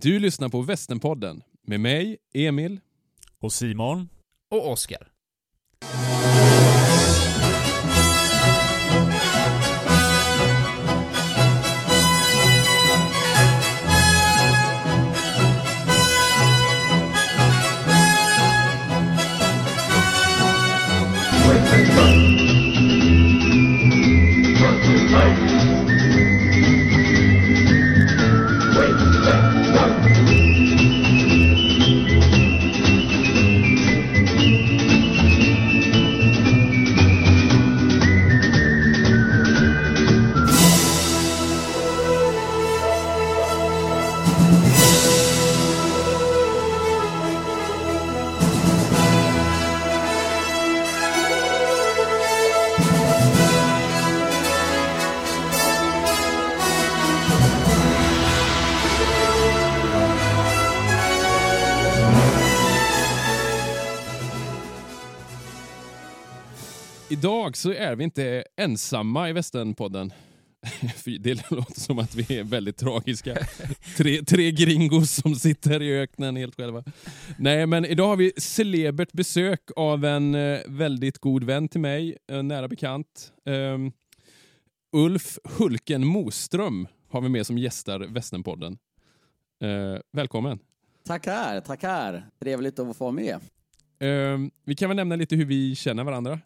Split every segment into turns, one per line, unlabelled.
Du lyssnar på Västernpodden med mig, Emil.
Och Simon.
Och Oskar.
Idag så är vi inte ensamma i Västernpodden. Det låter som att vi är väldigt tragiska. Tre, tre gringos som sitter i öknen helt själva. Nej, men idag har vi celebert besök av en eh, väldigt god vän till mig, en nära bekant. Um, Ulf Hulken Moström har vi med som gästar Västernpodden. Uh, välkommen!
Tackar, tackar. Trevligt att få vara med.
Um, vi kan väl nämna lite hur vi känner varandra.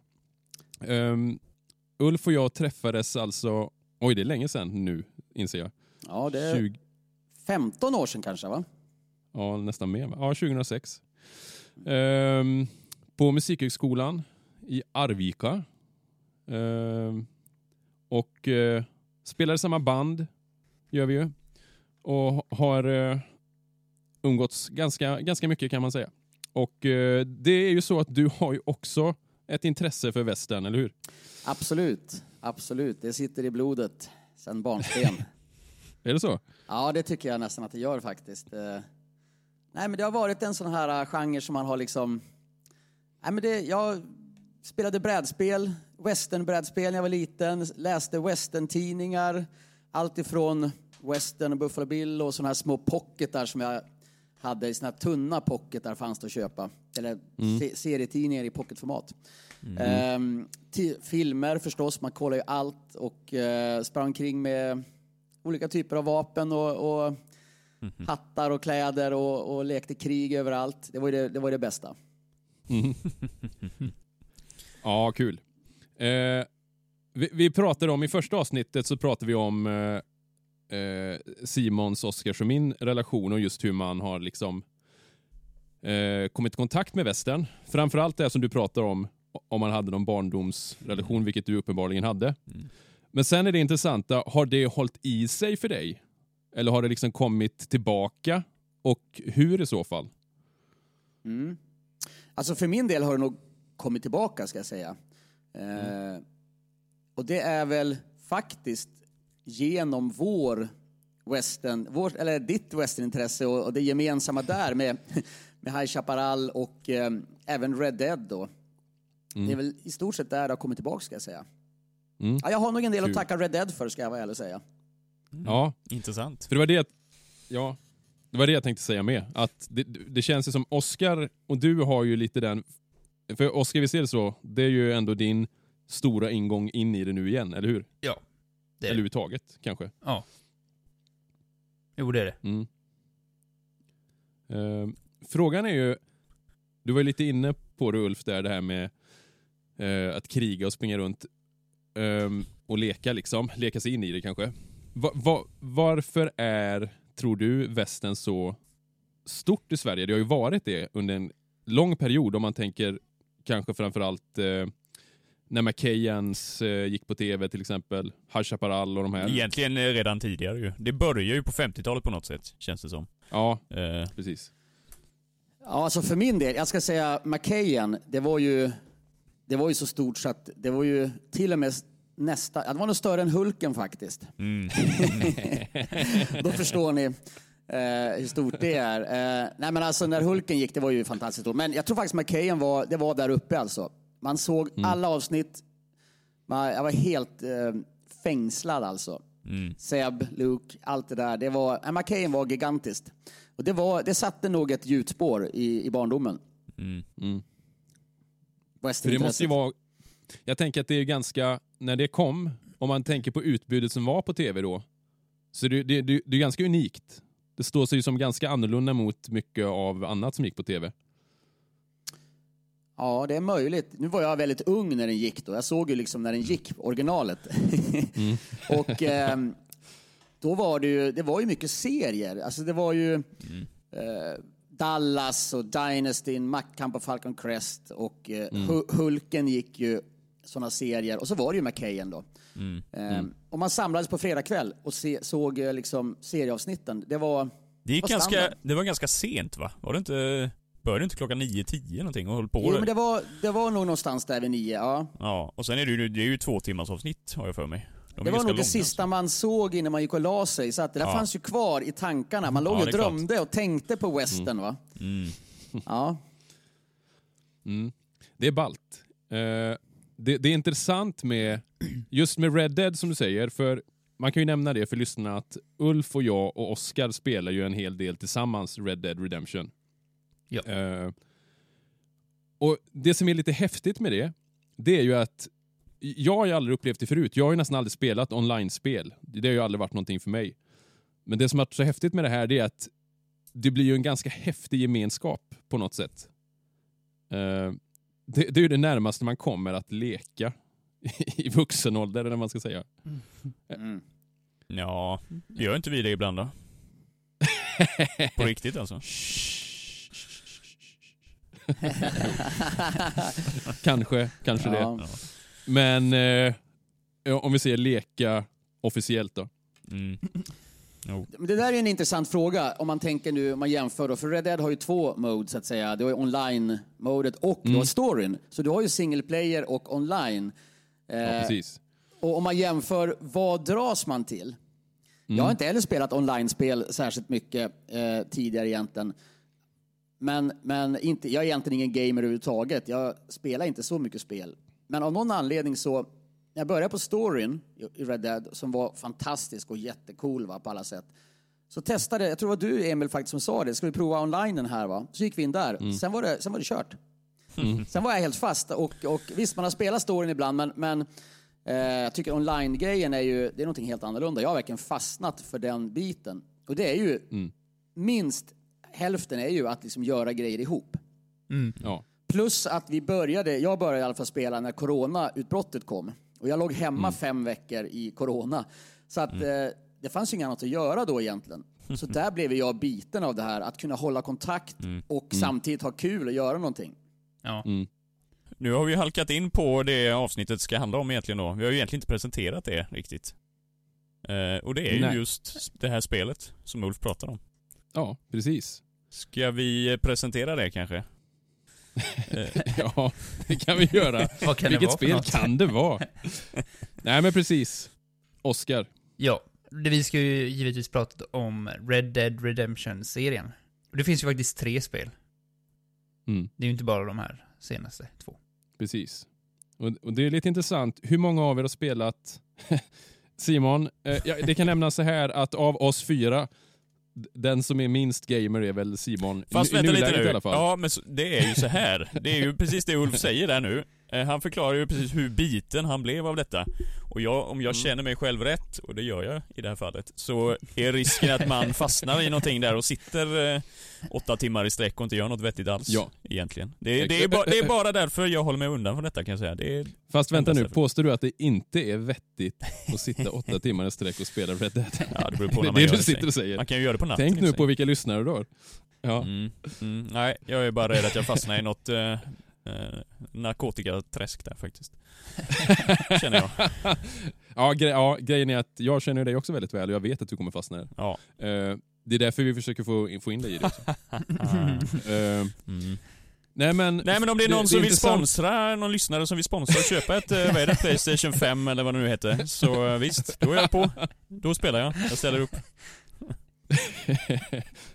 Um, Ulf och jag träffades alltså, oj det är länge sedan nu inser jag.
Ja, det är
20,
15 år sedan kanske, va?
ja, nästan mer. Ja, 2006. Um, på Musikhögskolan i Arvika. Um, och uh, spelar i samma band, gör vi ju. Och har uh, umgåtts ganska, ganska mycket kan man säga. Och uh, det är ju så att du har ju också ett intresse för västern, eller hur?
Absolut, absolut. Det sitter i blodet sedan barnsben.
Är det så?
ja, det tycker jag nästan att det gör faktiskt. Eh, Nej, men det har varit en sån här eh, genre som man har liksom... Nej, men det, jag spelade brädspel, westernbrädspel när jag var liten, läste western-tidningar, allt ifrån western och Buffalo Bill och såna här små pocketar som jag hade i här tunna pocketar fanns det att köpa. Eller se, serietidningar i pocketformat. Ehm, ti- filmer förstås, man kollar ju allt och eh, sprang omkring med olika typer av vapen och, och hattar och kläder och, och lekte krig överallt. Det var ju det, det, var det bästa.
Ja, kul. Eh, vi, vi pratade om, i första avsnittet så pratade vi om eh, Simons, Oskars och min relation och just hur man har liksom eh, kommit i kontakt med västern. Framförallt det som du pratar om, om man hade någon barndomsrelation, vilket du uppenbarligen hade. Men sen är det intressanta, har det hållit i sig för dig? Eller har det liksom kommit tillbaka? Och hur i så fall?
Mm. Alltså för min del har det nog kommit tillbaka ska jag säga. Eh, och det är väl faktiskt genom vår western, vår, eller ditt westernintresse och, och det gemensamma där med, med High Chaparral och eh, även Red Dead då. Det är väl i stort sett där det har kommit tillbaka ska jag säga.
Mm.
Ja, jag har nog en del
Kul.
att tacka Red Dead för ska jag vara ärlig och säga.
Ja,
Intressant.
För det var det, ja, det var det jag tänkte säga med. Att det, det känns ju som Oscar och du har ju lite den... För Oscar, visst är det så? Det är ju ändå din stora ingång in i det nu igen, eller hur?
Ja. Det
Eller överhuvudtaget kanske.
Ja. Jo, det är det.
Mm. Eh, frågan är ju, du var ju lite inne på det Ulf, där, det här med eh, att kriga och springa runt ehm, och leka liksom, leka sig in i det kanske. Va, va, varför är, tror du, västern så stort i Sverige? Det har ju varit det under en lång period om man tänker kanske framförallt eh, när McKayans eh, gick på tv till exempel, High Chaparral och de här.
Egentligen eh, redan tidigare ju. Det börjar ju på 50-talet på något sätt, känns det som.
Ja,
Eh,
precis.
Ja, alltså för min del, jag ska säga McKayen, det var ju, det var ju så stort så att det var ju till och med nästa, det var nog större än Hulken faktiskt.
mm.
Då förstår ni eh, hur stort det är. Eh, nej men alltså när Hulken gick, det var ju fantastiskt stort. Men jag tror faktiskt McKayen var, det var där uppe alltså. Man såg alla avsnitt. Man, jag var helt eh, fängslad alltså.
Mm.
Seb, Luke, allt det där. Det var, äh, McCain var gigantiskt. Och det, var, det satte nog ett gjutspår i, i barndomen.
Mm.
Mm. För det måste ju vara... Jag tänker att det är ganska... När det kom, om man tänker på utbudet som var på tv då, så det, det, det, det är ganska unikt. Det står sig som ganska annorlunda mot mycket av annat som gick på tv.
Ja, det är möjligt. Nu var jag väldigt ung när den gick då. Jag såg ju liksom när den gick, originalet. och ehm, då var det ju, det var ju mycket serier. Alltså det var ju eh, Dallas och Dynasty, Maktkamp på Falcon Crest och eh, Hu- Hulken gick ju sådana serier. Och så var det ju McKayen då. Ehm, Och man samlades på fredag kväll och se, såg eh, liksom serieavsnitten. Det var...
Det, gick
Vad
ganska,
standard.
det var ganska sent va? Var det inte... Började inte klockan 9-10 någonting och höll på?
Jo, men det var, det var nog någonstans där vid nio, ja.
Ja, och sen är det ju, det är ju två timmars avsnitt har jag för mig. De
Det var nog det
långa,
sista man såg innan man gick och la sig. Så att det där
Ja.
fanns ju kvar i tankarna. Man låg
Ja,
och
är klart.
drömde och tänkte på western. Va?
Mm.
Ja.
Mm. Det är ballt. Eh, det, det är intressant med just med Red Dead som du säger, för man kan ju nämna det för lyssnarna att Ulf och jag och Oskar spelar ju en hel del tillsammans Red Dead Redemption.
Ja.
Eh, och Det som är lite häftigt med det, det är ju att jag har ju aldrig upplevt det förut. Jag har ju nästan aldrig spelat online-spel. Det har ju aldrig varit någonting för mig. Men det som har varit så häftigt med det här det är att det blir ju en ganska häftig gemenskap på något sätt. Eh, det, det är ju det närmaste man kommer att leka i vuxen ålder, eller vad man ska säga.
Mm.
Ja, gör inte vi det ibland då? På riktigt alltså?
kanske, kanske det.
Ja.
Men eh, ja, om vi säger leka officiellt då.
Mm.
Men Det där är en intressant fråga om man tänker nu, om man jämför då. För Red Dead har ju två modes så att säga. Du har online-modet och du har storyn. Så du har ju single player och online.
Ja,
Eh,
precis.
Och om man jämför, vad dras man till? Jag har inte heller spelat online-spel särskilt mycket eh, tidigare egentligen. Men, men inte, jag är egentligen ingen gamer överhuvudtaget. Jag spelar inte så mycket spel. Men av någon anledning så, när jag började på storyn i- Red Dead, som var fantastisk och jättecool va, på alla sätt. Så testade, jag tror det var du Emil faktiskt som sa det, ska vi prova online den här va? Så gick vi in där, sen, var det, sen var det kört. Sen var jag helt fast och, och visst man har spelat storyn ibland men, men eh, jag tycker online-grejen är ju, det är någonting helt annorlunda. Jag har verkligen fastnat för den biten. Och det är ju, minst hälften är ju att liksom göra grejer ihop.
Ja.
Plus att vi började, jag började i alla fall spela när coronautbrottet kom. Och jag låg hemma fem veckor i corona. Så att eh, det fanns ju inget annat att göra då egentligen. Så där blev jag biten av det här, att kunna hålla kontakt och samtidigt ha kul och göra någonting.
Ja.
Nu har vi halkat in på det avsnittet ska handla om egentligen då. Vi har ju egentligen inte presenterat det riktigt. Eh, och det är ju
Nej.
just det här spelet som Ulf pratar om.
Ja, precis.
Ska vi presentera det kanske?
Ja, det kan vi göra.
Vad kan
Vilket spel
något?
kan det vara? Nej men precis. Oscar.
Ja, det, vi ska ju givetvis prata om Red Dead Redemption-serien. Det finns ju faktiskt tre spel.
Mm,
Det är ju inte bara de här senaste två.
precis. Och, och det är lite intressant. Hur många av er har spelat Simon, eh, det kan nämnas så här att av oss fyra, den som är minst gamer är väl Simon.
Fast
I,
vänta lite nu.
i alla fall.
Ja, men det är ju så här. Det är ju precis det Ulf säger där nu. Eh, Han förklarar ju precis hur biten han blev av detta. Och jag, om
Mm.
jag känner mig själv rätt, och det gör jag i det här fallet, så är risken att man fastnar i någonting där och sitter eh, åtta timmar i sträck och inte gör något vettigt alls.
Ja.
Egentligen. Det, är- det, är ba, det är bara därför jag håller mig undan från detta kan jag säga. Det är,
Fast vänta nu, påstår du att det inte är vettigt att sitta åtta timmar i sträck och spela Red Dead?
ja, det beror på när
är
man
det
gör det.
sitter och säger.
Man kan ju göra det på natten.
Tänk nu på vilka lyssnare du har. Ja.
Mm, mm, nej, jag är bara rädd att jag fastnar i något eh, eh, narkotikaträsk där faktiskt. Känner jag.
Ja, gre ja, grejen är att jag känner dig också väldigt väl och jag vet att du kommer fastna här.
Ja.
Eh, det är därför vi försöker få, få in dig i det. Eh,
Mm.
nej, men,
Nej men om det är någon som vill
intressant.
sponsra, någon lyssnare som vill sponsra och köpa ett, eh, vad är det, Playstation 5 eller vad det nu heter. Så eh, visst, då är jag på. Då spelar jag. Jag ställer upp.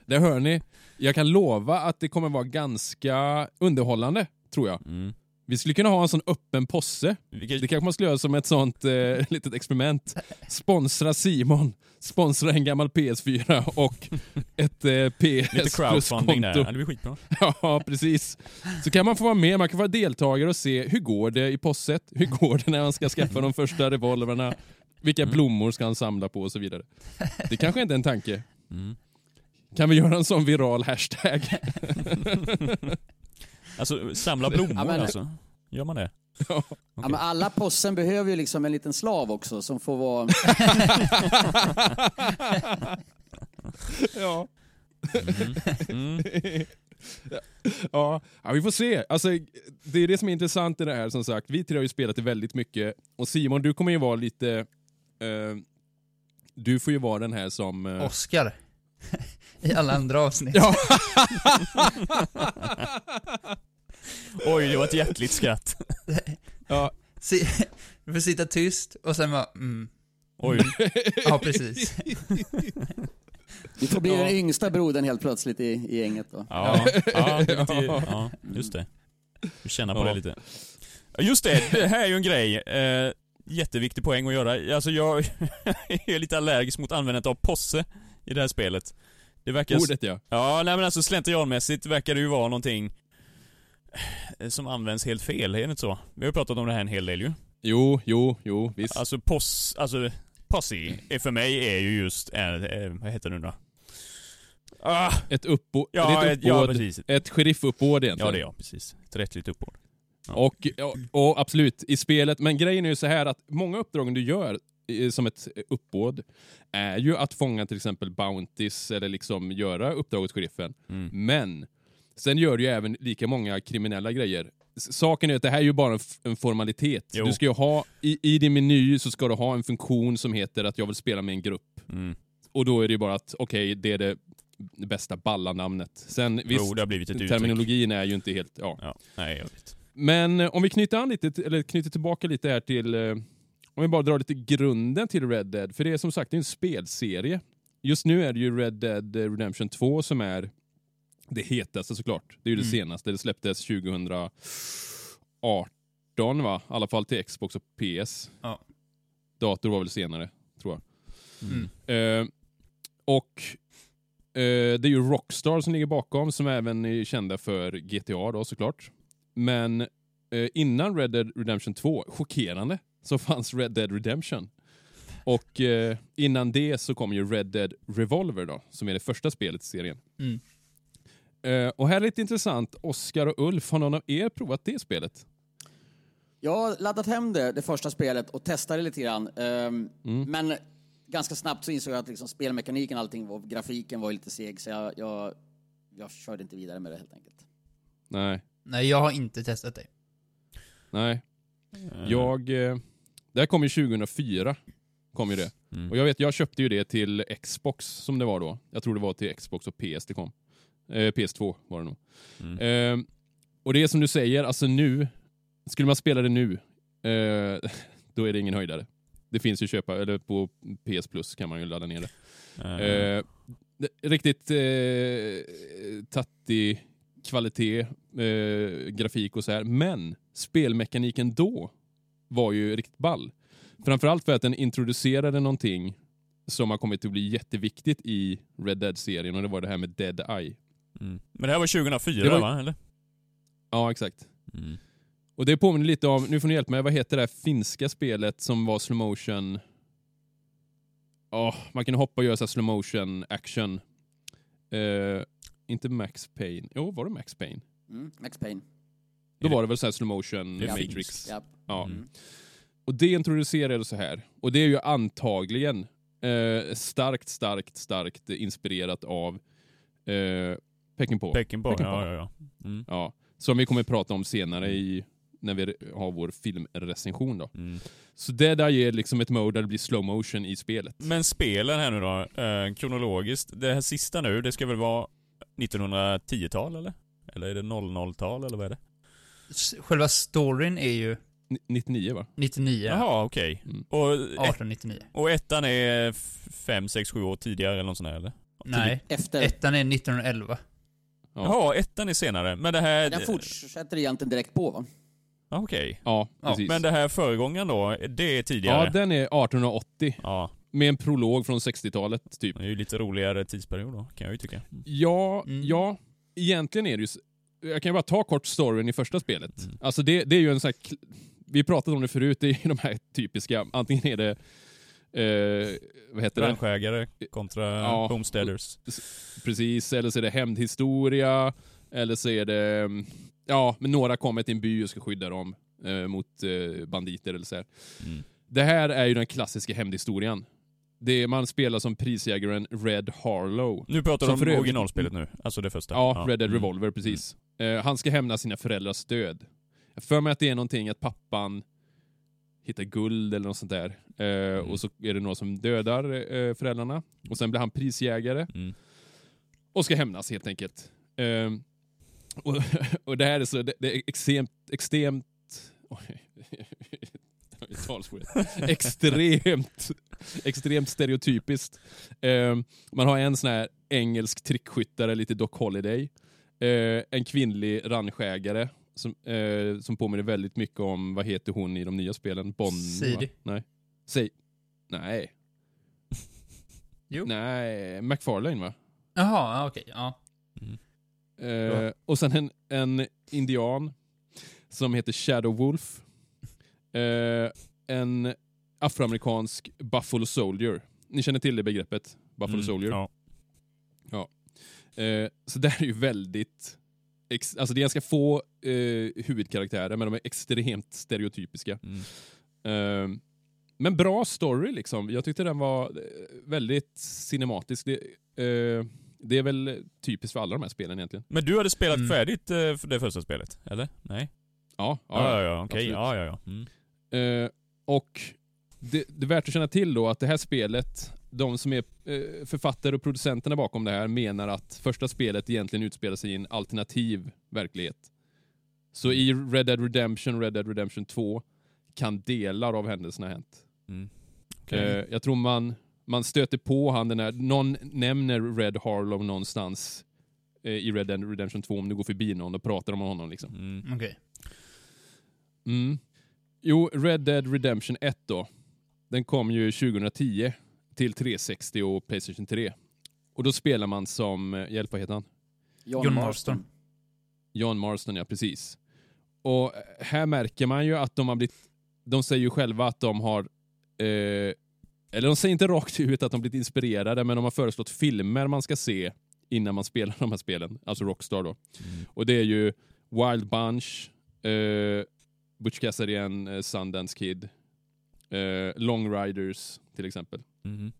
Där hör ni. Jag kan lova att det kommer vara ganska underhållande, tror jag.
Mm.
Vi skulle kunna ha en sån öppen posse.
Vilket,
Det kanske man skulle göra som ett sånt eh, litet experiment. Sponsra Simon, sponsra en gammal PS4 och ett eh, PS
lite crowdfunding där. Det blir skitbra.
Ja, precis. Så kan man få vara med, man kan vara deltagare och se hur går det i posset? Hur går det när man ska skaffa de första revolverna? Vilka
Mm.
blommor ska han samla på och så vidare. Det kanske inte är en tanke.
Mm.
Kan vi göra en sån viral hashtag?
Alltså, samla blommor
Ja, men-
alltså? Gör man det?
Ja.
Ja, men alla possen behöver ju liksom en liten slav också som får vara...
ja.
Mm.
ja. ja, vi får se. Alltså, det är det som är intressant i det här som sagt. Vi tre har ju spelat det väldigt mycket. Och Simon, du kommer ju vara lite... eh, du får ju vara den här som... eh,
Oscar. I alla andra avsnitt.
Oj, det var ett hjärtligt skratt.
ja.
Du får sitta tyst och sen bara, mm.
Oj.
Ja, precis.
Du får bli
Ja.
den yngsta brodern helt plötsligt i, i gänget då.
Ja, ja, ja just det. Du känner på
Ja.
det lite. Just det, det här är ju en grej. Eh, jätteviktig poäng att göra. Alltså jag är lite allergisk mot användandet av posse i det här spelet. Det verkar...
Ordet ja.
Ja, nej men alltså slentrianmässigt verkar det ju vara någonting som används helt fel, är det inte så? Vi har pratat om det här en hel del ju.
Jo, jo, jo, visst.
Alltså pos, alltså posse, för mig är ju just, eh, eh, vad heter det nu då? Ah,
Ett uppbåd.
ja, ett, ja precis.
ett sheriffuppbåd egentligen.
Ja det är jag, precis. Ett rättligt uppbåd. Ja.
Och, och, och absolut, i spelet. Men grejen är ju så här att många uppdrag du gör eh, som ett uppbåd är ju att fånga till exempel Bounties eller liksom göra uppdrag åt sheriffen.
Mm.
Men sen gör du ju även lika många kriminella grejer. Saken är att det här är ju bara en, formalitet.
Jo.
Du ska ju ha, i, I din meny så ska du ha en funktion som heter att jag vill spela med en grupp.
Mm.
Och då är det ju bara att, okej, det är det bästa balla-namnet. Sen visst,
Jo, ett uttryck.
terminologin är ju inte helt... Ja.
Ja, nej jag vet.
Men eh, om vi knyter an lite, eller knyter tillbaka lite här till, eh, om vi bara drar lite grunden till Red Dead, för det är som sagt en spelserie. Just nu är det ju Red Dead Redemption 2 som är det hetaste såklart. Det är ju det
Mm.
senaste, det släpptes 2018 va? I alla fall till Xbox och PS.
Ja.
Dator var väl senare, tror jag.
Mm.
Eh, och eh, det är ju Rockstar som ligger bakom, som även är kända för GTA då såklart. Men eh, innan Red Dead Redemption 2, chockerande, så fanns Red Dead Redemption. Och eh, innan det så kom ju Red Dead Revolver då, som är det första spelet i serien.
Mm.
Eh, och här är lite intressant, Oscar och Ulf, har någon av er provat det spelet?
Jag har laddat hem det, det första spelet och testade lite grann. Ehm,
Mm.
Men ganska snabbt så insåg jag att liksom spelmekaniken, allting, och grafiken var lite seg så jag, jag, jag körde inte vidare med det helt enkelt.
Nej.
Nej, jag har inte testat det.
Nej.
Eh,
Jag... Eh, det här kom ju 2004. Kom ju det.
Mm.
Och jag vet, jag köpte ju det till Xbox som det var då. Jag tror det var till Xbox och PS det kom. Eh, PS2 var det nog.
Mm.
Eh, och det är som du säger, alltså nu, skulle man spela det nu, eh, då är det ingen höjdare. Det finns ju köpa, eller på PS Plus kan man ju ladda ner det. Det- riktigt eh, tattig kvalitet, eh, grafik och så här. Men spelmekaniken då var ju riktigt ball. Framförallt för att den introducerade någonting som har kommit att bli jätteviktigt i Red Dead-serien och det var det här med Dead Eye.
Mm. Men det här var 2004
Det var-
va, eller?
Ja, exakt.
Mm.
Och det påminner lite om, nu får ni hjälpa mig, vad heter det här finska spelet som var slow motion? Ja, man kan hoppa och göra så här slow motion action. Eh, inte Max Payne. Jo, var det Max Payne?
Mm. Max Payne.
Då var det väl så här slow motion
är
Matrix.
Ja.
Ja.
Mm.
Och det introducerade så här. Och det är ju antagligen eh, starkt, starkt, starkt inspirerat av eh, Peckinpah.
Peckinpah,
Peckinpah.
ja ja ja. Mm.
Ja, som vi kommer att prata om senare i, när vi har vår filmrecension. Då.
Mm.
Så det där ger liksom ett mode där det blir slow motion i spelet.
Men spelen här nu då, eh, kronologiskt. Det här sista nu, det ska väl vara 1910-tal eller? Eller är det 00-tal eller vad är det?
Själva storyn är ju
Ni- 99 va?
99,
Jaha, okej.
Mm.
Och, ett,
1899.
och ettan är 5, 6, 7 år tidigare eller något sånt där eller?
Nej,
Efter.
ettan är 1911.
Ja.
Jaha, ettan är senare. Men det här...
Den fortsätter egentligen direkt på va?
Okej.
Ja,
Ja,
precis.
Men det här föregångaren då, det är tidigare?
ja, den är 1880.
Ja,
Med en prolog från 60-talet, typ.
det är ju lite roligare tidsperiod då, kan jag ju tycka.
Ja,
Mm.
ja. Egentligen är det ju... Jag kan ju bara ta kort storyn i första spelet.
Mm.
Alltså det, det är ju en sån här... Vi pratade om det förut, det är ju de här typiska... Antingen är det... Eh, vad heter det?
Branschägare kontra
Ja.
homesteaders.
Precis, eller så är det hämndhistoria, eller så är det... mm, Ja, men några kommer till en by och ska skydda dem eh, mot eh, banditer eller så här.
Mm.
Det här är ju den klassiska hämndhistorien. Det är, man spelar som prisjägaren Red Harlow.
Nu pratar du om
övrigt-
originalspelet nu, alltså det första.
Ja, Red Dead
Mm.
Revolver, precis. Eh, han ska hämna sina föräldrars död. Jag för mig att det är någonting att pappan hittar guld eller något sånt där. Eh,
Mm.
Och så är det några som dödar eh, föräldrarna. Och sen blir han prisjägare
Mm.
och ska hämnas helt enkelt. Eh, och, och det här är så, det, det är extremt, extremt... Oj. Extremt, extremt stereotypiskt. Eh, man har en sån här engelsk trickskyttare, lite Doc Holliday. Eh, en kvinnlig ranchägare som, eh, som påminner väldigt mycket om, vad heter hon i de nya spelen? Va?
Sadie.
Nej. Säg. Nej.
Jo.
Nej, McFarlane va?
Jaha, ja, okej. Ja.
Mm.
Eh, och sen en, en indian som heter Shadow Wolf. Eh, en afroamerikansk Buffalo Soldier. Ni känner till det begreppet? Buffalo
Mm,
Soldier?
Ja.
Eh, så det här är ju väldigt... Ex, alltså det är ganska få eh, huvudkaraktärer, men de är extremt stereotypiska.
Mm.
Eh, men bra story liksom. Jag tyckte den var eh, väldigt cinematisk. Det, eh, det är väl typiskt för alla de här spelen egentligen.
Men du hade spelat
Mm.
färdigt eh, för det första spelet, eller? Nej?
Ja,
Ja, ja, ja, okej. Ja, ja, ja. Mm.
Eh, och det, det är värt att känna till då att det här spelet, de som är eh, författare och producenterna bakom det här menar att första spelet egentligen utspelar sig i en alternativ verklighet. Så i Red Dead Redemption, Red Dead Redemption 2 kan delar av händelserna ha hänt.
Mm.
Eh, jag tror man, man stöter på han den här, någon nämner Red Harlow någonstans eh, i Red Dead Redemption 2 om du går förbi någon och pratar om honom liksom.
Mm.
Okej.
Mm. Jo, Red Dead Redemption 1 då. Den kom ju 2010 till 360 och Playstation 3. Och då spelar man som, eh, hjälp vad heter han?
John,
John
Marston.
John Marston, ja precis. Och eh, här märker man ju att de har blivit, de säger ju själva att de har, eh, eller de säger inte rakt ut att de blivit inspirerade, men de har föreslått filmer man ska se innan man spelar de här spelen, alltså Rockstar då.
Mm.
Och det är ju Wild Bunch, eh, Butch Cassidy eh, Sundance Kid, eh, Long Riders till exempel.
Mhm.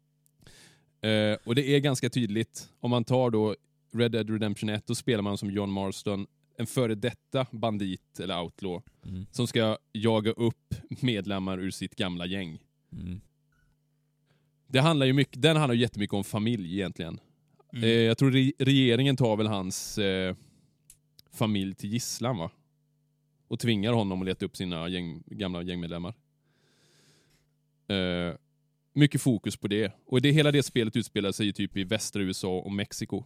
Eh, och det är ganska tydligt, om man tar då Red Dead Redemption 1, då spelar man som John Marston, en före detta bandit eller outlaw,
Mm.
som ska jaga upp medlemmar ur sitt gamla gäng.
Mm.
Det handlar ju mycket, den handlar ju jättemycket om familj egentligen.
Mm.
Eh, jag tror re regeringen tar väl hans eh, familj till gisslan va? Och tvingar honom att leta upp sina gäng, gamla gängmedlemmar. Mycket fokus på det. Och det, hela det spelet utspelar sig ju typ i västra USA och Mexiko.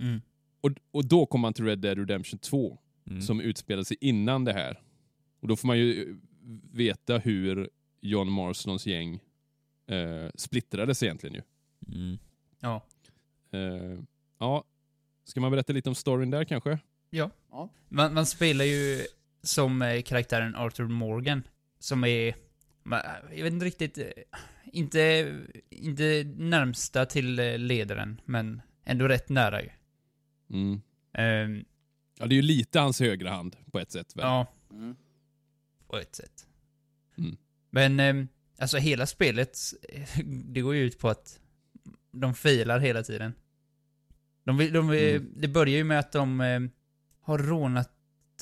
Mm.
Och, och då kommer man till Red Dead Redemption 2
Mm.
som utspelar sig innan det här. Och då får man ju eh, veta hur John Marstons gäng eh, splittrades egentligen ju.
Mm.
Ja.
Eh, ja, ska man berätta lite om storyn där kanske?
Ja.
Ja.
Man, man spelar ju som eh, karaktären Arthur Morgan, som är, man, jag vet inte riktigt, eh, inte, inte närmsta till eh, ledaren, men ändå rätt nära ju.
Mm.
Ehm,
Ja, det är ju lite hans högra hand på ett sätt. Väl?
ja,
Mm.
på ett sätt.
Mm.
Men, ehm, alltså hela spelet, det går ju ut på att de filar hela tiden. De, vill- de,
Mm.
Det börjar ju med att de eh, har rånat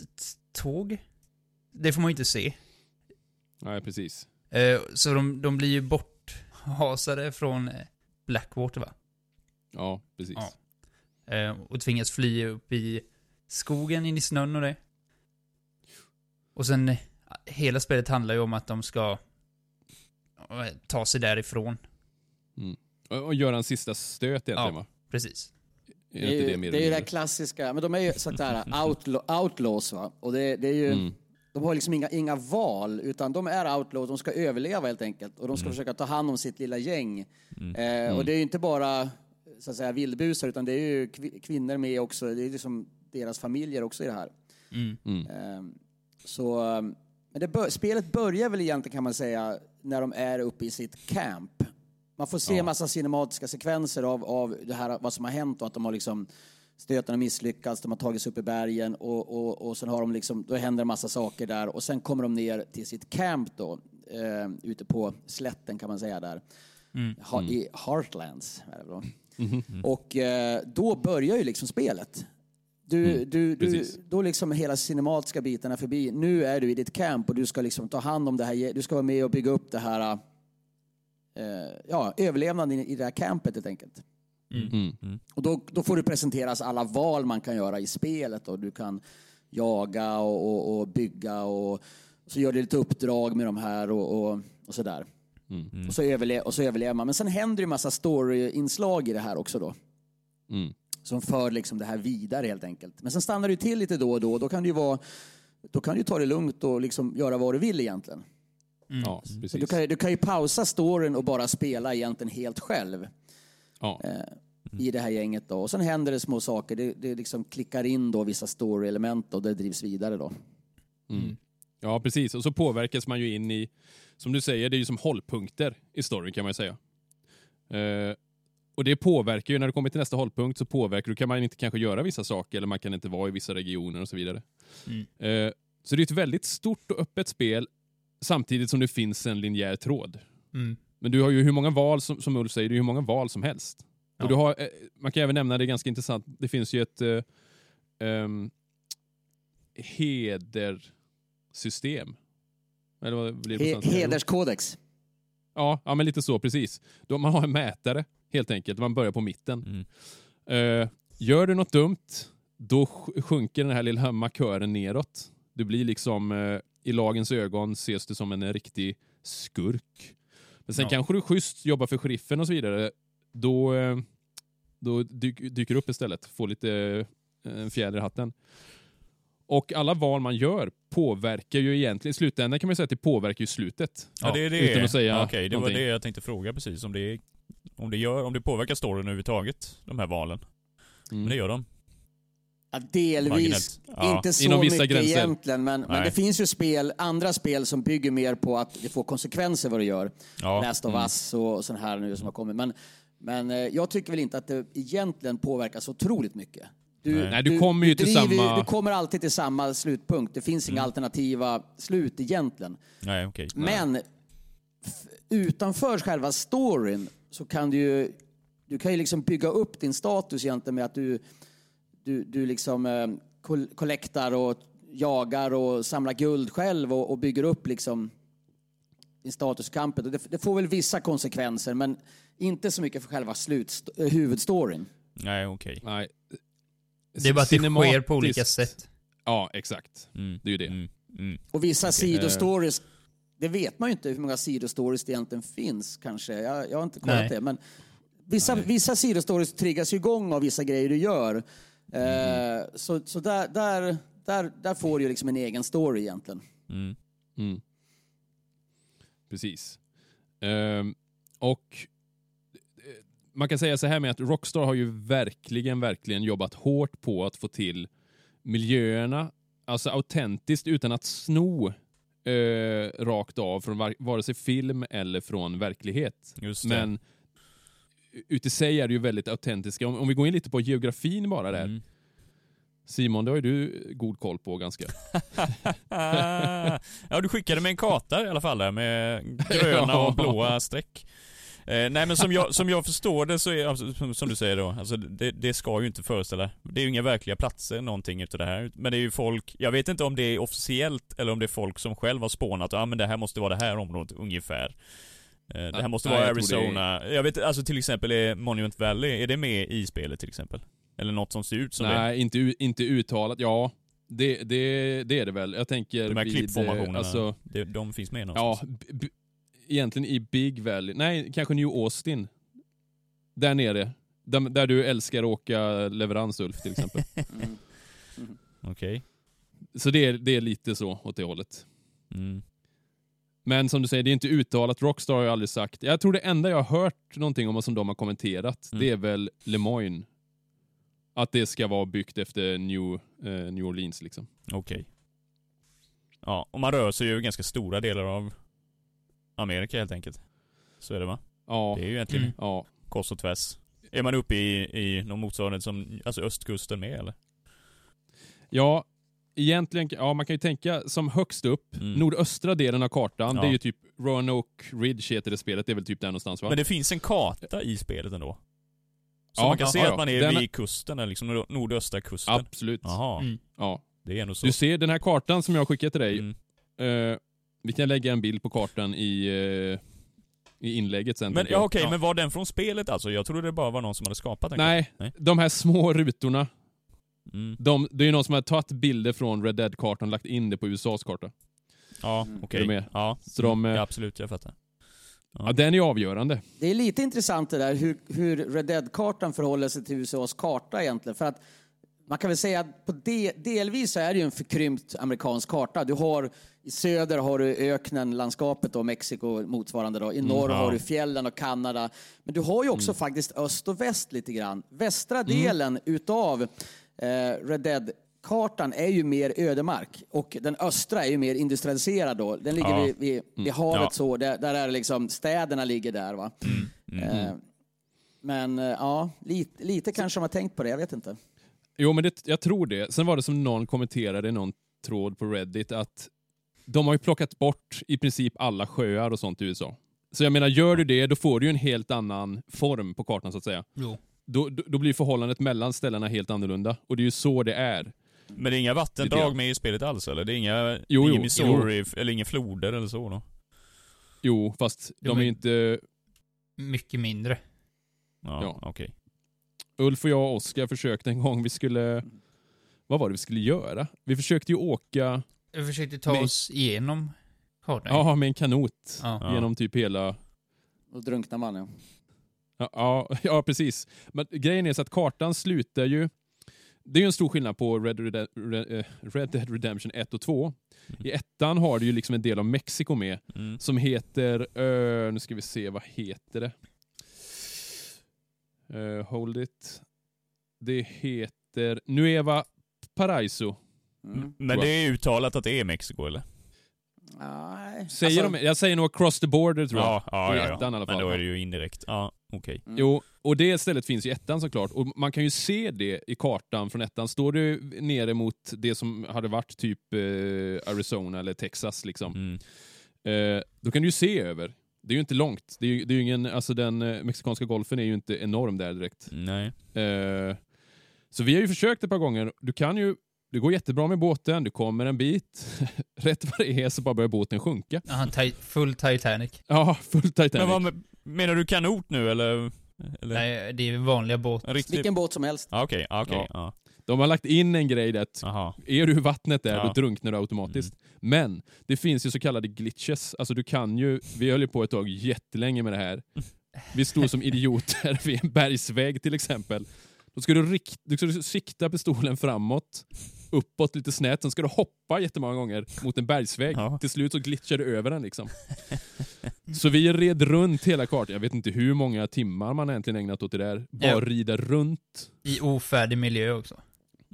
ett tåg. Det får man ju inte se.
Nej, precis.
Eh, så de, de blir ju borthasade från eh, Blackwater va?
Ja, precis.
Ja. Eh, och tvingas fly upp i skogen in i snön och det. Och sen, eh, hela spelet handlar ju om att de ska ta sig därifrån.
Och, och göra en sista stöt egentligen
Ja.
va?
Precis.
Är
Det är, ju,
mer
det är ju det klassiska, men de är ju sånt där outlaw, outlaws va. Och det, det är ju,
Mm.
De har liksom inga, inga val, utan de är outlaws, de ska överleva helt enkelt. Och de ska försöka ta hand om sitt lilla gäng. Eh, och det är ju inte bara så att säga, vildbusar, utan det är ju kvi- kvinnor med också. Det är liksom deras familjer också i det här.
Mm.
Eh, så, men det bör, spelet börjar väl egentligen kan man säga när de är uppe i sitt camp. Man får se en massa cinematiska sekvenser av, av det här, vad som har hänt och att de har liksom stöten har misslyckats, de har tagit sig upp i bergen och, och, och sen har de liksom, då händer en massa saker där och sen kommer de ner till sitt camp då, eh, ute på slätten kan man säga där. Ha, I Heartlands är det då. Och eh, då börjar ju liksom spelet. Du, du, du,
precis.
då liksom hela cinematiska biten är förbi. Nu är du i ditt camp och du ska liksom ta hand om det här. Du ska vara med och bygga upp det här, eh, ja, överlevnaden i, i det här campet helt enkelt.
Mm.
Och då, då får du presenteras alla val man kan göra i spelet. Och du kan jaga och, och, och bygga och så gör du lite uppdrag med de här och, och, och sådär. Och, så överle- och så överlever man. Men sen händer det ju massa story-inslag i det här också då.
Mm.
Som för liksom det här vidare helt enkelt. Men sen stannar du till lite då och då. Då kan du ju vara då kan du ta det lugnt och liksom göra vad du vill egentligen.
Ja,
du, kan, ju- du kan ju pausa storyn och bara spela egentligen helt själv
Ja.
i det här gänget. Då. Och sen händer det små saker. Det, det liksom klickar in då vissa story-element och det drivs vidare då.
ja, precis. Och så påverkas man ju in i, som du säger, det är ju som hållpunkter i storyn kan man ju säga. Eh, och det påverkar ju, när du kommer till nästa hållpunkt så påverkar du, kan man inte kanske göra vissa saker eller man kan inte vara i vissa regioner och så vidare. Eh, så det är ett väldigt stort och öppet spel samtidigt som det finns en linjär tråd.
Mm.
Men du har ju hur många val, som, som Ulf säger, det är hur många val som helst.
Ja.
Och du har, eh, man kan även nämna, det är ganska intressant, det finns ju ett eh, ehm, hedersystem. Eller vad blir det på
He, hederskodex.
Ja, ja, men lite så, precis. Då man har en mätare, helt enkelt. Man börjar på mitten.
Mm.
Eh, gör du något dumt, då sj- sjunker den här lilla markören neråt. Du blir liksom, eh, i lagens ögon ses du som en riktig skurk. Men sen
Ja.
kanske du schysst jobbar för sheriffen och så vidare. Då, eh, då dyk, dyker du upp istället. Får lite eh, en fjäder i hatten. Och alla val man gör påverkar ju egentligen, i slutändan kan man säga att det påverkar ju slutet.
Ja, det är det.
Utan att säga
Ja, Okej, det var
någonting.
det jag tänkte fråga precis. Om det, om det, gör, om det påverkar storyn överhuvudtaget, de här valen.
Mm.
Men det gör de.
Ja, delvis.
Ja.
Inte så mycket
gränser.
egentligen, men, men det finns ju spel, andra spel som bygger mer på att det får konsekvenser vad du gör.
Ja.
Last of Us och sån här nu som har kommit. Men, men eh, jag tycker väl inte att det egentligen påverkar så otroligt mycket. Du,
Nej, du kommer ju till
driver
samma-
Du kommer alltid till samma slutpunkt. Det finns inga alternativa slut egentligen.
Nej, okej.
Men utanför själva storyn så kan du ju du kan ju liksom bygga upp din status egentligen med att du, du, du liksom eh, kol- kollektar och jagar och samlar guld själv och, och bygger upp liksom i kampen. Och det, det får väl vissa konsekvenser men inte så mycket för själva eh, huvudstoryn.
Nej, okej.
Nej.
Det är bara att det sker på olika sätt.
Ja, exakt.
Mm.
Det är ju det.
Mm. Mm.
Och vissa
Eh.
sidostories, det vet man ju inte hur många sidostories det egentligen finns kanske. Jag, jag har inte kollat
Nej.
det. Men vissa, vissa sidostories triggas ju igång av vissa grejer du gör. Eh, så så där, där, där, där får du ju liksom en egen story egentligen.
Mm.
Mm. Precis. Ehm, och eh, man kan säga så här med att Rockstar har ju verkligen, verkligen jobbat hårt på att få till miljöerna, alltså autentiskt utan att sno eh, rakt av från var- vare sig film eller från verklighet.
Just det.
Men ut i sig är det ju väldigt autentiska. Om, om vi går in lite på geografin bara där.
Mm.
Simon, det har ju du god koll på ganska.
Ja, du skickade med en karta i alla fall där med gröna och blåa streck. Eh, nej men som jag, som jag förstår det så är, alltså, som, som du säger då, alltså det, det ska ju inte föreställa, det är ju inga verkliga platser någonting utav det här. Men det är ju folk, jag vet inte om det är officiellt eller om det är folk som själv har spånat, ja ah, men det här måste vara det här området ungefär. Eh, det här måste
Nej,
vara
jag det är-
Arizona. Jag vet alltså till exempel är Monument Valley, är det med i spelet till exempel? Eller något som ser ut som det?
Nej, inte, inte uttalat. Ja, det, det, det är det väl. Jag tänker
De här
vid,
klippformationerna,
Alltså,
det, de finns med
ja,
någonstans?
b- egentligen i Big Valley. Nej, kanske New Austin. Där nere. Där, där du älskar att åka leverans, Ulf, till exempel.
Mm.
Okej.
så det är, det är lite så åt det hållet.
Mm.
Men som du säger, det är inte uttalat. Rockstar har jag aldrig sagt. Jag tror det enda jag har hört någonting om och som de har kommenterat,
Mm.
det är väl Lemoyne. Att det ska vara byggt efter New, eh, New Orleans liksom.
Okej. Ja, och man rör sig ju i ganska stora delar av Amerika helt enkelt. Så är det va?
Ja,
Det är ju egentligen
Mm.
ja.
kors och tvärs. Är man uppe i, i någon motsvarighet som, alltså östkusten med eller?
Ja, egentligen, ja man kan ju tänka som högst upp,
Mm.
nordöstra delen av kartan,
Ja.
det är ju typ Roanoke Ridge heter det spelet, det är väl typ där någonstans va?
Men det finns en karta i spelet ändå? Så
Ja,
man kan se
ja,
att
ja.
man är
Den-
vid kusten, eller liksom nord- nordöstra kusten?
Absolut.
Jaha,
Mm.
Ja.
det är ändå så.
Du ser den här kartan som jag har skickat till dig,
Mm.
eh, vi kan lägga en bild på kartan i, eh, i inlägget sen.
Men ja, okej, men var den från spelet alltså? Jag trodde det bara var någon som hade skapat den.
Nej,
Nej.
de här små rutorna,
Mm.
de, det är ju någon som har tagit bilder från Red Dead-kartan och lagt in det på USAs karta.
Ja,
Mm.
okej.
Med?
Ja.
Så de, eh,
ja, absolut, jag fattar. Ja.
Ja, den är avgörande.
Det är lite intressant det där hur, hur Red Dead-kartan förhåller sig till USAs karta egentligen. För att man kan väl säga att på de, delvis så är det ju en förkrympt amerikansk karta. Du har i söder har du öknen, landskapet och Mexiko motsvarande då. I norr
ja.
har du fjällen och Kanada. Men du har ju också faktiskt öst och väst lite grann. Västra delen utav eh, Red Dead-kartan är ju mer ödemark och den östra är ju mer industrialiserad då. Den ligger
Ja.
vid, vid, vid havet
Ja.
så, där, där är liksom, städerna ligger där va. Eh, Men eh, ja, lite, lite kanske de har tänkt på det, jag vet inte.
Jo, men det, jag tror det. Sen var det som någon kommenterade i någon tråd på Reddit att de har ju plockat bort i princip alla sjöar och sånt i USA. Så jag menar, gör du det, då får du ju en helt annan form på kartan så att säga.
Jo.
Då, då, då blir förhållandet mellan ställena helt annorlunda. Och det är ju så det är.
Men det är inga vattendrag med i spelet alls eller? Det är inga,
Jo,
ingen
jo,
Missouri, eller inga floder eller så då?
Jo, fast
Jo,
de är ju inte...
Mycket mindre.
Ja,
Ja.
okej.
Ulf och jag och Oskar försökte en gång, vi skulle... Vad var det vi skulle göra? Vi försökte ju åka
Jag försökte ta
Men-
oss igenom kartan.
ja, med en kanot
Ja.
Ja.
genom typ hela...
Då drunknar man ja.
Ja, ja, precis. Men grejen är så att kartan slutar ju... Det är ju en stor skillnad på Red, Red, Red, eh, Red Dead Redemption 1 och 2. I ettan har du ju liksom en del av Mexiko med
Mm.
som heter... eh, nu ska vi se, vad heter det? Eh, hold it. Det heter Nueva Paraiso.
Mm.
Men det är uttalat att det är Mexiko eller?
Nej.
Säger
Alltså,
de, jag säger nog across the border tror jag.
Ja, ja,
I
ja,
ettan i alla
ja.
fall.
Men då är det ju indirekt. Ja, okej.
Mm.
Jo, och det stället finns i ettan såklart. Och man kan ju se det i kartan från ettan. Står du nere mot det som hade varit typ eh, Arizona eller Texas, liksom,
Mm.
eh, då kan du ju se över. Det är ju inte långt. Det är ju, det är ingen, alltså den eh, mexikanska golfen är ju inte enorm där direkt.
Nej.
Eh, så vi har ju försökt ett par gånger. Du kan ju, det går jättebra med båten, du kommer en bit. Rätt vad det är så bara börjar båten sjunka.
Ti- full Titanic.
Ja, full Titanic.
Men vad, med- menar du kanot nu eller? eller?
Nej, det är vanliga båt.
En riktig...
Vilken båt som helst.
Okej, ja, okej.
Ja.
Ja.
De har lagt in en grej där att
Jaha.
är du i vattnet där,
Ja.
då drunknar du automatiskt. Men det finns ju så kallade glitches. Alltså du kan ju, vi höll ju på ett tag jättelänge med det här. Vi stod som idioter vid en bergsväg till exempel. Då ska du, rikt, du ska sikta pistolen framåt, uppåt lite snett, sen ska du hoppa jättemånga gånger mot en bergsväg.
Ja.
Till slut så glitchar du över den liksom. Så vi red runt hela kartan. Jag vet inte hur många timmar man egentligen ägnat åt det där. Bara
Ja.
rida runt.
I ofärdig miljö också.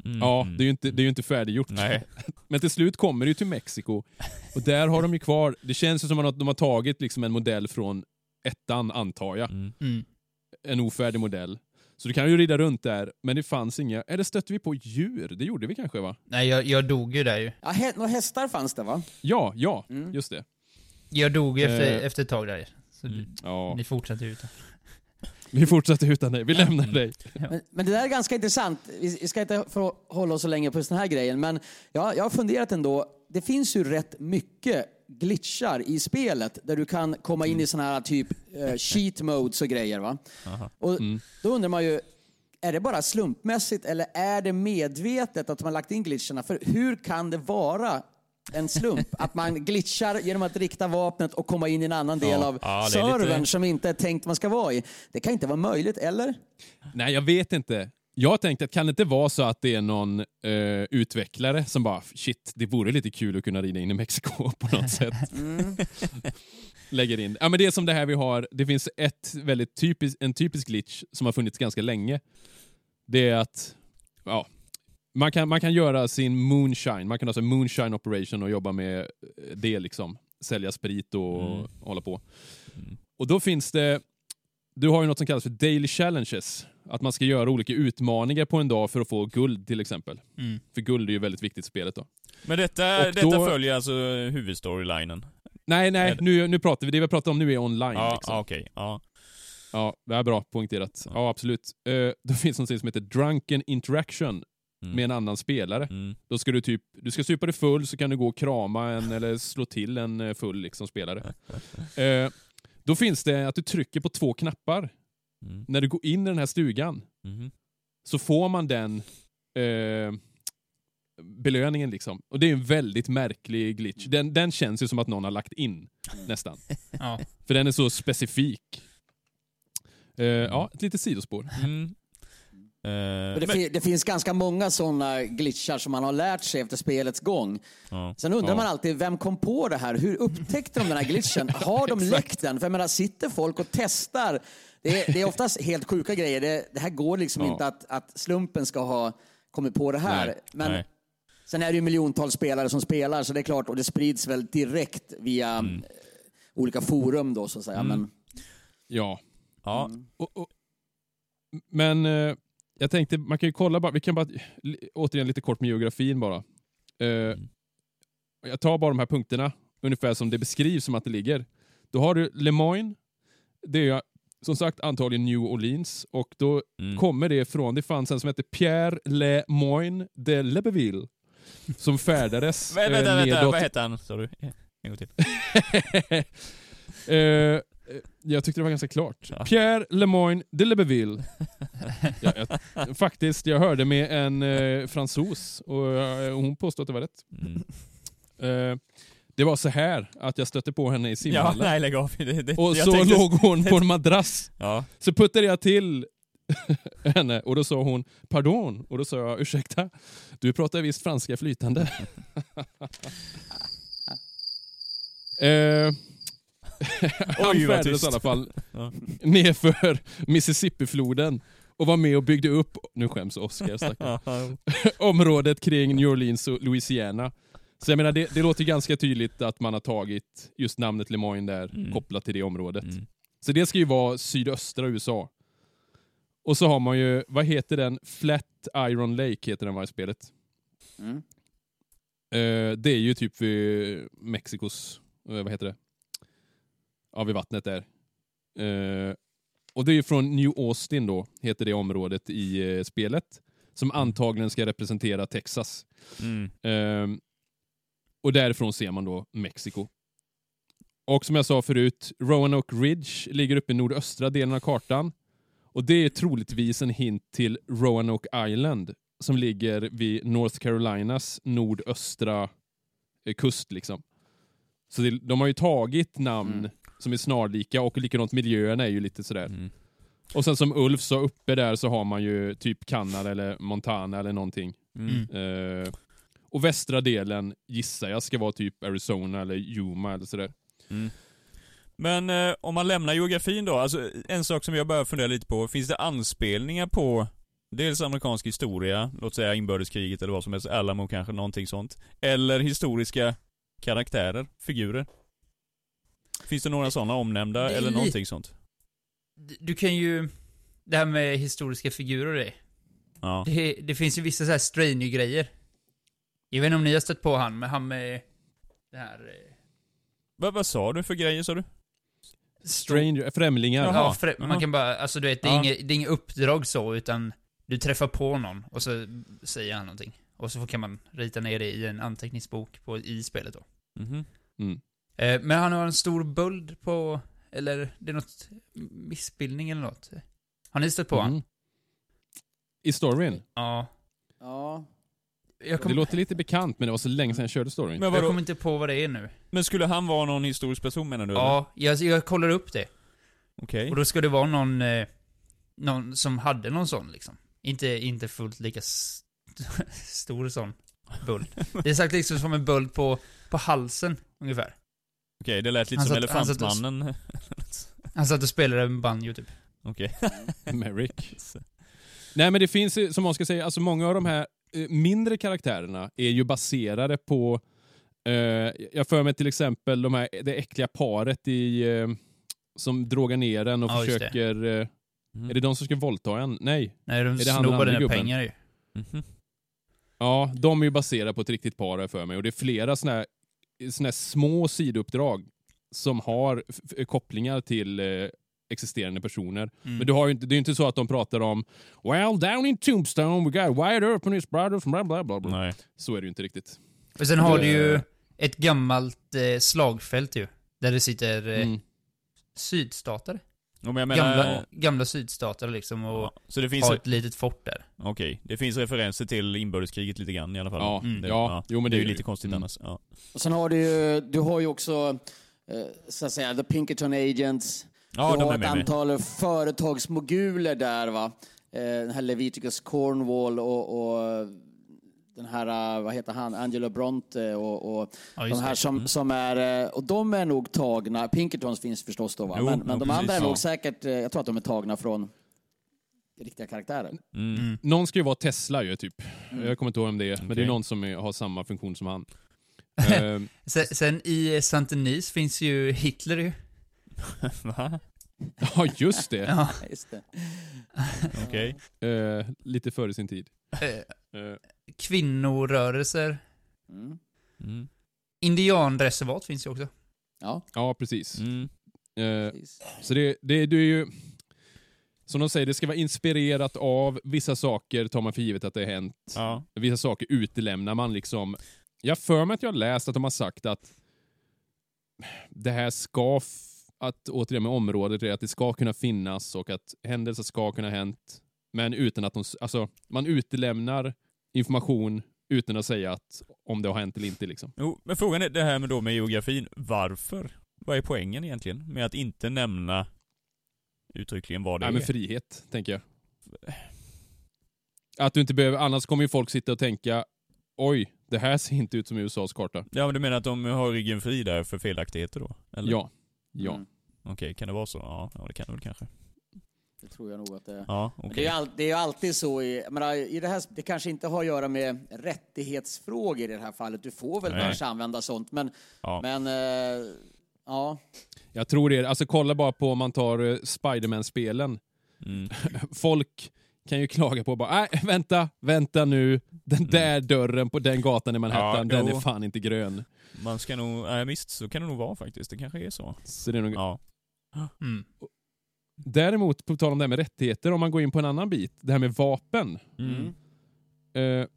Mm,
Ja, det är ju inte, det är ju inte färdiggjort.
Nej.
Men till slut kommer det ju till Mexiko. Och där har de ju kvar, det känns ju som att de har tagit liksom en modell från ettan, antar jag.
Mm.
Mm.
En ofärdig modell. Så du kan ju rida runt där, men det fanns inga... Eller stötte vi på djur? Det gjorde vi kanske va?
Nej, jag, jag dog ju där ju.
Ja, hä- några hästar fanns det va?
Ja, ja,
Mm.
just det.
Jag dog efter,
Eh.
efter ett tag där. Så
Mm.
Ja.
ni fortsatte ut.
Vi fortsatte utan dig, vi lämnar dig.
Men, men det där är ganska intressant. Vi, ska inte hålla oss så länge på den här grejen, men ja, jag har funderat ändå. Det finns ju rätt mycket glitchar i spelet där du kan komma in i såna här typ eh, cheat modes och grejer. Va?
Aha.
Och Då undrar man ju, är det bara slumpmässigt eller är det medvetet att man lagt in glitcherna? För hur kan det vara en slump att man glitchar genom att rikta vapnet och komma in i en annan del
Ja.
av
Ja,
servern
lite-
som inte är tänkt man ska vara i? Det kan inte vara möjligt, eller?
Nej, jag vet inte. Jag tänkte att kan det inte vara så att det är någon eh, utvecklare som bara shit, det vore lite kul att kunna rida in i Mexiko på något sätt.
Mm.
Lägger in. Ja, men det är som det här vi har, det finns ett väldigt typisk, en typisk glitch som har funnits ganska länge. Det är att ja, man, kan, man kan göra sin moonshine, man kan sin moonshine operation och jobba med eh, det liksom. Sälja sprit och
Mm.
hålla på.
Mm.
Och då finns det, du har ju något som kallas för daily challenges. Att man ska göra olika utmaningar på en dag för att få guld till exempel.
Mm.
För guld är ju väldigt viktigt i spelet då.
Men detta,
Och
detta
då-
följer alltså huvudstorylinen?
Nej, nej,
det-
nu, nu pratar vi, det vi pratar om nu är online.
Ja,
liksom.
okej. Ja.
Ja, det är bra poängterat. Ja, absolut. Uh, då finns något som heter drunken interaction
Mm.
med en annan spelare.
Mm.
Då ska du typ, du ska supa dig full så kan du gå och krama en eller slå till en eh, full liksom, spelare. Eh, då finns det att du trycker på två knappar
Mm.
när du går in i den här stugan.
Mhm.
Så får man den eh, belöningen liksom. Och det är en väldigt märklig glitch. Den, den känns ju som att någon har lagt in, nästan.
Ja.
För den är så specifik. Eh, ja, ett litet sidospår.
Mm. Eh,
Men det,
men-
fi- det finns ganska många sådana glitchar som man har lärt sig efter spelets gång.
ja.
Sen undrar
Ja.
man alltid, vem kom på det här? Hur upptäckte de den här glitchen? Har de läckt den? För jag menar, sitter folk och testar? Det är, det är oftast helt sjuka grejer. Det, det här går liksom
Ja.
inte att, att slumpen ska ha kommit på det här.
Nej,
Men
nej.
sen är det ju miljontals spelare som spelar, så det är klart, och det sprids väl direkt via
Mm.
eh, olika forum då, så att säga. Men,
Ja.
Ja.
Och, och, men eh, jag tänkte, man kan ju kolla bara, vi kan bara, återigen lite kort med geografin bara. Eh, Jag tar bara de här punkterna, ungefär som det beskrivs som att det ligger. Då har du Le Moyne, det är som sagt antagligen New Orleans, och då
Mm.
kommer det från, det fanns en som hette Pierre Le Moyne de Lebeville, som färdades
Vä- Vänta,
eh,
vänta,
nedåt-
vad hette han? Du? En gång till.
Eh, jag tyckte det var ganska klart.
Ja.
Pierre Lemoyne de Lebeville. ja, jag, faktiskt, jag hörde med en eh, fransos och eh, hon påstod att det var rätt.
Mm.
Eh, det var så här att jag stötte på henne i
Ja,
simhallen.
nej lägg av. Det, det,
och så
tänkte-
låg hon på en madrass.
Ja.
Så puttade jag till henne och då sa hon pardon och då sa jag ursäkta, du pratar visst franska flytande. eh, han färdades i alla fall
Ja.
nerför Mississippifloden och var med och byggde upp, nu skäms Oscar området kring New Orleans och Louisiana. Så jag menar, det, det låter ganska tydligt att man har tagit just namnet Lemoyne där,
Mm.
kopplat till det området.
Mm.
Så det ska ju vara sydöstra USA. Och så har man ju, vad heter den? Flat Iron Lake heter den var i spelet.
mm.
Eh, det är ju typ vid Mexikos, eh, vad heter det? Ja, vid vattnet där. Eh, och det är från New Austin då, heter det området i eh, spelet. Som antagligen ska representera Texas.
Mm.
Ehm, och därifrån ser man då Mexiko. Och som jag sa förut, Roanoke Ridge ligger uppe i nordöstra delen av kartan. Och det är troligtvis en hint till Roanoke Island som ligger vid North Carolinas nordöstra eh, kust. liksom. Så det, de har ju tagit namn
Mm.
Som är snarlika och likadant miljöerna är ju lite sådär.
Mm.
Och sen som Ulf sa, uppe där så har man ju typ Kanada eller Montana eller någonting.
Mm.
Eh, och västra delen gissar jag ska vara typ Arizona eller Yuma eller sådär.
Mm. Men eh, om man lämnar geografin då, alltså en sak som jag börjar fundera lite på, finns det anspelningar på dels amerikansk historia, låt säga inbördeskriget eller vad som helst, Alamo kanske, någonting sånt. Eller historiska karaktärer, figurer? Finns det några sådana omnämnda eller någonting sånt?
Du kan ju... Det här med historiska figurer och det.
Ja.
Det, det finns ju vissa så här Stranger-grejer. Jag vet inte om ni har stött på han, men han med det här... eh,
Vad, vad sa du för grejer sa du?
Stranger, främlingar.
Jaha.
Ja,
jaha.
man kan bara, alltså du vet, det är,
Ja.
inget, det är inget uppdrag så, utan du träffar på någon och så säger han någonting. Och så kan man rita ner det i en anteckningsbok på, i spelet då.
Mhm.
Mm.
Eh, men han har en stor böld på, eller det är något missbildning eller något. Har ni stött på han?
Mm. I storyn.
Ja.
Ja.
Jag,
Det
kom,
låter lite bekant men det var så länge sedan jag körde storyn.
Men
jag kommer inte på vad det är nu.
Men skulle han vara någon historisk person menar du?
Ja, jag, jag kollar upp det.
Okej.
Och då ska det vara någon, eh, någon som hade någon sån liksom. Inte, inte fullt lika s- stor sån böld. Det är sagt liksom som en böld på, på halsen, ungefär.
Okej, det lät lite
Han
som
satt- han satt och-
Elefantmannen.
Han satt och spelade med banjo typ.
Okej.
Merrick. Nej men det finns, ju, som man ska säga, alltså många av de här eh, mindre karaktärerna är ju baserade på, eh, jag för mig till exempel de här, det äckliga paret i, eh, som drogar ner en och
Ja, just det.
försöker, eh,
Mm.
är det de som ska våldta en? Nej.
Nej, de
Är det
snor dina pengar ju.
Mhm.
Ja, de är ju baserade på ett riktigt par jag för mig och det är flera såna här, såna små sidouppdrag som har kopplingar till eh, existerande personer.
Mm.
Men du har ju inte, det är ju inte så att de pratar om Well, down in Tombstone we got Wyatt Earp and his brothers bla bla bla bla.
Nej.
Så är det ju inte riktigt.
Och sen har du ju ett gammalt eh, slagfält ju. Där det sitter eh,
Mm.
sydstatare.
Ja, men jag menar...
Gamla, gamla sydstatare liksom och
Ja, så det finns...
har ett litet fort där.
Okej, det finns referenser till inbördeskriget lite grann i alla fall.
Ja,
Mm.
Det,
ja, jo men
det är ju
det
lite konstigt
Mm.
annars. Ja.
Och sen har du ju, du har ju också, eh, så att säga, The Pinkerton Agents.
Ja,
du
de
har
är
ett
med
antal företagsmoguler där va. Eh, den här Leviticus Cornwall och, och den här, eh, vad heter han, Angelo Bronte och, och
Ja,
de här som,
Mm.
som är, eh, och de är nog tagna, Pinkertons finns förstås då va,
Jo,
men, men
jo,
de andra är
precis,
nog
ja.
säkert, eh, jag tror att de är tagna från riktiga karaktärer.
Mm.
Mm.
Någon ska ju vara Tesla ju typ.
Mm.
Jag kommer inte ihåg vem det är, men det är någon som är, har samma funktion som han. Eh,
Sen, sen i Saint-Denis finns ju Hitler ju.
Va?
ja, just det.
Ja.
Just det.
Okej.
Eh, lite före sin tid.
Eh,
Eh,
kvinnorörelser.
Mm.
Mm.
Indianreservat finns ju också.
Ja,
ja, precis.
Mm.
Precis.
Så det, det, det är ju... Som de säger, det ska vara inspirerat av vissa saker tar man för givet att det har hänt.
Ja.
Vissa saker utelämnar man liksom. Jag för mig att jag har läst att de har sagt att det här ska, att återigen med området, är att det ska kunna finnas och att händelser ska kunna ha hänt. Men utan att de, alltså man utelämnar information utan att säga att om det har hänt eller inte liksom.
Jo, men frågan är det här med då med geografin. Varför? Vad är poängen egentligen med att inte nämna uttryckligen vad det
Nej
är?
men frihet, tänker jag. Att du inte behöver, annars kommer ju folk sitta och tänka oj, det här ser inte ut som USAs karta.
Ja, men du menar att de har ryggen fri där för felaktigheter då? Eller?
Ja. Ja.
Mm.
Okej, kan det vara så? Ja, ja det kan det väl kanske.
Det tror jag nog att det är.
Ja, okej.
Det är, all, det är alltid så i, menar, i det här, det kanske inte har att göra med rättighetsfrågor i det här fallet. Du får väl
Nej.
kanske använda sånt, men,
Ja.
men eh, ja.
Jag tror det. Alltså kolla bara på om man tar uh, Spiderman-spelen.
Mm.
Folk kan ju klaga på bara, nej vänta, vänta nu. Den där dörren på den gatan i Manhattan,
Ja,
den
jo.
är fan inte grön.
Man ska nog, nej visst, så kan det nog vara faktiskt. Det kanske är så.
Så det är nog...
Ja.
Mm.
Däremot, på tal om det här med rättigheter, om man går in på en annan bit, det här med vapen.
Mm.
Eh,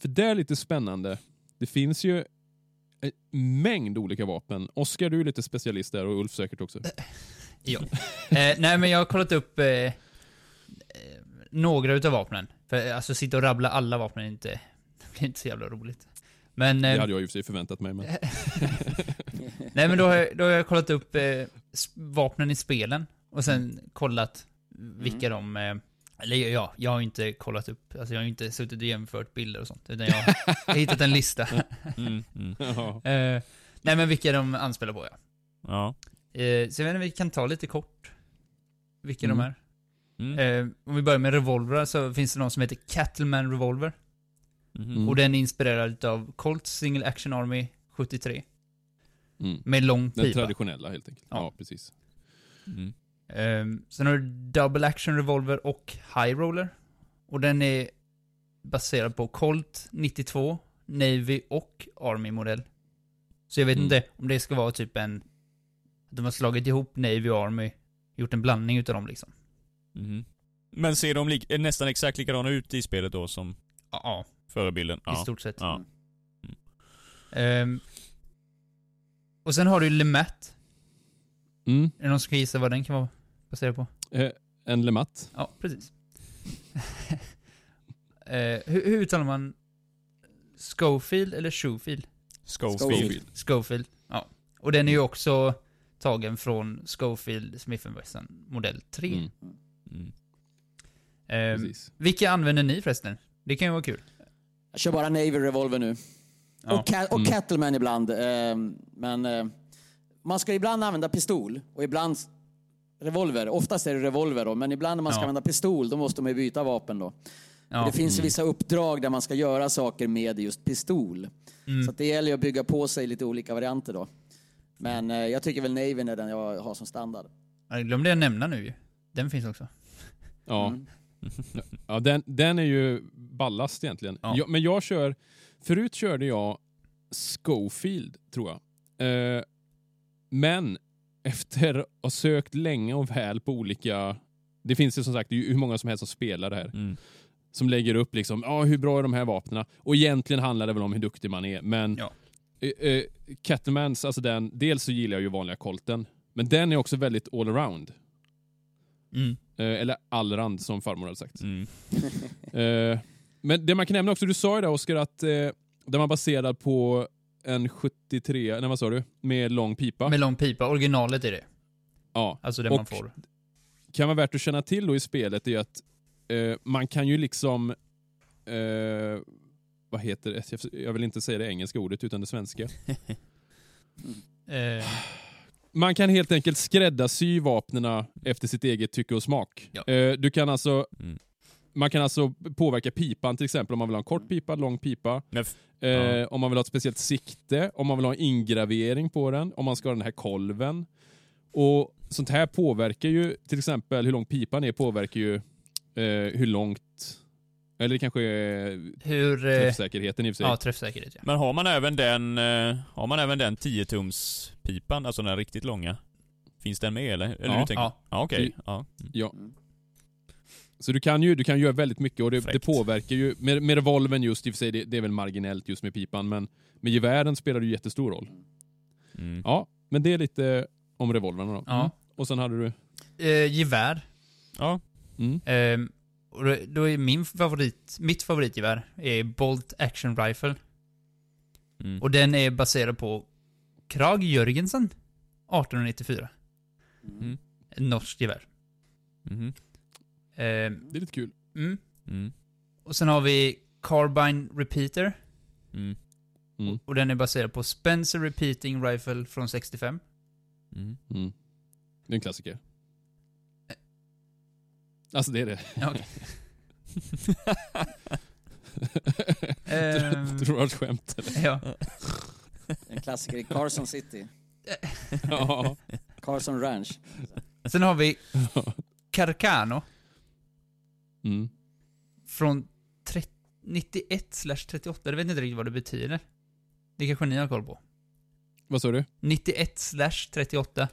för det är lite spännande. Det finns ju en mängd olika vapen. Oskar, du är lite specialist där och Ulf säkert också.
Ja. eh, nej, men jag har kollat upp eh, eh, några utav vapnen. För alltså sitta och rabbla alla vapnen är inte, det blir inte så jävla roligt. Men,
Det
eh,
hade jag i och för sig förväntat mig. Men...
nej men då har, jag, då har jag kollat upp eh, vapnen i spelen. Och sen kollat vilka de... Eh, eller ja, jag har inte kollat upp, alltså jag har inte suttit och jämfört bilder och sånt. Utan jag har hittat en lista.
Mm. Mm.
Eh, nej men vilka de anspelar på ja.
Ja.
Eh, så jag vet inte, vi kan ta lite kort. Vilka
Mm.
de är.
Mm.
Eh, om vi börjar med revolver så finns det någon som heter Cattleman Revolver.
Mm.
Och den är inspirerad av Colt Single Action Army 73.
Mm.
Med lång
Den
pipa.
traditionella helt enkelt. Ja,
Ja.
precis.
Mm.
Eh, sen har du Double Action Revolver och High Roller. Och den är baserad på Colt 92, Navy och Army-modell. Så jag vet
Mm.
inte om det ska vara typ en... De har slagit ihop Navy och Army, gjort en blandning utav dem liksom.
Mhm. Men ser de nästan exakt likadana ut i spelet då som
Ja,
förebilden?
i
Ja.
stort sett.
Ja.
Ehm, och sen har du Lemat.
Mm.
Är det någon som kan gissa vad den kan vara baserad på?
Eh, en Lemat.
Ja, precis. eh, hur, hur uttalar man Schofield eller Schofield?
Schofield.
Schofield.
Schofield, ja. Och den är ju också tagen från Schofield Smith Wesson modell 3.
Mm.
Mm.
Precis.
vilka använder ni förresten? Det kan ju vara kul.
Jag kör bara Navy Revolver nu.
Ja.
Och, ca- och
Mm.
Cattleman ibland. eh, men eh, man ska ibland använda pistol och ibland revolver. Oftast är det revolver då, men ibland när man ska
Ja.
använda pistol då måste man ju byta vapen då.
Ja.
Det finns ju vissa uppdrag där man ska göra saker med just pistol.
Mm.
Så att det gäller ju att bygga på sig lite olika varianter då. Men eh, jag tycker väl Navy är den jag har som standard.
Jag glömde jag nämna nu. Den finns också.
Ja.
Mm.
Ja, den, den är ju ballast egentligen.
Ja.
Jag, men jag kör... Förut körde jag Schofield, tror jag. Eh, men efter att ha sökt länge och väl på olika... Det finns ju som sagt hur många som helst som spelar det här.
Mm.
Som lägger upp liksom, ja hur bra är de här vapnen? Och egentligen handlar det väl om hur duktig man är. Men
Ja.
eh, eh, Cattlemans, alltså den, dels så gillar jag ju vanliga Colten. Men den är också väldigt allround.
Mm.
Eh, eller allrand som farmor hade sagt.
Mm.
Eh, men det man kan nämna också, du sa ju där Oskar att eh, den var baserad på en 73, nej vad sa du? Med lång pipa.
Med lång pipa. Originalet är det.
ja.
Alltså det man får.
Kan vara värt att känna till då i spelet är att eh, man kan ju liksom eh, vad heter det? Jag- Jag vill inte säga det engelska ordet utan det svenska.
Eh,
Man kan helt enkelt skräddarsy vapnena efter sitt eget tycke och smak.
Ja.
Eh, du kan alltså,
Mm.
man kan alltså påverka pipan till exempel om man vill ha en kort pipa, lång pipa. Eh,
Ja.
Om man vill ha ett speciellt sikte, om man vill ha en ingravering på den, om man ska ha den här kolven. Och Sånt här påverkar ju, till exempel hur lång pipan är påverkar ju eh, hur långt, eller kanske eh,
hur... Eh,
träffsäkerheten i och för sig.
ja, träffsäkerhet ja.
Men har man även den, eh, har man även den 10 tums pipan, alltså den riktigt långa? Finns den med eller? eller
Ja.
hur tänker
Ja.
ja okej.
Det-
Ja. Mm.
Ja. Så du kan ju du kan göra väldigt mycket och det, det påverkar ju, med, med revolven just i och för sig, det, det är väl marginellt just med pipan, men med gevären spelar det ju jättestor roll.
Mm.
Ja, men det är lite om revolverna då.
Ja.
Och sen hade du...
Eh, gevär.
Ja.
Mm.
Ehm, och då, är min favorit, mitt favoritgevär är Bolt Action Rifle.
Mm.
Och den är baserad på Krag Jörgensen 1894.
Mm.
En norsk gevär.
Mhm.
Ehm,
Det är lite kul.
mm.
Mm.
Och sen har vi Carbine Repeater.
Mm.
Mm.
Och den är baserad på Spencer Repeating Rifle från 65.
Mm.
Mm. Det är en klassiker. Alltså det är det.
Ehm,
Tror du det var ett skämt eller?
ja.
En klassiker i Carson City.
Ja.
Carson Ranch.
Sen har vi Carcano
Mm.
från 30 91 38. Jag vet inte riktigt vad det betyder. Det kanske ni har koll på.
Vad sa du?
91 38.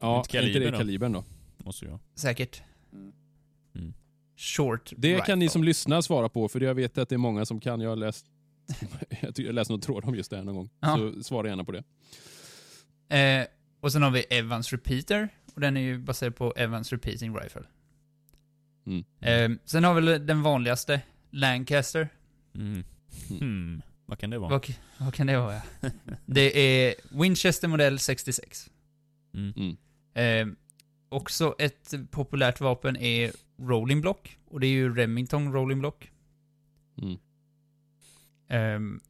Ja,
Inte
är inte det kalibern då?
Måste jag.
Säkert.
Mm.
Mm.
Short
Det
rifle.
kan ni som lyssnar svara på, för jag vet att det är många som kan. Jag har läst, jag läste någon tråd om just det här någon gång.
Ja.
Så svara gärna på det.
Eh, och sen har vi Evans Repeater. Och den är ju baserad på Evans Repeating Rifle.
Mm.
Eh, sen har vi den vanligaste, Lancaster.
Mm. Hmm. Vad kan det vara?
Vad, vad kan det vara? det är Winchester modell 66.
Mm.
Mm.
Eh, också ett populärt vapen är Rolling Block. Och det är ju Remington Rolling Block.
Mm.
Ehm,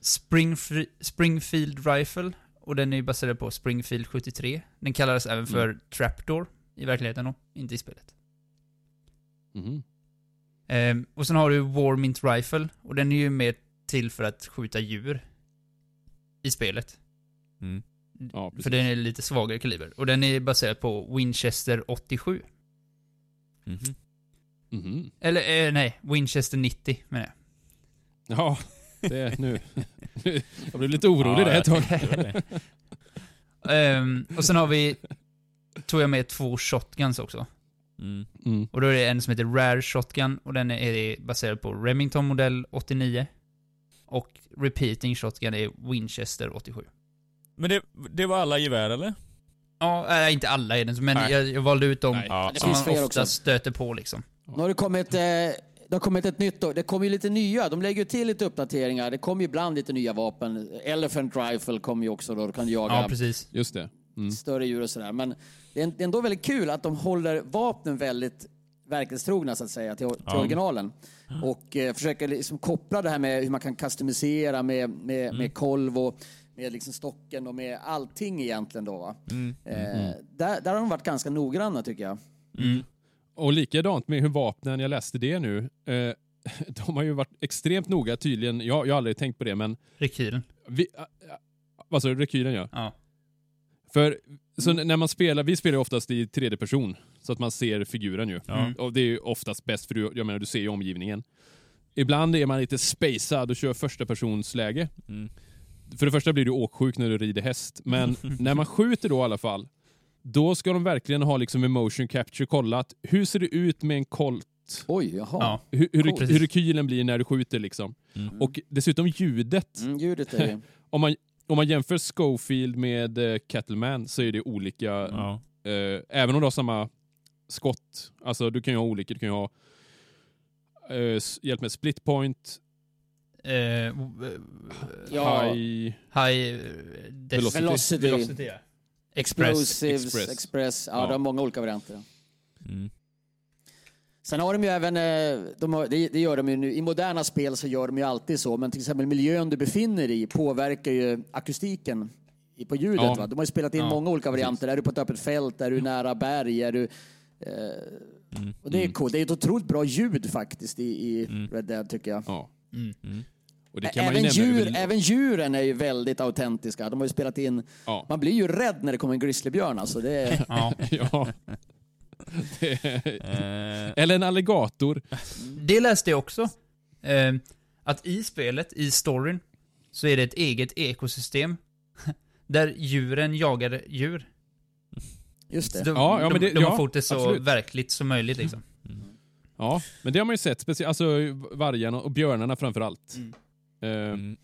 Springfri- Springfield Rifle. Och den är ju baserad på Springfield 73. Den kallades även för Trapdoor i verkligheten då, inte i spelet.
Mhm.
Ehm, och sen har du Warmint Rifle. Och den är ju mer till för att skjuta djur. I spelet.
Mm.
Ja.
För den är lite svagare kaliber. Och den är baserad på Winchester 87.
Mhm.
Mhm.
Eller eh, nej, Winchester 90 menar jag.
Ja, det är nu. jag blev lite orolig där ett tag.
Ehm, och sen har vi, tog jag med två shotguns också.
Mm.
Mm.
Och då är det en som heter Rare Shotgun och den är baserad på Remington modell 89. Och Repeating Shotgun är Winchester 87.
Men det, det var alla gevär eller?
Ja, äh, inte alla är det, men
Nej.
jag, jag valde ut dem
Nej.
Ja.
Det
som man
fler
ofta
också.
stöter på liksom.
Nu har det kommit, eh, det har kommit ett nytt, då. det kommer ju lite nya, de lägger ju till lite uppdateringar. Det kommer ju ibland lite nya vapen. Elephant Rifle kommer ju också då, då kan du jaga
Ja, precis.
Just det. Mm.
större djur och sådär. Men det är, det är ändå väldigt kul att de håller vapnen väldigt, verklighetstrogna så att säga till, till
Ja.
originalen. Och eh, försöker liksom koppla det här med hur man kan customisera med, med,
Mm.
med kolv och med liksom stocken och med allting egentligen då. Va?
Mm.
Eh, där, där har de varit ganska noggranna tycker jag.
Och likadant med hur vapnen, jag läste det nu, eh, de har ju varit extremt noga tydligen, jag, jag har aldrig tänkt på det, men
Rekylen.
vi, äh, äh, vad sa du, rekylen ja.
Ja.
För så n- när man spelar, vi spelar ju oftast i tredje person, så att man ser figuren ju.
Ja.
Och det är ju oftast bäst för du, jag menar, du ser ju omgivningen. Ibland är man lite spacad och kör första personsläge.
Mm.
För det första blir du åksjuk när du rider häst, men när man skjuter då i alla fall, då ska de verkligen ha liksom med motion capture kollat, hur ser det ut med en kolt?
Oj, jaha.
Ja.
Hur, hur,
Precis.
hur rekylen blir när du skjuter liksom.
Mm.
Och dessutom ljudet.
Mm, ljudet är.
Om man, om man jämför Schofield med uh, Cattleman så är det olika,
Ja.
eh, även om du har samma skott. Alltså du kan ju ha olika, du kan ju ha s- hjälp med split point,
Eh,
Ja.
high...
high... eh,
Velocity.
Velocity.
Velocity, ja.
Explosives,
Express.
Express. Ja,
Ja.
de har många olika varianter.
Mm.
Sen har de ju även, eh, de har, det, gör de ju nu, i moderna spel så gör de ju alltid så, men till exempel miljön du befinner dig i påverkar ju akustiken i- på ljudet.
Ja.
Va? De har ju spelat in
Ja,
många olika varianter. Är du på ett öppet fält? Är du nära berg? Är du, eh,
Mm.
och det är coolt. Det är ett otroligt bra ljud faktiskt i, i
Mm.
Red Dead tycker jag.
Ja.
Mm.
Och det kan man ju
Även,
nämna
djur, även djuren är ju väldigt autentiska. De har ju spelat in,
Ja.
man blir ju rädd när det kommer en grizzlybjörn alltså. Det är,
Ja.
ja. Det är- Eller en alligator.
Det läste jag också. Eh, att i spelet, i storyn, så är det ett eget ekosystem. Där djuren jagar djur.
just det.
De,
Ja, ja, men
de,
det-
de har
ja,
fått det så
absolut.
verkligt som möjligt liksom.
Ja, men det har man ju sett. Alltså vargarna och björnarna framför allt.
Mm.
Eh,
mm.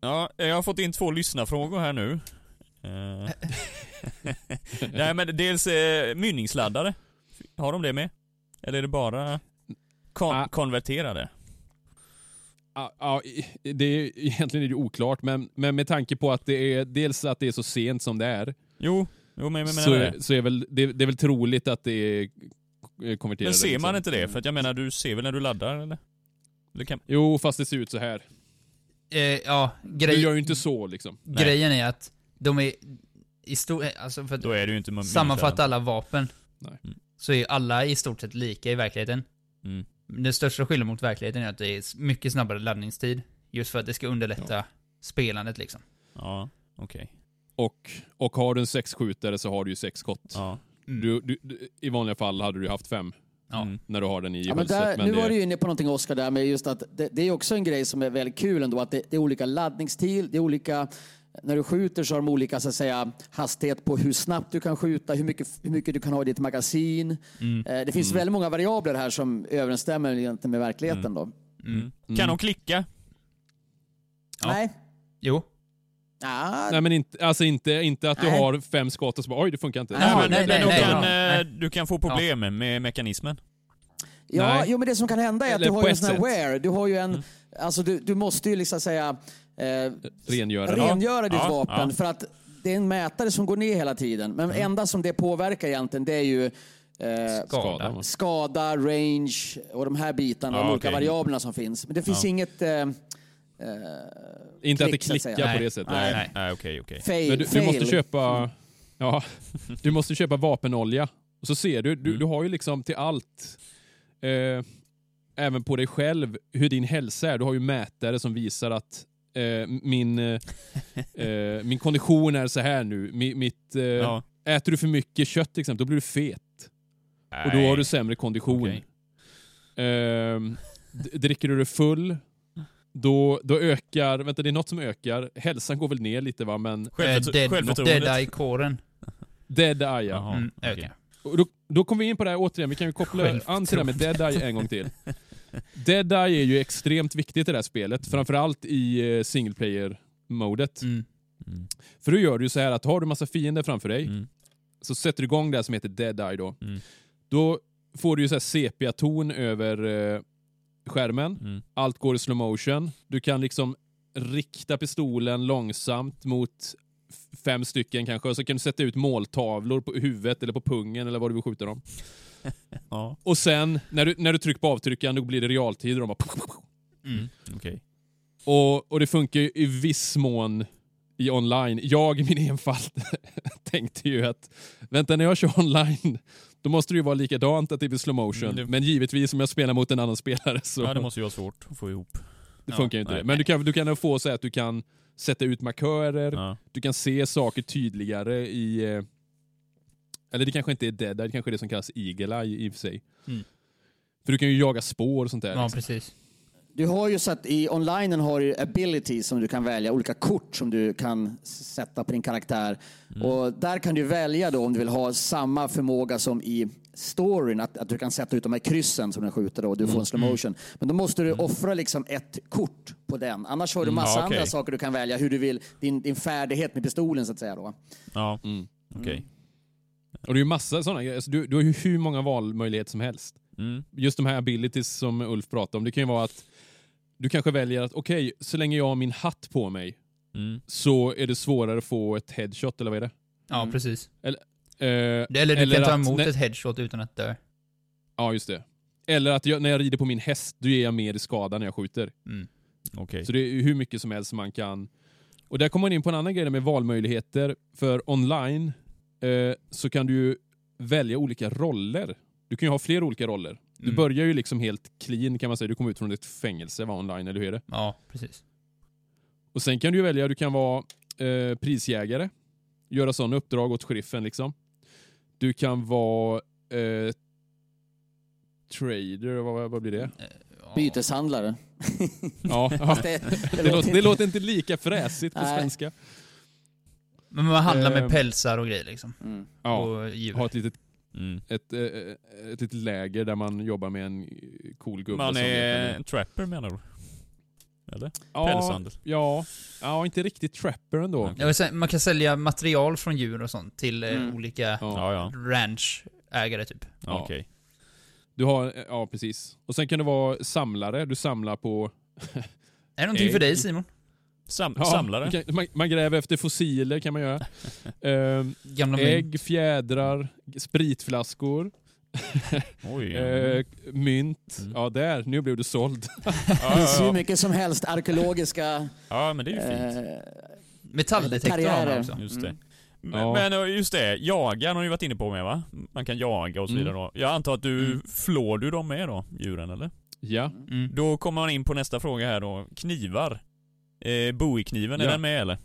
Ja, jag har fått in två lyssnarfrågor här nu. Eh. Nej men dels eh, mynningsladdare. Har de det med? Eller är det bara kon-
Ah.
konverterade?
Ja, ja, i- det är, egentligen är det oklart, men, men med tanke på att det är dels att det är så sent som det är,
Jo, jo men menar
så,
det.
är, så är väl, det, det är väl troligt att det är konverterade.
Men ser man
liksom.
inte det? För att jag menar, du ser väl när du laddar eller kan...
Jo, fast det ser ut så här.
Eh, ja,
Du
grej,
gör ju inte så liksom.
Nej.
grejen är att de är i stor... Alltså för att
Då är det ju inte
sammanfatta alla vapen,
Nej.
Mm.
så är alla i stort sett lika i verkligheten.
Mm.
Den största skillnaden mot verkligheten är att det är mycket snabbare laddningstid. Just för att det ska underlätta spelandet liksom.
Ja, okej.
Och, och har du en sexskjutare så har du ju sex skott.
Ja.
Mm.
Du, du, du, I vanliga fall hade du haft fem
Ja.
Mm.
när du har den i
Ja, men där,
men
nu
det-
var du ju inne på någonting Oskar där med just att det, det är också en grej som är väldigt kul ändå att det, det är olika laddningstid, det är olika när du skjuter så har de olika så att säga, hastighet på hur snabbt du kan skjuta, hur mycket, hur mycket du kan ha i ditt magasin. Eh, det finns väldigt många variabler här som överensstämmer med verkligheten. Då.
Mm. Kan de klicka?
Ja.
Nej.
Jo.
Ah,
Nej men inte, alltså inte, inte att du
Nej.
har fem skott och så bara oj det funkar inte.
Nej,
Ja,
men-
men,
nej,
men
nej,
de
nej,
kan,
ja.
du kan få problem med mekanismen.
Ja,
Nej.
jo, men det som kan hända är att
Eller
du har en sån här wear. Du har ju en, alltså du, du måste ju liksom säga eh,
Rengöra.
rengöra ditt
Ja,
vapen
ja.
för att det är en mätare som går ner hela tiden. Men enda som det påverkar egentligen det är ju eh,
Skada.
skada, range och de här bitarna,
Ja,
de olika
okej.
variablerna som finns. Men det finns
Ja.
inget eh,
Inte att det
klick, att säga.
klickar på
Nej.
det sättet.
Nej,
Nej.
nej, okej, okej.
fail.
Men du, du måste köpa... Ja, du måste köpa vapenolja. Och så ser du, du,
Mm.
du har ju liksom till allt, eh, även på dig själv, hur din hälsa är. Du har ju mätare som visar att eh, min, eh, eh, min kondition är så här nu. Mi, mitt, eh,
Ja.
Äter du för mycket kött till exempel, då blir du fet. Och då har du sämre kondition.
Okej.
Ehm, dricker du dig full, då, då ökar, vänta det är något som ökar, hälsan går väl ner lite va, men
Självförtro-
Eh, dead,
självförtroendet.
dead Eye-kåren.
Dead Eye ja.
Jaha,
Mm.
Och då, då kommer vi in på det här återigen, vi kan ju koppla an till det här med Dead Eye en gång till. Dead Eye är ju extremt viktigt i det här spelet, framförallt i eh, single player-modet.
Mm.
Mm.
För då gör du ju så här att har du massa fiender framför dig,
Mm.
så sätter du igång det här som heter Dead Eye då.
Mm.
Då får du ju så här sepia-ton över eh, skärmen.
Mm.
Allt går i slow motion. Du kan liksom rikta pistolen långsamt mot fem stycken kanske, och så kan du sätta ut måltavlor på huvudet eller på pungen eller vad du vill skjuta dem.
Ja.
Och sen, när du, när du trycker på avtryckaren, då blir det realtid och de bara...
Mm.
Okej.
Och, och det funkar ju i viss mån i online. Jag i min enfald tänkte ju att vänta när jag kör online då måste det ju vara likadant att det blir slow motion.
Mm, det-
Men givetvis om jag spelar mot en annan spelare så
Ja, det måste ju vara svårt att få ihop.
det
Ja,
funkar ju inte.
nej.
det. Men du kan, du kan få så att du kan sätta ut markörer,
Ja.
du kan se saker tydligare i... eh, Eller det kanske inte är dead, det kanske är det som kallas eagle eye i och för sig.
Mm.
För du kan ju jaga spår och sånt där.
Ja,
liksom.
precis.
Du har ju så att i onlinen har du abilities som du kan välja, olika kort som du kan sätta på din karaktär. Och där kan du välja då om du vill ha samma förmåga som i storyn, att, att du kan sätta ut de här kryssen som den skjuter då, och du får en slow motion. Men då måste du offra liksom ett kort på den. Annars har du massa
Ja, okej.
andra saker du kan välja, hur du vill, din, din färdighet med pistolen så att säga då.
Ja,
Mm.
okej.
Och det är ju massa sådana grejer. Alltså, du, du har ju hur många valmöjligheter som helst.
Mm.
just de här abilities som Ulf pratade om, det kan ju vara att du kanske väljer att okej, så länge jag har min hatt på mig
Mm.
så är det svårare att få ett headshot, eller vad är det?
Ja,
Mm.
precis.
Eh,
Eller du
eller
kan ta
att-
emot ett headshot utan att dö.
Ja, just det. Eller att jag, när jag rider på min häst, då ger jag mer i skada när jag skjuter.
Mm.
Okej.
Så det är hur mycket som helst man kan... Och där kommer man in på en annan grej med valmöjligheter. För online eh, så kan du välja olika roller. Du kan ju ha flera olika roller. Du
Mm.
börjar ju liksom helt clean kan man säga. Du kommer ut från ett fängelse, var online, eller hur är det?
Ja, precis.
Och sen kan du välja, du kan vara eh, prisjägare, göra sådana uppdrag åt sheriffen liksom. Du kan vara eh, trader, vad, vad blir det?
Ja.
Byteshandlare.
Ja, ja.
Det,
Det, låter, det låter inte lika fräsigt på
Nej.
svenska.
Men man handlar med
Ehm.
pälsar och grejer liksom.
Mm.
Ja,
Och djur.
ha ett litet,
Mm.
ett, eh, ett litet läger där man jobbar med en cool gubbe.
Man är en trapper menar du? Eller?
ja,
Pälshandel?
ja, ja, inte riktigt trapper ändå.
Vill säga, man kan sälja material från djur och sånt till eh,
Mm.
olika
Ja.
Ja, ja.
ranchägare typ.
ja. Okej.
Du har, ja precis. Och sen kan du vara samlare, du samlar på
Är det någonting
Ägg.
för dig Simon?
Sam
Ja,
samlare?
Kan, man, man gräver efter fossiler kan man göra. Ehm,
Gamla mynt.
ägg, fjädrar, spritflaskor,
Oj.
eh, mynt.
Mm.
Ja, där. Nu blev du såld.
ja,
Det finns
ja,
hur
ja.
mycket som helst arkeologiska
ja, men det är ju fint.
eh,
Metalldetektor har man också.
Just det.
Mm.
Men,
Ja.
men eh, just det, jagar har ni varit inne på med va? Man kan jaga och så vidare då. Jag antar att du,
Mm.
flår du dem med då, djuren eller?
Ja.
Mm.
Då kommer man in på nästa fråga här då. Knivar. Eh, Bowie-kniven, är
Ja.
den med eller?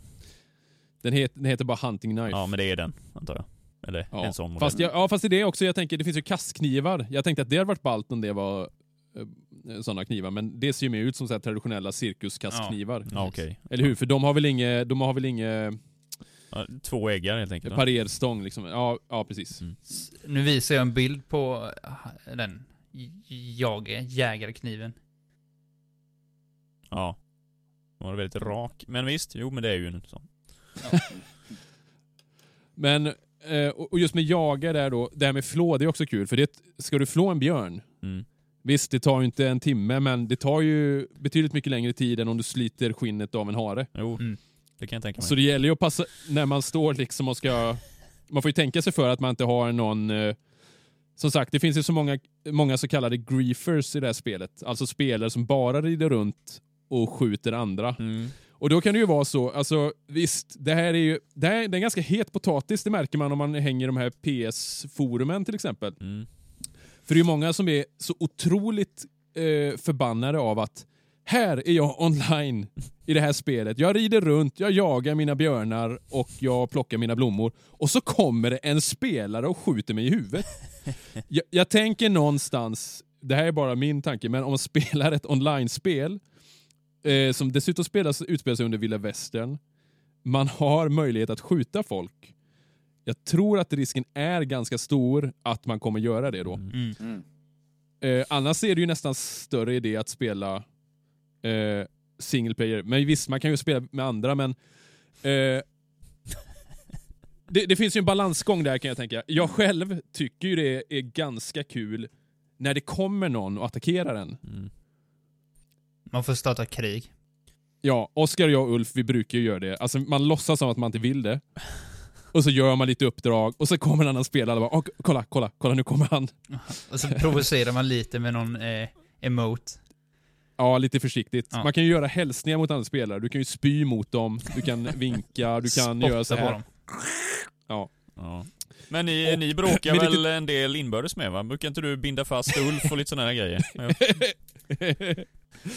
Den, het, den heter bara Hunting Knife.
Ja, men det är den, antar jag. Eller
Ja.
en sån modell.
Fast, jag, ja, fast det är det också, jag tänker, det finns ju kastknivar. Jag tänkte att det hade varit ballt om det var eh, sådana knivar, men det ser ju mer ut som så här traditionella cirkuskastknivar.
Ja, okej.
Eller hur? För de har väl inget, de har väl inget
Ja, två äggar helt enkelt.
parerstång liksom. Ja, ja precis.
Mm.
Nu visar jag en bild på ah, den jag jägarkniven.
Ja. Den var väldigt rak. Men visst, jo men det är ju en sån.
Men, eh, och och just med jaga där då, det här med flå, det är också kul. För det, ska du flå en björn,
Mm.
visst det tar ju inte en timme, men det tar ju betydligt mycket längre tid än om du sliter skinnet av en hare.
Jo,
Mm.
det kan jag tänka mig.
Så det gäller ju att passa, när man står liksom och ska... Man får ju tänka sig för att man inte har någon... Eh, som sagt, det finns ju så många, många så kallade griefers i det här spelet. Alltså spelare som bara rider runt och skjuter andra.
Mm.
Och då kan det ju vara så, alltså visst, det här är ju det här är, det är en ganska het potatis, det märker man om man hänger i de här PS-forumen till exempel.
Mm.
För det är ju många som är så otroligt eh, förbannade av att här är jag online i det här spelet. Jag rider runt, jag jagar mina björnar och jag plockar mina blommor. Och så kommer det en spelare och skjuter mig i huvudet. Jag, jag tänker någonstans, det här är bara min tanke, men om man spelar ett online-spel eh, som dessutom spelas, utspelar sig under vilda västern. Man har möjlighet att skjuta folk. Jag tror att risken är ganska stor att man kommer göra det då.
Mm.
Mm.
Eh, annars är det ju nästan större idé att spela eh, single player. Men visst, man kan ju spela med andra, men eh, det, det finns ju en balansgång där kan jag tänka. Jag själv tycker ju det är ganska kul när det kommer någon och attackerar en.
Mm.
Man får starta krig.
Ja, Oskar, jag och Ulf, vi brukar ju göra det. Alltså man låtsas som att man inte vill det. Och så gör man lite uppdrag och så kommer en annan spelare och bara, "Åh, kolla, kolla, kolla nu kommer han.
Och så provocerar man lite med någon eh, emote.
Ja, lite försiktigt.
Ja.
Man kan ju göra hälsningar mot andra spelare. Du kan ju spy mot dem, du kan vinka, du kan göra så
Spotta på
här.
dem.
Ja.
Ja. Men ni, ni bråkar väl en del inbördes med va? Brukar inte du binda fast Ulf och lite sådana här grejer? Ja,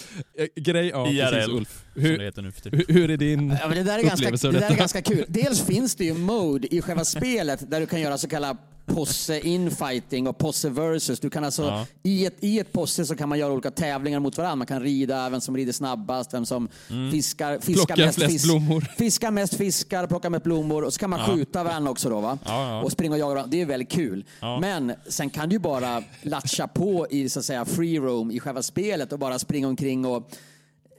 Eh, Grej, ja
IRL.
precis Ulf.
som det
Hur,
heter nu för tiden.
hur, hur är din...
Ja, men det där är, ganska,
upplevelse av
det där är
detta.
ganska kul. Dels finns det ju mode i själva spelet där du kan göra så kallad posse infighting och posse versus. Du kan alltså,
Ja.
i, ett, I ett posse så kan man göra olika tävlingar mot varandra. Man kan rida, vem som rider snabbast, vem som fiskar, fiskar
Plockar
mest fisk,
blommor.
Fiskar mest fiskar, plockar mest blommor och så kan man skjuta varandra också då va?
Ja, ja.
Och springa och jaga varandra. Det är väldigt kul.
Ja.
Men sen kan du ju bara latcha på i så att säga free roam i själva spelet och bara springa omkring och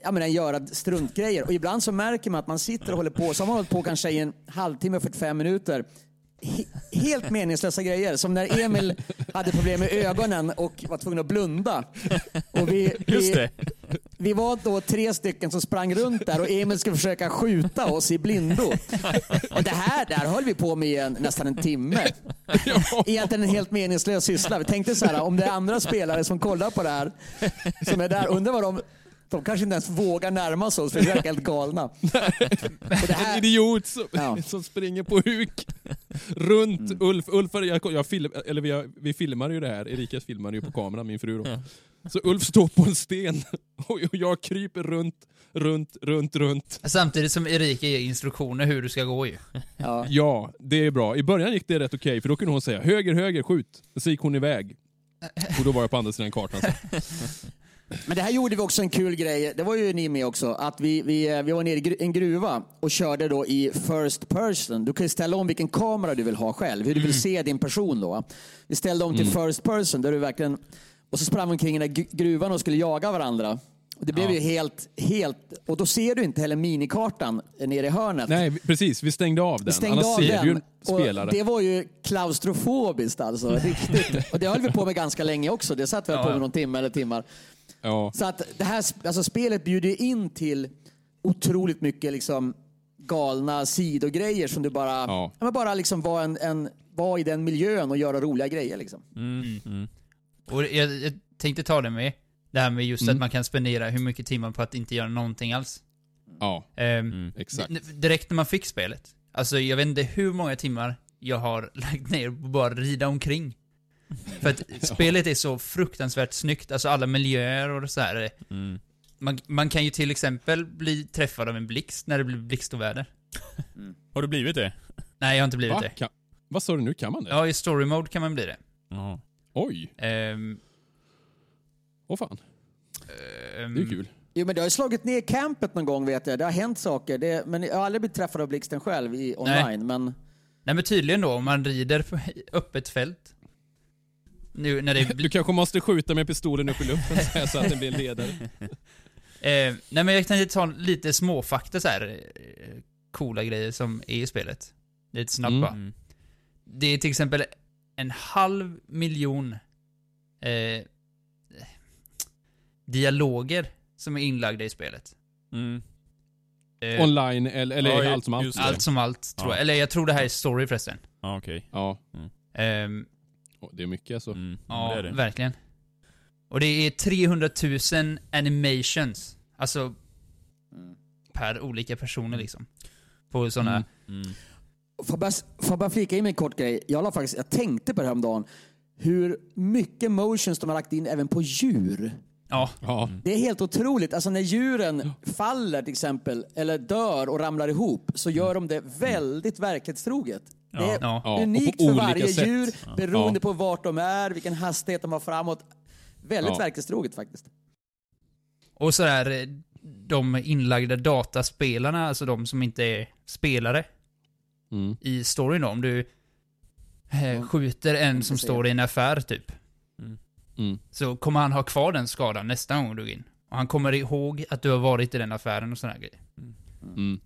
ja, men, göra struntgrejer. Och ibland så märker man att man sitter och håller på, så har man hållit på kanske i en halvtimme, 45 minuter. He- helt meningslösa grejer. Som när Emil hade problem med ögonen och var tvungen att blunda. Och vi, vi,
det.
vi var då tre stycken som sprang runt där och Emil skulle försöka skjuta oss i blindo. Och det här där höll vi på med i en, nästan en timme. Egentligen en helt meningslös syssla. Vi tänkte så här, om det är andra spelare som kollar på det här, som är där, undrar vad de de kanske inte ens vågar närma sig oss för vi verkar helt galna. Och det
En
här,
idiot som,
Ja.
som springer på huk runt Ulf. Ulf jag, jag film, eller vi, har- vi filmar ju det här, Erika filmar ju på kameran, min fru då. Så Ulf står på en sten och jag kryper runt, runt, runt, runt.
Samtidigt som Erika ger instruktioner hur du ska gå ju.
ja.
Ja, det är bra. I början gick det rätt okej, för då kunde hon säga höger, höger, skjut. Så gick hon iväg. Och då var jag på andra sidan kartan. Så.
Men det här gjorde vi också en kul grej, det var ju ni med också, att vi, vi, vi var nere i en gruva och körde då i first person. Du kan ju ställa om vilken kamera du vill ha själv, hur du vill se din person då. Vi ställde om till first person, där du verkligen, och så sprang vi omkring i den här gru- gruvan och skulle jaga varandra. Och det blev ju helt, helt, och då ser du inte heller minikartan nere i hörnet.
Nej, precis. Vi stängde av den.
Vi stängde
Annars
av
ser du ju
den.
spelare.
Och det var ju klaustrofobiskt alltså, riktigt. Och det höll vi på med ganska länge också. Det satt vi
Ja,
på med
ja.
någon timme eller timmar.
Ja.
Så att det här alltså spelet bjuder ju in till otroligt mycket liksom galna sidogrejer som du bara,
Ja.
ja. men bara liksom vara en, en, var i den miljön och göra roliga grejer liksom.
Mm, mm.
Och jag, jag tänkte ta det med, det här med just
Mm.
att man kan spendera hur mycket timmar på att inte göra någonting alls.
ja,
Ehm,
Mm.
exakt.
direkt när man fick spelet, alltså jag vet inte hur många timmar jag har lagt ner på bara rida omkring. För att spelet är så fruktansvärt snyggt, alltså alla miljöer och så här.
Mm.
Man, man kan ju till exempel bli träffad av en blixt när det blir blixtoväder.
Har du blivit det?
Nej, jag har inte blivit
Va?
det.
Kan, vad sa du nu? Kan man det?
Ja, i story mode kan man bli det.
Ja.
Oj,
Ehm,
åh fan.
ehm,
Det är kul.
Jo men det har ju slagit ner campet någon gång vet jag. Det har hänt saker. Det, men jag har aldrig blivit träffad av blixten själv i online. Men
Nej men tydligen då, om man rider på öppet fält. Nu när det
Du kanske måste skjuta med pistolen upp i luften så att den blir en ledare.
Eh, nej men jag tänkte ta lite småfakta så här eh, coola grejer som är i spelet. Lite snabbt
Mm.
Mm.
Det är till exempel en halv miljon eh, dialoger som är inlagda i spelet.
Mm.
Eh,
Online eller, eller
Ja,
allt som allt.
allt som allt, tror
Ja.
jag. Eller jag tror det här är story förresten.
Ja, okej.
Ja,
Ehm,
Åh, det är mycket alltså.
Mm.
Ja,
det är det.
verkligen. Och det är 300 000 animations. Alltså, per olika personer liksom. På sådana...
Mm.
Mm.
får jag bara, får jag bara flika in med en kort grej. Jag, la faktiskt, jag tänkte på det här om dagen. Hur mycket motions de har lagt in även på djur.
Ja,
Ja,
Det är helt otroligt. Alltså när djuren faller till exempel, eller dör och ramlar ihop, så gör de det väldigt verklighetstroget. Det är
ja.
unikt för varje
sätt.
djur, beroende
Ja.
på vart de är, vilken hastighet de har framåt. Väldigt
Ja.
verklighetstroget faktiskt.
Och sådär, eh, de inlagda dataspelarna, alltså de som inte är spelare
Mm.
i storyn då. Om du eh, skjuter en som står i en affär typ.
Mm.
Så kommer han ha kvar den skadan nästa gång du går in. Och han kommer ihåg att du har varit i den affären och sådana grejer.
Mm.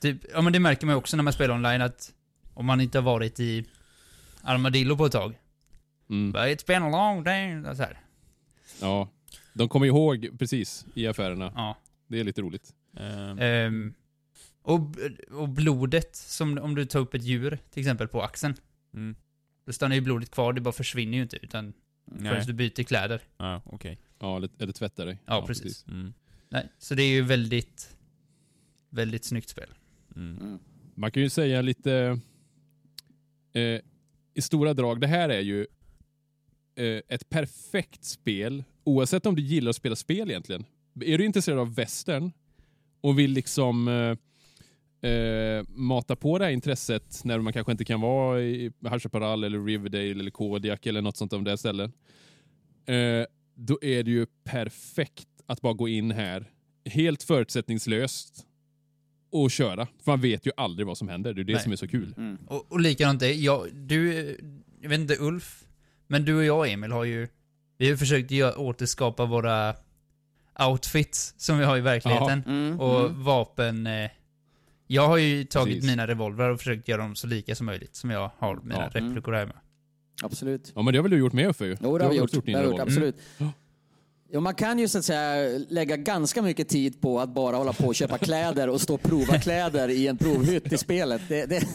Typ, ja men det märker man ju också när man spelar online att om man inte har varit i Armadillo på ett tag.
Mm.
But it's been a long day. Så här.
Ja. De kommer ihåg precis i affärerna.
Ja.
Det är lite roligt.
Ehm,
Ehm, Och, och blodet, som om du tar upp ett djur, till exempel på axeln.
Mm.
Då stannar ju blodet kvar, det bara försvinner ju inte, utan
Nej.
förrän du byter kläder.
Ja, okej.
Ja, eller, eller tvätta dig.
Ja, precis.
Mm.
Nej, så det är ju väldigt, väldigt snyggt spel.
Mm.
Mm.
Man kan ju säga lite eh, i stora drag, det här är ju eh, ett perfekt spel oavsett om du gillar att spela spel egentligen. Är du intresserad av västern och vill liksom eh, eh, mata på det här intresset när man kanske inte kan vara i Hachaparral eller Riverdale eller Kodiak eller något sånt av det ställen. Eh, då är det ju perfekt att bara gå in här helt förutsättningslöst och köra. För man vet ju aldrig vad som händer. Det är det
Nej.
som är så kul.
Mm.
Och, och likadant det, jag, du, jag vet inte Ulf, men du och jag Emil har ju, vi har försökt gö- återskapa våra outfits som vi har i verkligheten.
Mm.
Och
mm.
vapen, eh, jag har ju tagit
Precis.
mina revolvrar och försökt göra dem så lika som möjligt, som jag har mina
Ja.
replikor här med.
Absolut.
Ja, men det har väl du gjort med Uffe ju?
Jo, det har vi gjort. gjort
revolver.
absolut.
Mm.
Jo, man kan ju så att säga lägga ganska mycket tid på att bara hålla på och köpa kläder och stå och prova kläder i en provhytt i spelet. Det, det,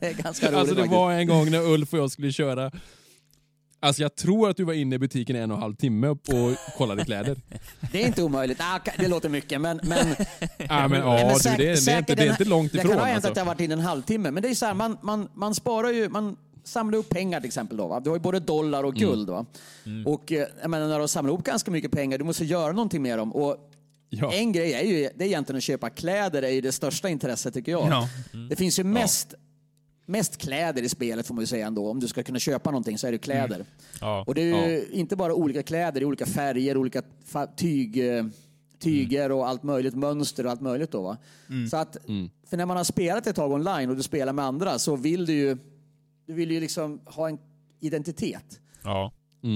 det är ganska roligt
Alltså det var en gång när Ulf och jag skulle köra Alltså jag tror att du var inne i butiken en och en halv timme och kollade kläder.
Det är inte omöjligt. Ah, det låter mycket, men... men
Ja men
men
ja, du, det, är- det, är inte, det är inte långt
Det
ifrån.
kan ha hänt
alltså.
att jag varit inne en halvtimme, men det är så här, man, man, man sparar ju, man samlar upp pengar till exempel. Då, va? Du har ju både dollar och
Mm.
guld. Va? Och eh, jag menar, när du samlar ihop ganska mycket pengar, du måste göra någonting med dem. Och
Ja.
En grej är ju det är egentligen att köpa kläder, är ju det största intresset tycker jag.
Ja.
Det finns ju mest, mest kläder i spelet får man ju säga ändå. Om du ska kunna köpa någonting så är det kläder.
Ja.
Och det är ju inte bara olika kläder, det är olika färger, olika tyg, eh, tyger och allt möjligt, mönster och allt möjligt då va. Så att, för när man har spelat ett tag online och du spelar med andra så vill du ju, du vill ju liksom ha en identitet.
Ja.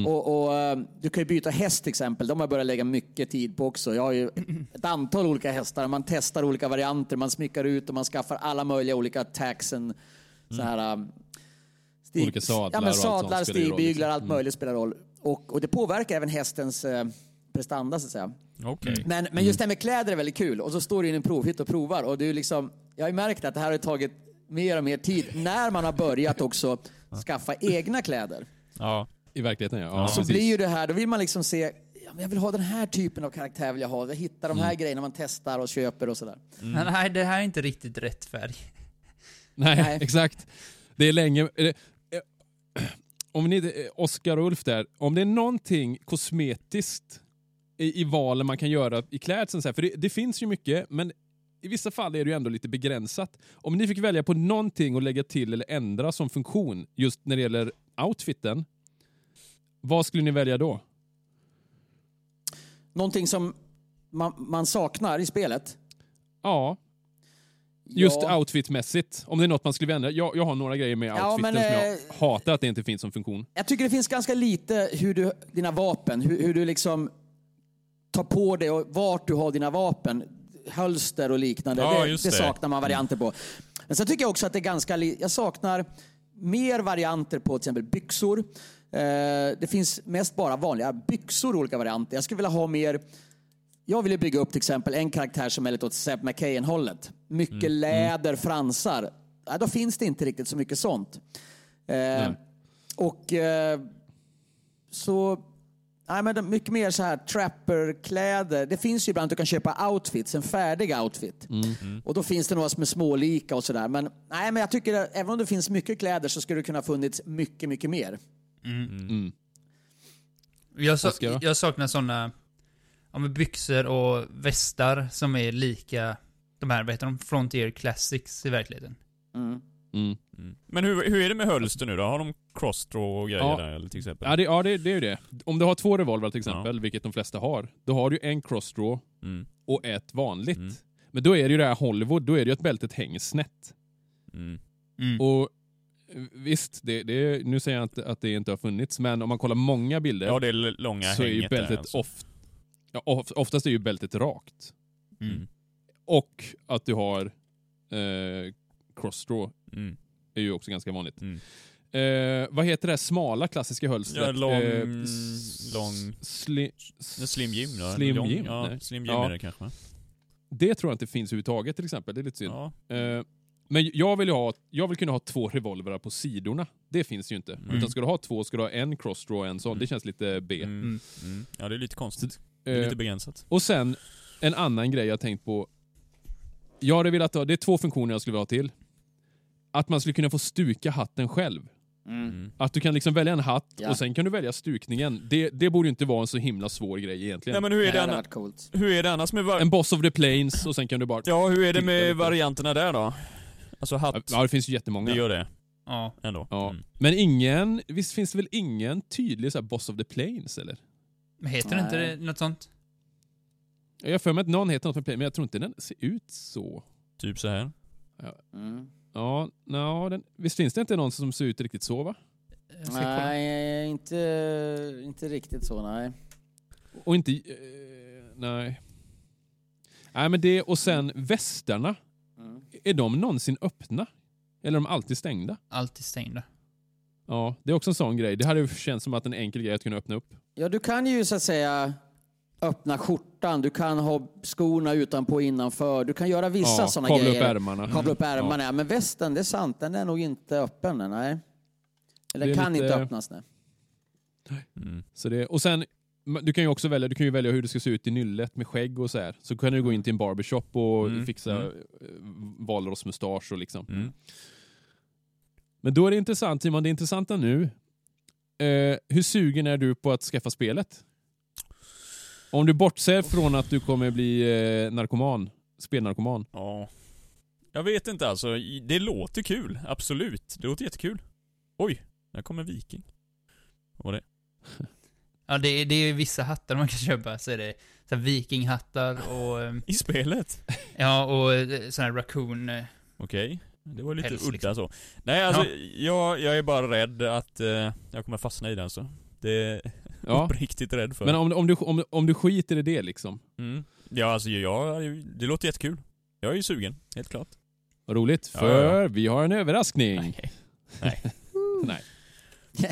Och, och eh, Du kan ju byta häst till exempel. De har jag börjat lägga mycket tid på också. Jag har ju ett antal olika hästar. Man testar olika varianter, man smyckar ut och man skaffar alla möjliga olika taxen. Så här, um, stig-
Olika sadlar
ja, men sadlar,
roll,
stigbyglar,
liksom.
allt möjligt spelar roll. Och, och det påverkar även hästens eh, prestanda så att säga.
Okej.
Men, men just det här med kläder är väldigt kul. Och så står du i en provhytt och provar. Och du liksom, jag har ju märkt att det här har tagit mer och mer tid när man har börjat också skaffa egna kläder.
Ja.
I verkligheten ja. ja
Så
precis.
blir ju det här, då vill man liksom se, ja, men jag vill ha den här typen av karaktär vill jag ha. Jag hittar de
Mm.
här grejerna man testar och köper och sådär.
Men nej, det här är inte riktigt rätt färg.
Nej,
Nej.
exakt. Det är länge... det- eh, Om ni, eh, Oskar och Ulf där, om det är någonting kosmetiskt i, i valen man kan göra i klädseln, så här, för det, det finns ju mycket, men i vissa fall är det ju ändå lite begränsat. Om ni fick välja på någonting att lägga till eller ändra som funktion just när det gäller outfiten, vad skulle ni välja då?
Någonting som man, man saknar i spelet.
Ja, just
ja,
outfitmässigt. Om det är något man skulle ändra. Jag, jag har några grejer med
Ja,
outfiten
men,
som jag
eh,
hatar att det inte finns som funktion.
Jag tycker det finns ganska lite hur du, dina vapen, hur, hur du liksom tar på dig och vart du har dina vapen. Hölster och liknande.
Ja,
det, det
det.
saknar man varianter på. Men sen tycker jag också att det är ganska... Jag saknar mer varianter på till exempel byxor. Eh, det finns mest bara vanliga byxor, olika varianter. Jag skulle vilja ha mer... Jag ville bygga upp till exempel en karaktär som är lite åt Seb McKayen-hållet. Mycket läder, fransar. Ja, då finns det inte riktigt så mycket sånt. Eh, och eh, så... Nej, men mycket mer så här trapperkläder. Det finns ju ibland att du kan köpa outfits, en färdig outfit. Och då finns det några som är smålika och sådär. Men, nej, men jag tycker att även om det finns mycket kläder så skulle det kunna ha funnits mycket, mycket mer.
Jag, sa-
Oskar, då?
jag saknar såna ja, byxor och västar som är lika de här, vad heter de? Frontier Classics i verkligheten.
Mm.
Men hur, hur är det med hölster nu då? Har de crossdraw och grejer
Ja.
där eller till exempel?
Ja, det, ja det, det är ju det. Om du har två revolver till exempel, vilket de flesta har, då har du en crossdraw
Mm.
och ett vanligt.
Mm.
Men då är det ju det här Hollywood, då är det ju att bältet hänger snett.
Mm.
Mm.
Och eh, visst, det, det, nu säger jag inte att det inte har funnits, men om man kollar många bilder
Ja, det är långa
så är ju bältet
alltså.
of, ja, of, oftast är ju bältet rakt.
Mm.
Och att du har eh, crossdraw
Mm.
Är ju också ganska vanligt.
Mm.
Eh, vad heter det smala klassiska hölstret?
Ja, lång-
Eh,
lång-
Sli,
Slim Jim då?
Slim
Lång-
Jim?
Ja,
Nej.
Slim Jim
Ja.
är det kanske va?
det tror jag inte finns överhuvudtaget till exempel. Det är lite synd.
Ja.
Eh, men jag vill, ju ha, jag vill kunna ha två revolverar på sidorna. Det finns ju inte.
Mm.
Utan ska du ha två ska du ha en crossdraw och en sån. Det känns lite B.
Mm.
Mm.
Mm. Ja, det är lite konstigt. Det är
Eh,
lite begränsat.
och sen en annan grej jag tänkt på. Jag hade velat ha, det är två funktioner jag skulle vilja ha till. Att man skulle kunna få stuka hatten själv.
Mm.
Att du kan liksom välja en hatt
Ja.
och sen kan du välja stukningen. Det, det borde ju inte vara en så himla svår grej egentligen.
Nej men hur är,
Det
det
varit coolt.
hur är det annars med
En boss of the plains och sen kan du bara...
Ja, hur är det med varianterna där då? Alltså hatt,
Ja, det finns ju jättemånga.
det gör det
Ja.
ändå.
Ja.
Mm.
Men ingen, visst finns det väl ingen tydlig så här, boss of the plains eller?
Men heter det inte
Nej.
det, något sånt?
Jag har för mig att någon heter något med plains, men jag tror inte den ser ut så.
Typ så här.
Mm.
Ja, no, den, visst finns det inte någon som ser ut riktigt så va?
Nej, inte, inte riktigt så nej.
Och inte... Eh, nej. Nej men det, och sen västarna.
Mm.
Är de någonsin öppna? Eller är de alltid stängda?
Alltid stängda.
Ja, det är också en sån grej. Det hade ju känts som att en enkel grej att kunna öppna upp.
Ja, du kan ju så att säga öppna skjortan, du kan ha skorna utanpå och innanför, du kan göra vissa
ja,
sådana
kavla upp
grejer.
ärmarna.
Kavla upp ärmarna, ja. men västen, det är sant, den är nog inte öppen, nej. Eller kan
lite-
inte öppnas, nej.
Mm.
Så det, och sen, du kan ju också välja, du kan ju välja hur det ska se ut i nyllet med skägg och så här. Så kan du gå in till en barbershop och
Mm,
fixa
mm.
mm. valrossmustasch och liksom.
Mm.
Men då är det intressant Simon, det intressanta nu. Eh, hur sugen är du på att skaffa spelet? Om du bortser från att du kommer bli eh, narkoman, spelnarkoman.
Ja. Jag vet inte alltså. Det låter kul. Absolut. Det låter jättekul. Oj, där kommer Viking. Vad var det?
Ja, det, är- det är ju vissa hattar man kan köpa. Så är det så här vikinghattar och... ehm,
I spelet?
Ja, och eh, sån här raccoon... eh,
Okej. Det var lite
Päls,
udda
liksom.
så. Nej alltså, jag, jag är bara rädd att eh, jag kommer fastna i den så. Det
Ja.
uppriktigt rädd för.
Men om, om, du, om, om du skiter i det liksom.
Mm. Ja alltså, jag, det låter jättekul. Jag är ju sugen, helt klart.
Vad roligt, för
ja, ja.
vi har en överraskning.
Nej. Nej.
Nej.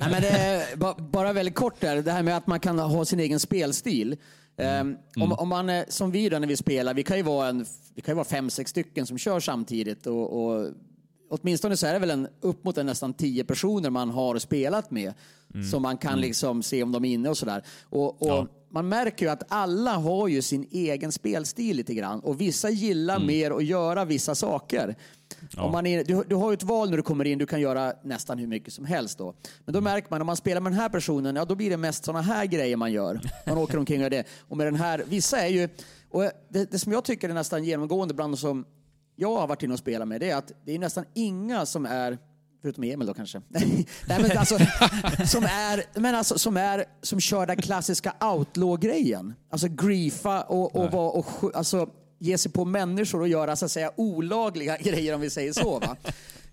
Nej, men det, ba- bara väldigt kort där, det här med att man kan ha sin egen spelstil. Ehm, Om, om man, eh, som vi då när vi spelar, vi kan ju vara, en, vi kan ju vara fem, sex stycken som kör samtidigt. Och, och, åtminstone så är det väl en, upp mot en nästan tio personer man har spelat med. Som man kan liksom se om de är inne och sådär. Och, och
Ja.
Man märker ju att alla har ju sin egen spelstil lite grann. Och vissa gillar mer att göra vissa saker.
Ja.
Om man är, du, du har ju ett val när du kommer in, du kan göra nästan hur mycket som helst då. Men då märker man, om man spelar med den här personen, ja då blir det mest sådana här grejer man gör. Man åker omkring och gör det. Och med den här, vissa är ju, och det, det som jag tycker är nästan genomgående bland de som jag har varit inne och spelat med, det är att det är nästan inga som är Förutom Emil då kanske. Nej, men alltså, som, är, men alltså, som, är, som kör den klassiska outlaw-grejen. Alltså griefa och, och, och, sk- alltså, ge sig på människor och göra så att säga olagliga grejer om vi säger så. Va?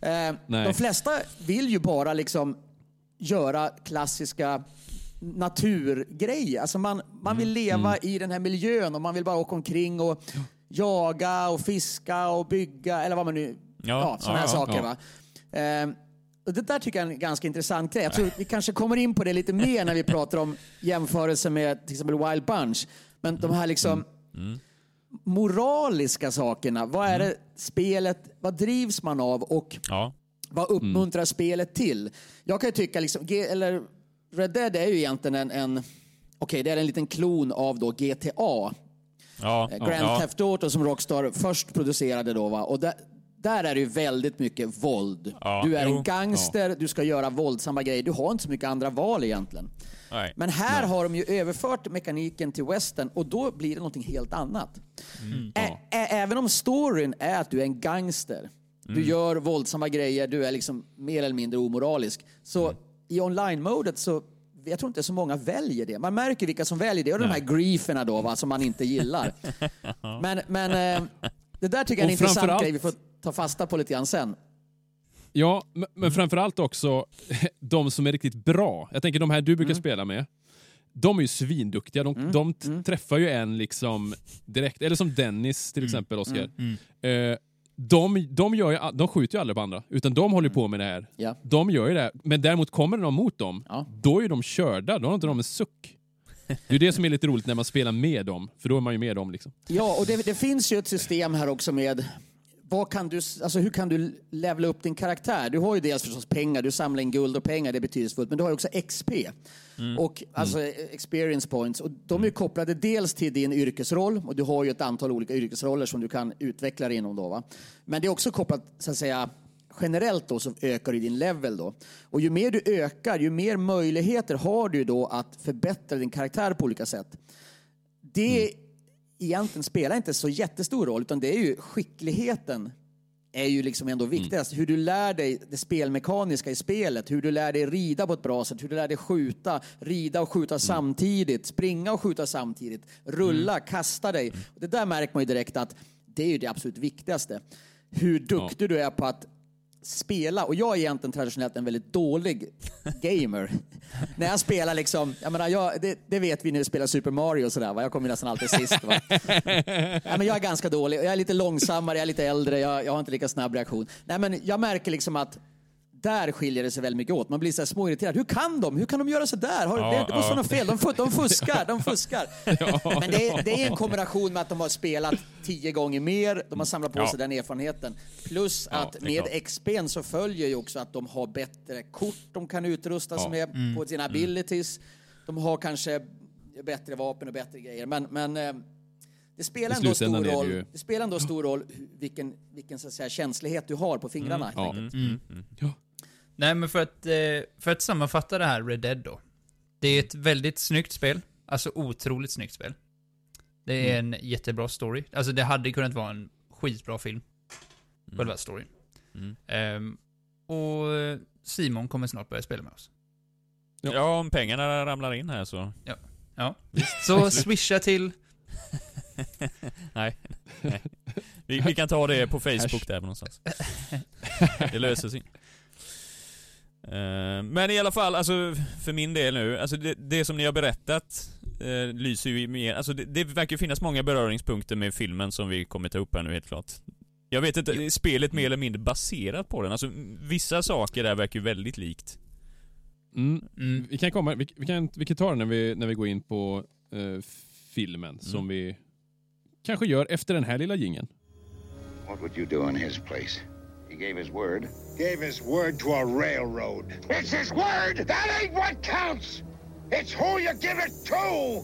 Eh, de flesta vill ju bara liksom göra klassiska naturgrejer. Alltså man, man vill leva i den här miljön och man vill bara åka omkring och jaga och fiska och bygga eller vad man nu... Ja,
Ja,
sådana
ja,
här
ja,
saker. Va? Eh, och det där tycker jag är en ganska intressant grej. Jag tror vi kanske kommer in på det lite mer när vi pratar om jämförelse med till exempel Wild Bunch. Men de här liksom moraliska sakerna. Vad är det spelet, vad drivs man av och vad uppmuntrar spelet till? Jag kan ju tycka, liksom, eller Red Dead är ju egentligen en, en okej det är en liten klon av då GTA.
Ja.
Eh, Grand
ja.
Theft Auto som Rockstar först producerade då va. Och där, där är det ju väldigt mycket våld.
Ja,
du är
jo.
en gangster, du ska göra våldsamma grejer. Du har inte så mycket andra val egentligen.
Nej.
Men här har de ju överfört mekaniken till western och då blir det någonting helt annat. Ä- ä- även om storyn är att du är en gangster, du gör våldsamma grejer, du är liksom mer eller mindre omoralisk. Så i online-modet så jag tror inte så många väljer det. Man märker vilka som väljer det och de här grieferna då va, som man inte gillar. men men eh, det där tycker jag är en intressant grej vi får ta fasta på lite grann sen.
Ja, men, framförallt också de som är riktigt bra. Jag tänker de här du brukar
Mm.
spela med. De är ju svinduktiga. De, de t-
Mm.
träffar ju en liksom direkt. Eller som Dennis till exempel, Oskar.
Mm.
Eh, de, de, gör ju, de skjuter ju aldrig på andra, utan de håller på med det här.
Ja.
De gör ju det. här. Men däremot kommer någon mot dem,
Ja.
då är de körda. Då har inte de en suck. Det är det som är lite roligt när man spelar med dem, för då är man ju med dem. Liksom.
Ja, och det, det finns ju ett system här också med vad kan du, alltså hur kan du levla upp din karaktär? Du har ju dels förstås pengar, du samlar in guld och pengar, det är betydelsefullt, men du har ju också XP. Och alltså experience points. Och de är ju kopplade dels till din yrkesroll, och du har ju ett antal olika yrkesroller som du kan utveckla dig inom då. Va? Men det är också kopplat, så att säga, generellt då så ökar du din level då. Och ju mer du ökar, ju mer möjligheter har du då att förbättra din karaktär på olika sätt. Det egentligen spelar inte så jättestor roll, utan det är ju skickligheten är ju liksom ändå viktigast. Hur du lär dig det spelmekaniska i spelet, hur du lär dig rida på ett bra sätt, hur du lär dig skjuta, rida och skjuta samtidigt, springa och skjuta samtidigt, rulla, kasta dig. Och det där märker man ju direkt att det är ju det absolut viktigaste. Hur duktig du är på att spela. Och jag är egentligen traditionellt en väldigt dålig gamer. När jag spelar liksom, jag menar, jag, det, det vet vi när vi spelar Super Mario och sådär, va? jag kommer nästan alltid sist. Va? Nej, men jag är ganska dålig, jag är lite långsammare, jag är lite äldre, jag, jag har inte lika snabb reaktion. Nej, men jag märker liksom att där skiljer det sig väldigt mycket åt. Man blir så här småirriterad. Hur kan de? Hur kan de göra så där? Har,
Ja,
det, det måste
ja.
vara något fel. De, de fuskar, de fuskar. Men det är, det är en kombination med att de har spelat tio gånger mer, de har samlat på
Ja.
sig den erfarenheten. Plus
Ja,
att med
klart.
XP'n så följer ju också att de har bättre kort de kan utrusta sig med
Mm.
på sina abilities. De har kanske bättre vapen och bättre grejer. Men, men eh, det spelar ändå stor
det
roll.
ju-
Det spelar ändå stor roll vilken, vilken så att säga, känslighet du har på fingrarna. helt
Ja.
enkelt.
Ja.
Nej, men för att, eh, för att sammanfatta det här Red Dead då. Det är ett väldigt snyggt spel. Alltså otroligt snyggt spel. Det är en jättebra story. Alltså det hade kunnat vara en skitbra film. Själva storyn.
Mm.
Ehm, och Simon kommer snart börja spela med oss.
Ja, om pengarna ramlar in här så...
Ja. Så swisha till...
Nej. Nej. Vi, vi kan ta det på Facebook där någonstans. Det löser sig. Eh, Men i alla fall, alltså för min del nu, alltså det, det som ni har berättat eh, lyser ju mer, alltså det, det verkar ju finnas många beröringspunkter med filmen som vi kommer ta upp här nu helt klart. Jag vet inte, är spelet mer eller mindre baserat på den? Alltså vissa saker där verkar ju väldigt likt.
Mm.
Mm.
Vi kan komma, vi, vi, kan, vi kan ta det när vi, när vi går in på eh, filmen som vi kanske gör efter den här lilla gingen.
What would you do in his place? He gave his word.
Gave his word to a railroad.
It's his word! That ain't what counts! It's who you give it to!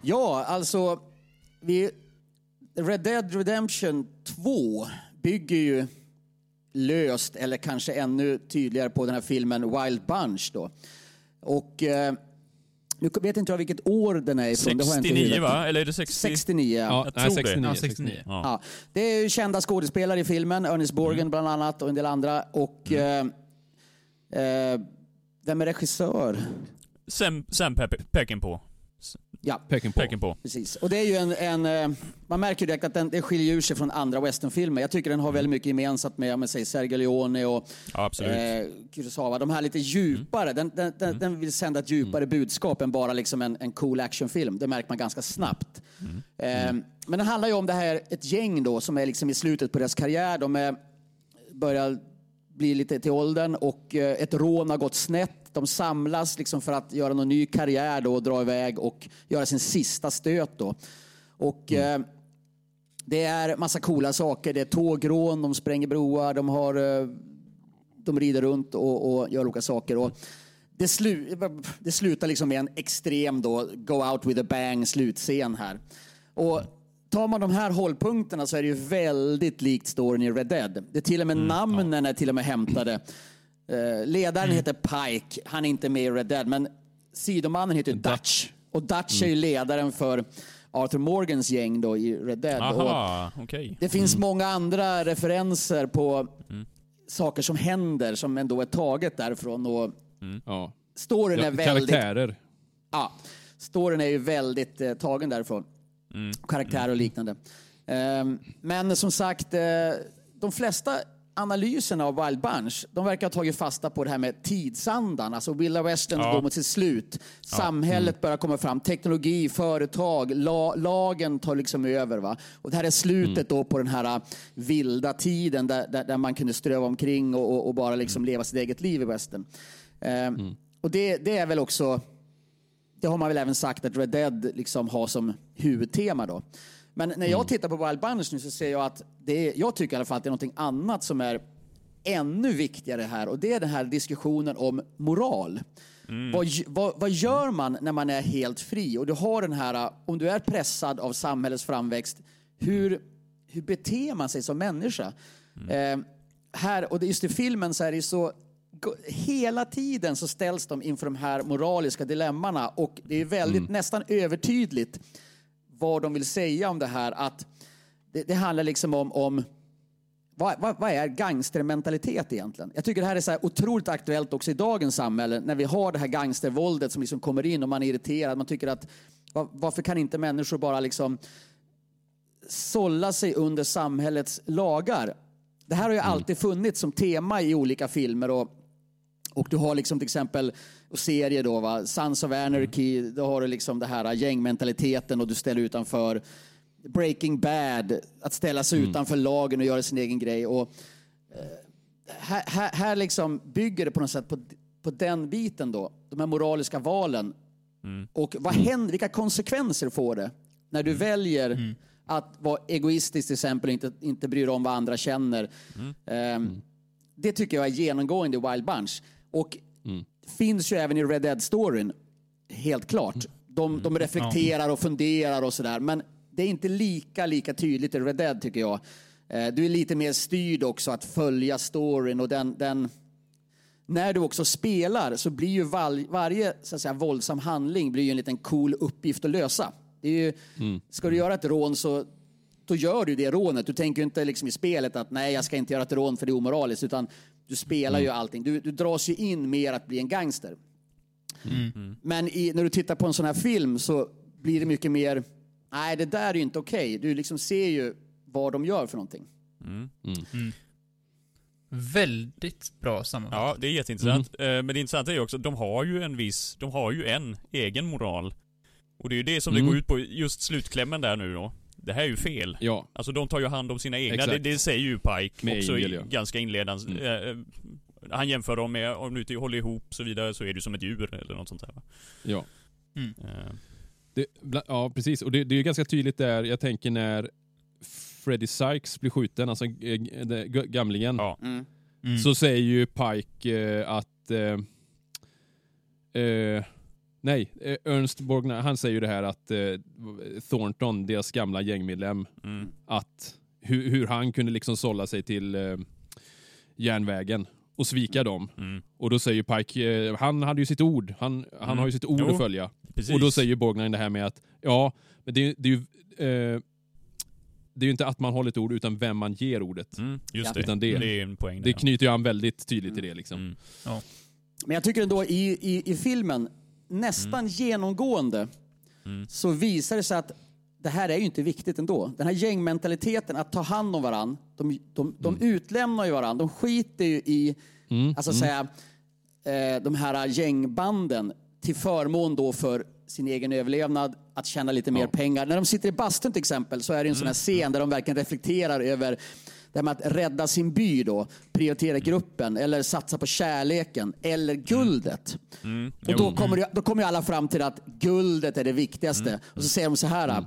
Ja, alltså, vi, Red Dead Redemption 2 bygger ju löst, eller kanske ännu tydligare på den här filmen Wild Bunch då. Och eh, nu vet inte jag vilket år den är ifrån. det har jag inte i
69
huvudet.
va? Eller är det 60?
69, ja.
Ja,
jag tror det.
69,
Ja,
69.
69.
Ja.
Ja, det är ju kända skådespelare i filmen, Ernest Borgen bland annat och en del andra. Och eh, eh, vem är regissör?
Sam, Sam Pe- Peckinpah.
Ja,
Peckinpah.
Peckinpah.
precis. Och det är ju en, en eh, man märker ju direkt att den, den skiljer ur sig från andra westernfilmer. Jag tycker den har väldigt mycket gemensamt med, om man säger Sergio Leone och
Ja,
eh, Kurosawa. De här lite djupare, den, den, den, den vill sända ett djupare budskap än bara liksom en, en cool actionfilm. Det märker man ganska snabbt. Eh, men den handlar ju om det här, ett gäng då som är liksom i slutet på deras karriär. De är, börjar bli lite till åldern och eh, ett rån har gått snett. De samlas liksom för att göra någon ny karriär då och dra iväg och göra sin sista stöt då. Och eh, det är massa coola saker. Det är tågrån, de spränger broar, de har eh, de rider runt och, och gör olika saker. Och det, slu, det slutar liksom med en extrem då, go out with a bang slutscen här. Och tar man de här hållpunkterna så är det ju väldigt likt storyn i Red Dead. Det är till och med namnen är till och med hämtade. Eh, ledaren heter Pike, han är inte med i Red Dead, men sidomannen heter Dutch. Och Dutch är ju ledaren för Arthur Morgans gäng då i Red Dead. Och
Aha, okej.
det finns många andra referenser på saker som händer som ändå är taget därifrån. Och
Ja.
storyn är
Ja,
väldigt...
karaktärer.
Ja, storyn är ju väldigt eh, tagen därifrån. Karaktär och liknande. Ehm, men som sagt, eh, de flesta analyserna av Wild Bunch, de verkar ha tagit fasta på det här med tidsandan. Alltså Willa Western
Ja.
går mot sitt slut. Samhället börjar komma fram. Teknologi, företag, la, lagen tar liksom över. Va? Och det här är slutet då på den här eh, vilda tiden där, där, där man kunde ströva omkring och, och, och bara liksom leva sitt eget liv i Western. Ehm, och det, det är väl också, det har man väl även sagt att Red Dead liksom har som huvudtema då. Men när jag tittar på Wild Bunch nu så ser jag att det är, jag tycker i alla fall att det är någonting annat som är ännu viktigare här och det är den här diskussionen om moral. Vad, vad, vad gör man när man är helt fri? Och du har den här, om du är pressad av samhällets framväxt, hur, hur beter man sig som människa? Eh, här, och just i filmen så är det så, hela tiden så ställs de inför de här moraliska dilemmana och det är väldigt, nästan övertydligt vad de vill säga om det här. Att det, det handlar liksom om, om vad, vad, vad är gangstermentalitet egentligen? Jag tycker det här är så här otroligt aktuellt också i dagens samhälle när vi har det här gangstervåldet som liksom kommer in och man är irriterad. Man tycker att va- varför kan inte människor bara liksom sålla sig under samhällets lagar? Det här har ju alltid funnits som tema i olika filmer och och du har liksom till exempel och serier då, va? Sons of Anarchy, då har du liksom det här gängmentaliteten och du ställer utanför. Breaking Bad, att ställa sig utanför lagen och göra sin egen grej. Och, eh, här, här, här liksom bygger det på något sätt på, på den biten då, de här moraliska valen. Och vad händer, vilka konsekvenser får det när du väljer att vara egoistisk till exempel och inte, inte bry dig om vad andra känner. Ehm, det tycker jag är genomgående i Wild Bunch. Och finns ju även i Red Dead-storyn, helt klart. De, de reflekterar och funderar och sådär. Men det är inte lika, lika tydligt i Red Dead tycker jag. Eh, Du är lite mer styrd också att följa storyn och den, den när du också spelar så blir ju val, varje så att säga, våldsam handling blir ju en liten cool uppgift att lösa. Det är ju, Ska du göra ett rån så då gör du det rånet. Du tänker inte liksom i spelet att nej, jag ska inte göra ett rån för det är omoraliskt, utan du spelar ju allting. Du, du dras ju in mer att bli en gangster. Men i, när du tittar på en sån här film så blir det mycket mer, nej det där är ju inte okej. Du liksom ser ju vad de gör för någonting.
Väldigt bra sammanfattning.
Ja, det är jätteintressant. Eh, Men det intressanta är ju också, de har ju en viss, de har ju en egen moral. Och det är ju det som det
Mm.
går ut på, just slutklämmen där nu då. Det här är ju fel.
Ja,
Alltså de tar ju hand om sina egna, det, det säger ju Pike
Med
också
Angel,
i,
ja.
ganska inledande. Eh, han jämför dem med, om du inte håller ihop och så vidare, så är du som ett djur eller något sånt där va?
ja.
Eh,
Det, ja, precis. Och det, det är ju ganska tydligt där, jag tänker när Freddy Sykes blir skjuten, alltså eh, gamlingen,
ja.
Mm.
så säger ju Pike eh, att... Nej, eh, Ernst Borgnine, han säger ju det här att eh, Thornton, deras gamla gängmedlem,
Mm.
att hur, hur han kunde liksom sålla sig till eh, järnvägen och svika dem.
Mm.
Och då säger Pike, eh, han hade ju sitt ord, han, han
Mm.
har ju sitt ord
Jo,
att följa.
Precis.
Och då säger Borgnine det här med att, ja, men det, är- det är ju eh, det är ju inte att man håller ett ord, utan vem man ger ordet.
Mm, just
Ja.
det.
Utan det-
det är en poäng där,
Det
ja.
knyter ju an väldigt tydligt till det. Liksom.
Mm.
Men jag tycker ändå i, i, i filmen, nästan genomgående, så visar det sig att det här är ju inte viktigt ändå. Den här gängmentaliteten, att ta hand om varandra, de, de, de utlämnar ju varandra. De skiter ju i alltså säga, eh, de här gängbanden till förmån då för sin egen överlevnad, att tjäna lite mer pengar. När de sitter i bastun till exempel så är det en sån här scen där de verkligen reflekterar över det här med att rädda sin by då, prioritera gruppen eller satsa på kärleken eller guldet. Och då kommer, ju- då kommer ju alla fram till att guldet är det viktigaste. Och så säger de så här.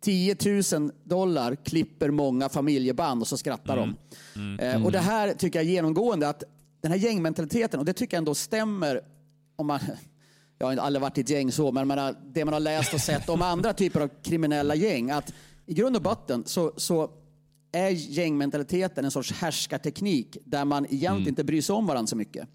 10 000 dollar klipper många familjeband och så skrattar de. Eh, och det här tycker jag är genomgående, att den här gängmentaliteten, och det tycker jag ändå stämmer om man jag har aldrig varit i ett gäng så, men man har, det man har läst och sett om andra typer av kriminella gäng, att i grund och botten så, så är gängmentaliteten en sorts härskarteknik där man egentligen inte bryr sig om varandra så mycket.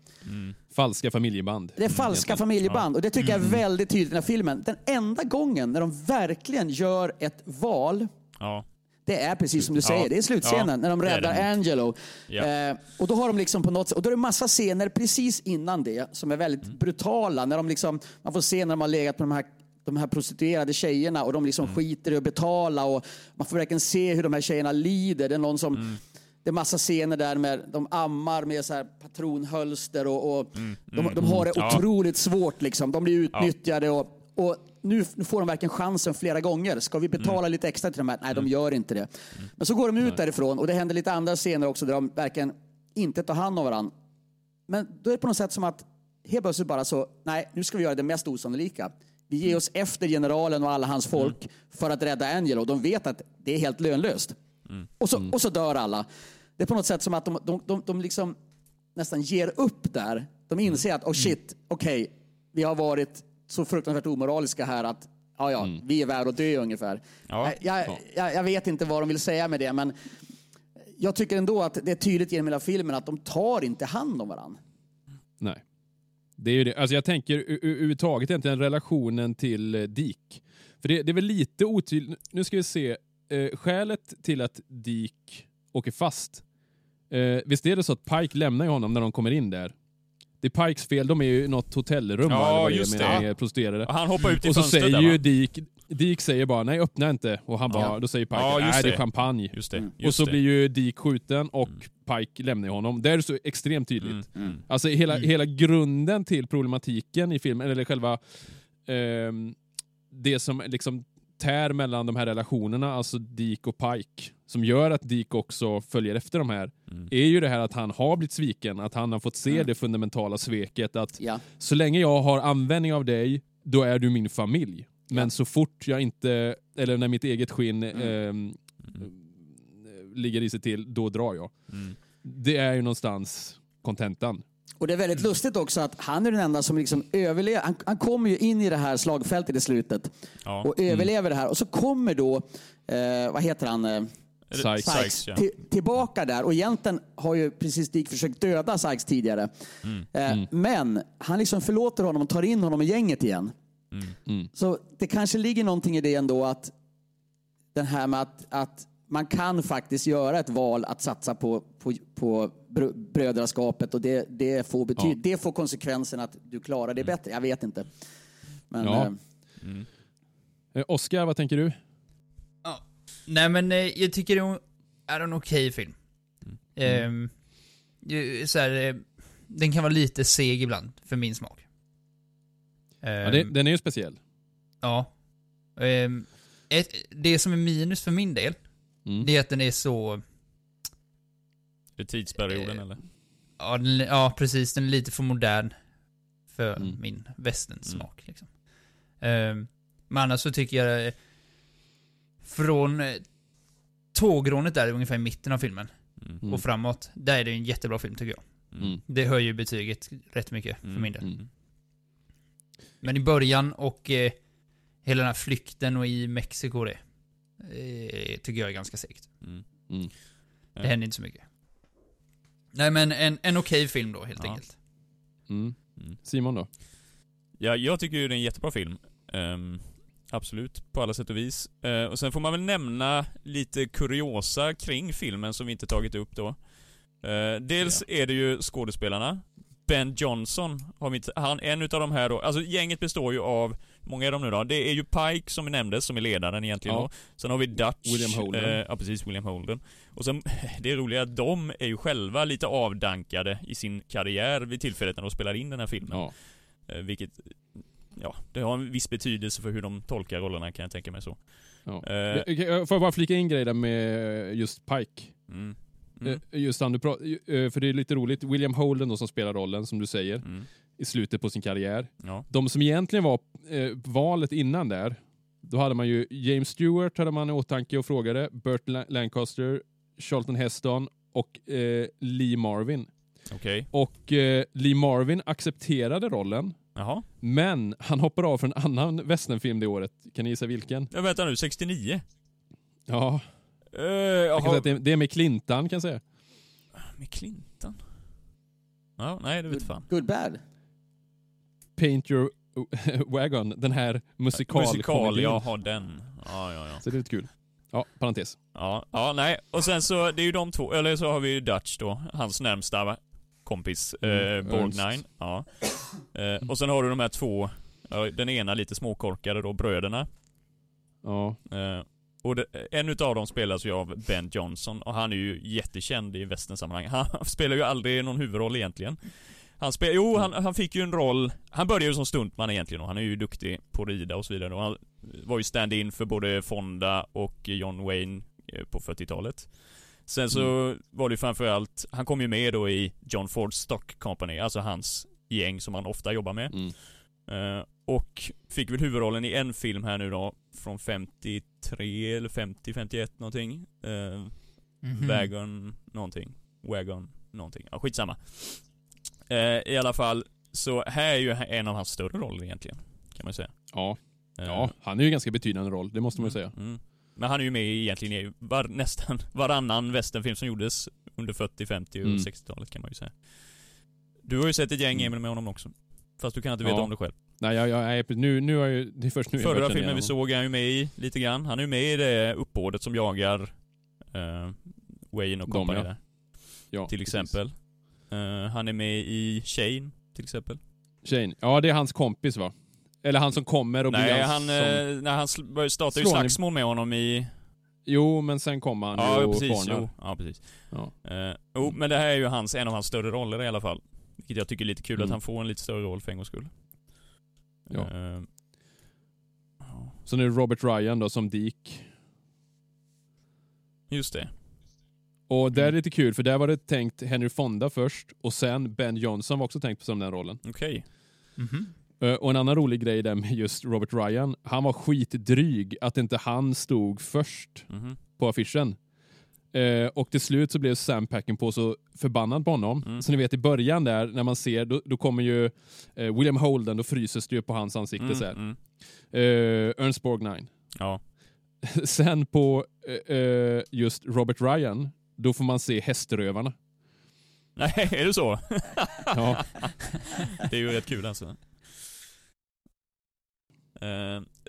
Falska familjeband.
Det är falska familjeband och det tycker jag är väldigt tydligt i den här filmen. Den enda gången när de verkligen gör ett val
Ja.
det är precis som du
Ja.
säger, det är slutscenen
Ja,
när de
det
räddar
det.
Angelo.
Ja.
Eh, och då har de liksom på något sätt, och då är det massa scener precis innan det som är väldigt
Mm.
brutala. När de liksom, man får se när de har legat med de här, de här prostituerade tjejerna och de liksom
Mm.
skiter i att betala och man får verkligen se hur de här tjejerna lider. Det är någon som
Mm.
det är massa scener där med de ammar med så här patronhölster och, och de, de har det
Mm.
Otroligt svårt. Liksom. De blir utnyttjade och, och nu, nu får de verkligen chansen flera gånger. Ska vi betala
Mm.
lite extra till de här? Nej, de gör inte det. Men så går de ut därifrån och det händer lite andra scener också där de verkligen inte tar hand om varandra. Men då är det på något sätt som att helt plötsligt bara så, nej, nu ska vi göra det mest osannolika. Vi ger oss efter generalen och alla hans folk för att rädda Angelo. De vet att det är helt lönlöst. Och, så, och så dör alla. Det är på något sätt som att de, de, de, de liksom nästan ger upp där. De inser att, oh shit, okej, vi har varit så fruktansvärt omoraliska här att ja, ja, vi är värda att dö ungefär.
Ja.
Jag, jag, jag, jag vet inte vad de vill säga med det, men jag tycker ändå att det är tydligt genom hela filmen att de tar inte hand om varandra.
Nej. Det är ju det. Alltså jag tänker överhuvudtaget egentligen relationen till eh, Dick. För det, det är väl lite otydligt. Nu ska vi se. Eh, skälet till att Dick åker fast. Eh, visst är det så att Pike lämnar ju honom när de kommer in där? Det är Pikes fel. De är ju i något hotellrum
Ja,
va, eller vad
just
det är med,
det.
prostituerade.
Och han hoppar ut i
Och så säger
där,
ju? Dick, Dick säger bara nej öppna inte. Och han bara,
Ja.
då säger Pike
Ja,
nej det är
det.
champagne.
Just det.
och
just
så
det.
blir ju Dick skjuten och Pike lämnar honom. Det är så extremt tydligt.
Mm, mm.
Alltså hela, hela grunden till problematiken i filmen, eller själva ehm, det som liksom tär mellan de här relationerna, alltså Dick och Pike, som gör att Dick också följer efter de här,
Mm.
är ju det här att han har blivit sviken, att han har fått se det fundamentala sveket att
Ja.
så länge jag har användning av dig, då är du min familj. Men så fort jag inte, eller när mitt eget skinn ehm, ligger i sig till, då drar jag.
Mm.
Det är ju någonstans kontentan.
Och det är väldigt lustigt också att han är den enda som liksom överlever. Han, han kommer ju in i det här slagfältet i slutet
Ja.
och överlever det här. Och så kommer då, eh, vad heter han? Eh,
Sykes.
Sykes, ja.
till, tillbaka där. Och egentligen har ju precis Dick försökt döda Sykes tidigare. Eh, Men han liksom förlåter honom och tar in honom i gänget igen. Så det kanske ligger någonting i det ändå att den här med att, att man kan faktiskt göra ett val att satsa på, på, på br- brödraskapet och det, det, får bety-
Ja.
det får konsekvensen att du klarar det bättre. Jag vet inte. Men,
Ja.
eh,
Eh, Oscar, vad tänker du?
Nej men eh, jag tycker det är en okej film.
Mm.
Ehm, så här, eh, den kan vara lite seg ibland, för min smak.
Ja, det,
Ehm,
den är ju speciell.
Ja. Ehm, det som är minus för min del,
Mm.
det är att den är så...
Det är tidsperioden
Eh,
eller?
Ja, den, ja precis. Den är lite för modern för
Mm.
min västernsmak. Liksom. Ehm, men annars så tycker jag... eh, Från eh, tågrånet där, ungefär i mitten av filmen,
Mm.
och framåt, där är det en jättebra film tycker jag.
Mm.
Det höjer betyget rätt mycket för
Mm,
min del. Men i början och eh, hela den här flykten och i Mexiko det, eh, tycker jag är ganska segt.
Mm.
Mm.
Det händer inte så mycket. Nej men en, en okej film då helt
Ja.
enkelt.
Mm.
Mm.
Simon då?
Ja, jag tycker ju det är en jättebra film. Ehm, absolut, på alla sätt och vis. Eh, och sen får man väl nämna lite kuriosa kring filmen som vi inte tagit upp då. Eh, dels är det ju skådespelarna. Ben Johnson, har inte, han, en utav de här då, alltså gänget består ju av, många är de nu då? Det är ju Pike som vi nämnde, som är ledaren egentligen
Ja.
då. Sen har vi Dutch.
William Holden.
Eh, ja precis, William Holden. Och sen, det roliga är att de är ju själva lite avdankade i sin karriär vid tillfället när de spelar in den här filmen.
Ja.
Eh, Vilket, ja, det har en viss betydelse för hur de tolkar rollerna kan jag tänka mig så.
ja.
Eh,
Får jag bara flika in grejer där med just Pike?
Mm. Mm.
Eh, Just han du eh, för det är lite roligt. William Holden då som spelar rollen, som du säger,
Mm.
i slutet på sin karriär.
Ja.
De som egentligen var eh, valet innan där, då hade man ju James Stewart hade man i åtanke och frågade, Burt La- Lancaster, Charlton Heston och eh, Lee Marvin.
Okej.
Och eh, Lee Marvin accepterade rollen,
Jaha.
men han hoppar av för en annan westernfilm det året. Kan ni gissa vilken?
Ja, vänta nu, 69?
Ja,
Uh,
jag kan säga att det, det är med Clintan kan jag säga.
Med Clinton? Ja, nej det vet fan.
Good bad.
Paint your wagon, den här musikal
Musikal, jag har den. Ja, ja, ja.
Så det är lite kul. Ja, parentes.
Ja, ja, nej. Och sen så, det är ju de två, eller så har vi ju Dutch då, hans närmsta kompis, eh,
Mm,
Borgnine.
Ernst.
Ja. Eh, och sen har du de här två, ja, den ena lite småkorkade då, bröderna.
Ja,
Eh, och det, en utav dem spelas ju av Ben Johnson och han är ju jättekänd i västernsammanhang. Han spelar ju aldrig någon huvudroll egentligen. Han spel, jo, han, han fick ju en roll, han började ju som stuntman egentligen och han är ju duktig på att rida och så vidare. Och han var ju stand-in för både Fonda och John Wayne eh, på 40-talet. Sen så var det ju framförallt, han kom ju med då i John Fords Stock Company, alltså hans gäng som han ofta jobbar med.
Mm.
Eh, och fick väl huvudrollen i en film här nu då, från 53 eller 50, 51 någonting. Eh,
Mhm.
Wagon någonting. Wagon någonting. Ja, skitsamma. Eh, I alla fall, så här är ju en av hans större roller egentligen. Kan man säga.
Ja.
Eh,
ja, han är ju en ganska betydande roll, det måste man ju säga.
Mm. Men han är ju med i egentligen i var, nästan varannan westernfilm som gjordes under 40, 50 och
Mm.
60-talet kan man ju säga. Du har ju sett ett gäng
Mm.
Emil med honom också. Fast du kan inte veta
Ja.
om det själv.
Nej, jag, jag, nu, nu har jag ju, det är först nu jag
Förra
känna
filmen
igen
vi såg är han ju med i lite grann. Han är ju med i det uppbådet som jagar uh, Wayne och company
ja.
där.
ja,
Till exempel. Eh, han är med i Shane, till exempel.
Shane. Ja, det är hans kompis va? Eller han som kommer och
Nej,
blir
han,
som...
eh, när han sl- började starta ju
han i-
slagsmål med honom i...
Jo, men sen kommer han
Ja,
ju och
precis. Jo, ja, precis.
Ja.
Eh, jo, men det här är ju hans, en av hans större roller i alla fall. Vilket jag tycker är lite kul
Mm.
att han får en lite större roll för en gångs skull.
Ja.
Eh, ja,
Så nu är det Robert Ryan då som Deke.
just det.
Och det är
Mm.
lite kul, för där var det tänkt Henry Fonda först, och sen Ben Johnson var också tänkt som den rollen.
Okej.
Mhm.
Eh, Och en annan rolig grej där med just Robert Ryan, han var skitdryg att inte han stod först
Mhm.
på affischen. Eh, och till slut så blev Sam Peckinpah så förbannad på honom.
Mm.
Så ni vet i början där, när man ser, då, då kommer ju eh, William Holden, då fryses det ju på hans ansikte
Mm,
så här.
mm.
Eh, Ernst Borgnine.
Ja.
Sen på eh, eh, just Robert Ryan, då får man se häströvarna.
Nej, är det så?
Ja.
det är ju rätt kul alltså.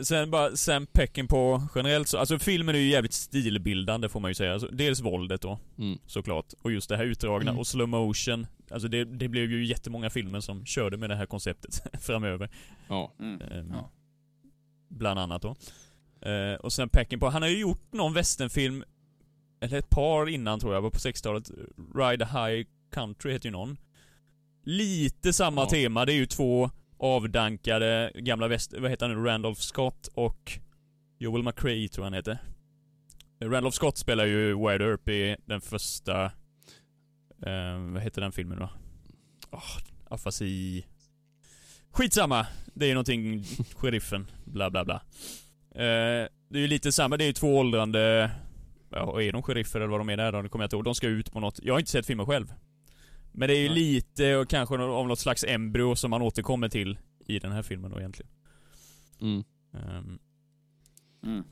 Sen bara Sam Peckinpah generellt så, alltså filmen är ju jävligt stilbildande får man ju säga. Alltså, dels våldet då,
Mm.
såklart. Och just det här utdragna
Mm.
och slow motion. Alltså det, det blev ju jättemånga filmer som körde med det här konceptet framöver.
Ja.
Mm.
Ehm,
Ja.
Bland annat då. Eh, och sen Peckinpah, han har ju gjort någon westernfilm, eller ett par innan tror jag, var på 60-talet. Ride High Country heter ju någon. Lite samma
Ja.
tema, det är ju två avdankade gamla väst... Vad heter han nu? Randolph Scott och Joel McCrae tror jag han heter. Randolph Scott spelar ju Wide Earp i den första... Eh, vad heter den filmen då? Ah, oh, afasi... Skitsamma! Det är ju någonting, sheriffen, bla bla bla. Eh, det är ju lite samma, det är ju två åldrande... Ja, är de sheriffer eller vad de är där då? Det kommer jag inte ihåg. De ska ut på något... Jag har inte sett filmen själv. Men det är ju
Nej.
lite och kanske av något slags embryo som man återkommer till i den här filmen då egentligen.
Mm.
Ehm,
Mm.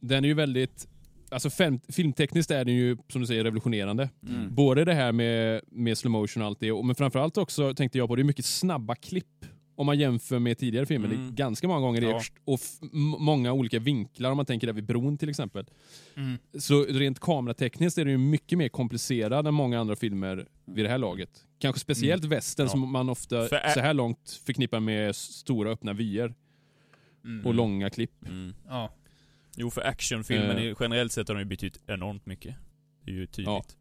Den är ju väldigt, alltså film, filmtekniskt är den ju som du säger revolutionerande.
Mm.
Både det här med, med slow motion och allt det, och- men framförallt också tänkte jag på, det är mycket snabba klipp. Om man jämför med tidigare filmer. Det
Mm.
är ganska många gånger det
Ja.
och f- m- många olika vinklar om man tänker där vid bron till exempel.
Mm.
Så rent kameratekniskt är det ju mycket mer komplicerad än många andra filmer vid det här laget. Kanske speciellt västern
Ja.
som man ofta
För ä-
så här långt förknippar med stora öppna vyer
Mm.
och långa klipp.
mm.
Ja.
Jo, för actionfilmen i- generellt sett har de ju betytt enormt mycket. Det är ju tydligt.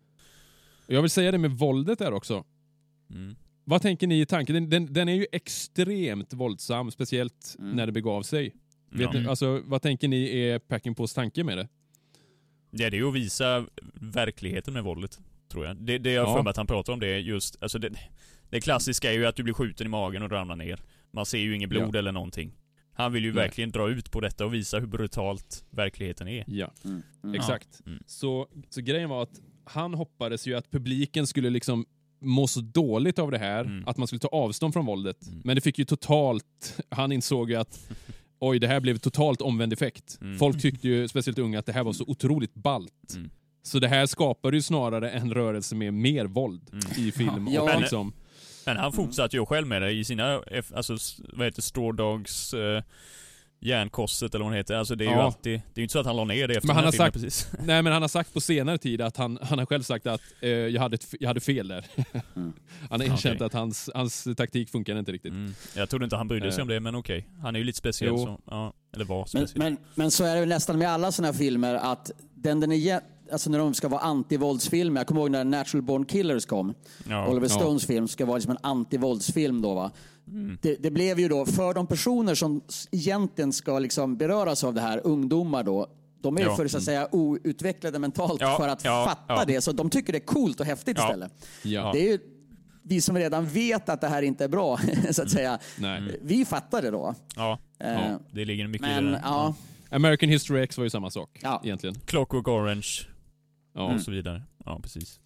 Och jag vill säga det med våldet där också.
Mm.
Vad tänker ni i tanken? Den, den, den är ju extremt våldsam, speciellt
Mm.
när det begav sig. Vet
Ja.
ni, alltså, vad tänker ni är Packinpahs tanke med det?
Ja, det är ju att visa verkligheten med våldet, tror jag. Det, det jag har
Ja.
för mig att han pratar om det är just, alltså det, det klassiska är ju att du blir skjuten i magen och ramlar ner. Man ser ju inget blod eller någonting. Han vill ju
Nej.
verkligen dra ut på detta och visa hur brutalt verkligheten är.
Ja,
Mm. Mm.
exakt.
Mm.
Så, så grejen var att han hoppades ju att publiken skulle liksom må så dåligt av det här,
Mm.
att man skulle ta avstånd från våldet.
Mm.
Men det fick ju totalt, han insåg ju att oj, det här blev totalt omvänd effekt.
Mm.
Folk tyckte ju, speciellt unga, att det här var så otroligt ballt. Så det här skapade ju snarare en rörelse med mer våld
Mm.
i film.
Ja.
Och
Men-
liksom,
Men han fortsatte ju själv med det i sina, alltså vad heter Straw Dogs, eh, Järnkorset eller vad hon heter. Alltså det är ju
Ja.
alltid, det är ju inte så att han la ner det efter
Men
den
han
här
har
filmen
sagt-
precis.
Nej men han har sagt på senare tid att han, han har själv sagt att eh, jag, hade ett, jag hade fel där.
Mm.
Han har erkänt
Okej.
att hans, hans taktik funkar inte riktigt.
Mm. Jag trodde inte han brydde sig
Eh.
om det, men okej. Han är ju lite speciell
Jo.
så, ja, eller var
Men,
speciell.
men, men så är det väl nästan med alla sådana här filmer att den, den är, alltså när de ska vara antivåldsfilmer, jag kommer ihåg när Natural Born Killers kom,
ja.
Oliver
Ja.
Stones film ska vara liksom en antivåldsfilm då va.
Mm.
Det, det blev ju då, för de personer som egentligen ska liksom beröras av det här, ungdomar då, de är ju
Ja.
för så att säga outvecklade mentalt
Ja,
för att
ja,
fatta
ja.
det, så de tycker det är coolt och häftigt
Ja.
istället.
Ja.
Det är ju vi som redan vet att det här inte är bra, så att säga,
Nej.
vi fattar det då.
Ja,
Eh,
Ja.
det ligger mycket i
Men
det.
ja,
American History X var ju samma sak
Ja.
egentligen.
Clockwork Orange
Ja.
och så vidare. Ja, precis.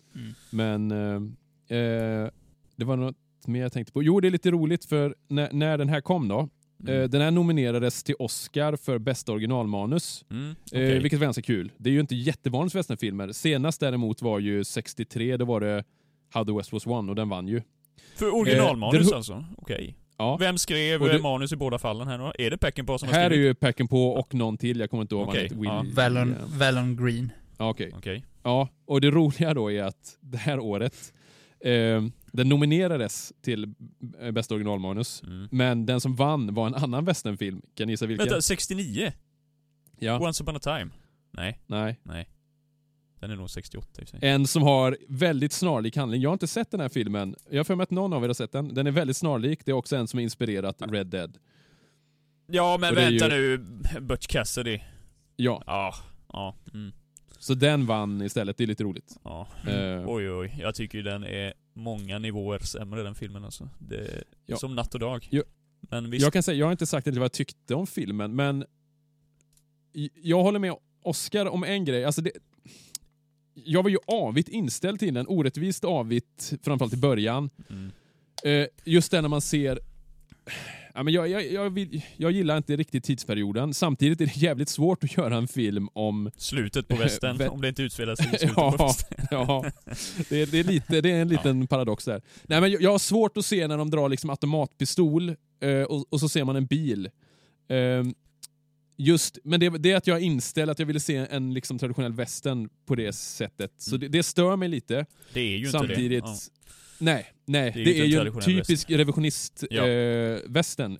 Men eh, eh, det var något mer jag tänkte på. Jo, det är lite roligt för när, när den här kom då.
Mm.
Eh, den här nominerades till Oscar för bästa originalmanus.
Mm,
Eh,
okej.
vilket var ganska kul. Det är ju inte jättevanligt för westernfilmer. Senast däremot var ju 63, då var det How the West Was Won och den vann ju.
För originalmanus
Eh, det-
alltså? Okej.
Ja.
Vem skrev
det-
manus i båda fallen här då? Är det Peckinpah som har
Här är
skrivit?
ju Peckinpah och någon till, jag kommer inte ihåg
Okej,
vad han heter.
ja.
Valon, Valon Green.
Ja, okej.
Okej.
Ja, och det roliga då är att det här året, eh, den nominerades till eh, bästa originalmanus,
Mm.
men den som vann var en annan westernfilm. Kan ni gissa vilken?
Vänta, 69?
Ja,
Once upon a time? Nej,
nej.
nej. Den är nog 68 i sig.
En som har väldigt snarlik handling. Jag har inte sett den här filmen. Jag har för mig att någon av er har sett den. Den är väldigt snarlik. Det är också en som har inspirerat Red Dead.
Ja, men
är
vänta
ju-
nu. Butch Cassidy.
Ja,
Ja. Ja. Mm.
Så den vann istället. Det är lite roligt.
ja.
Eh,
Oj, oj. Jag tycker ju den är många nivåer sämre den filmen alltså. Det är
Ja.
som natt och dag.
Jo.
Men visst.
Jag kan säga, jag har inte sagt vad jag tyckte om filmen, men jag håller med Oscar om en grej. Alltså det, jag var ju avigt inställd till den, orättvist avigt, framförallt i början.
Mm.
Eh, just det när man ser... Ja, men jag, jag, jag, vill, jag gillar inte riktigt tidsperioden. Samtidigt är det jävligt svårt att göra en film om...
Slutet på västern,
Vä-
om det inte utspelar sig i slutet på
Ja,
västern.
ja. Det, är- det, är lite, det är en liten paradox där. Nej, men jag, jag har svårt att se när de drar liksom automatpistol eh, och, och så ser man en bil. Ehm, just, men det, det är att jag är inställd att jag ville se en liksom, traditionell western på det sättet. Så det, det stör mig lite.
Det är ju
Samtidigt...
inte det. Ja.
Nej, nej.
Det
Det
är
är,
ju en
typisk revisionist
Ja.
eh,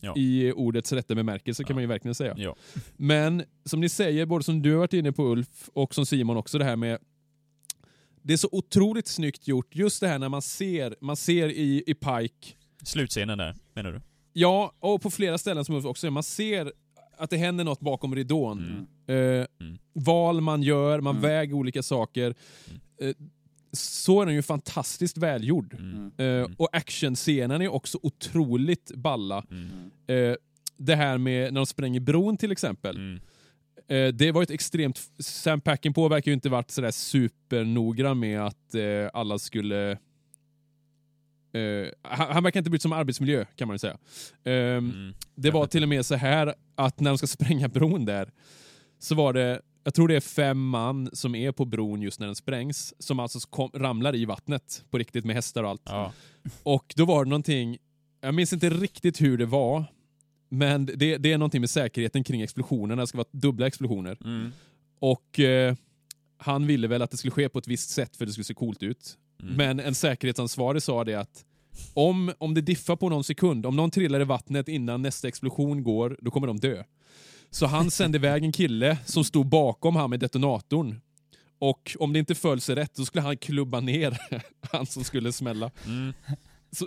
Ja.
i ordets rätta bemärkelse kan man ju verkligen säga. Men som ni säger, både som du har varit inne på Ulf och som Simon också, det här med det är så otroligt snyggt gjort, just det här när man ser, man ser i, i Pike,
Slutscenen där, menar du?
ja, och på flera ställen som Ulf också säger, man ser att det händer något bakom ridån. Eh,
Mm.
Val man gör, man väger olika saker. Eh, så är den ju fantastiskt välgjord.
Mm.
Eh, och actionscenen är också otroligt balla.
Mm.
Eh, det här med när de spränger bron till exempel.
Mm.
Eh, det var ett extremt... Sam Peckinpah verkar ju inte varit sådär supernoggrann med att alla skulle... Han, han verkar inte brytt sig om arbetsmiljö kan man ju säga. Ehm,
Mm.
Det var till och med så här att när de ska spränga bron där så var det, jag tror det är fem man som är på bron just när den sprängs som alltså kom, ramlar i vattnet på riktigt med hästar och allt.
Ja.
Och då var det någonting, jag minns inte riktigt hur det var, men det, det är någonting med säkerheten kring explosionerna, det ska vara dubbla explosioner.
Mm.
Och eh, han ville väl att det skulle ske på ett visst sätt för det skulle se coolt ut.
Mm.
Men en säkerhetsansvarig sa det att om, om det diffar på någon sekund, om någon trillar i vattnet innan nästa explosion går, då kommer de dö. Så han sände iväg en kille som stod bakom han med detonatorn. Och om det inte föll sig rätt, då skulle han klubba ner han som skulle smälla.
Mm.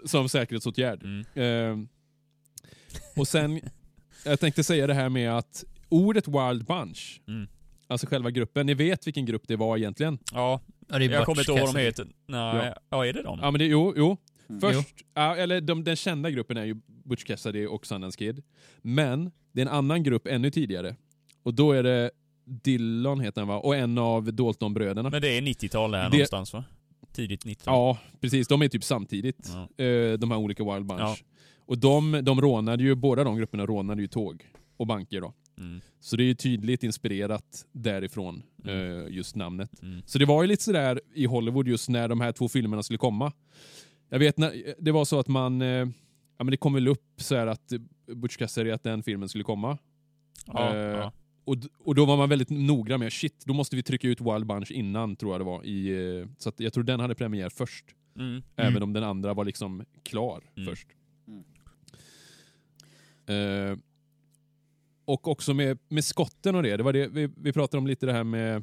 Som säkerhetsåtgärd.
Mm.
Ehm, och sen, jag tänkte säga det här med att ordet Wild Bunch,
Mm.
alltså själva gruppen, ni vet vilken grupp det var egentligen?
Ja,
Ja, det är
jag
Butch
kommer inte ihåg vad de heter. Nej,
Ja.
ja. är det de?
Ja men det, jo, jo.
Mm.
Först, ja, eller de, den kända gruppen är ju Butch Cassidy och Sundance Kid. Men det är en annan grupp ännu tidigare. Och då är det Dillon heter han va? Och en av Dalton-bröderna.
Men det är 90-tal där
Det-
någonstans va? Tidigt 90-tal?
Ja, precis. De är typ samtidigt.
Ja.
eh, de här olika Wild Bunch.
Ja.
Och de, de rånade ju, båda de grupperna rånade ju tåg och banker då.
Mm.
Så det är ju tydligt inspirerat därifrån,
Mm.
eh, just namnet.
Mm.
Så det var ju lite sådär i Hollywood just när de här två filmerna skulle komma. Jag vet när, det var så att man, eh, ja men det kom väl upp så här att Butch Cassidy, att den filmen skulle komma.
Ja,
Eh,
ja.
Och, och då var man väldigt noggrann med, shit, då måste vi trycka ut Wild Bunch innan, tror jag det var. I, eh, så att jag tror den hade premiär först.
Mm.
Även om den andra var liksom klar
Mm.
först.
Mm.
Eh, och också med, med skotten och det, det var det vi, vi pratade om lite det här med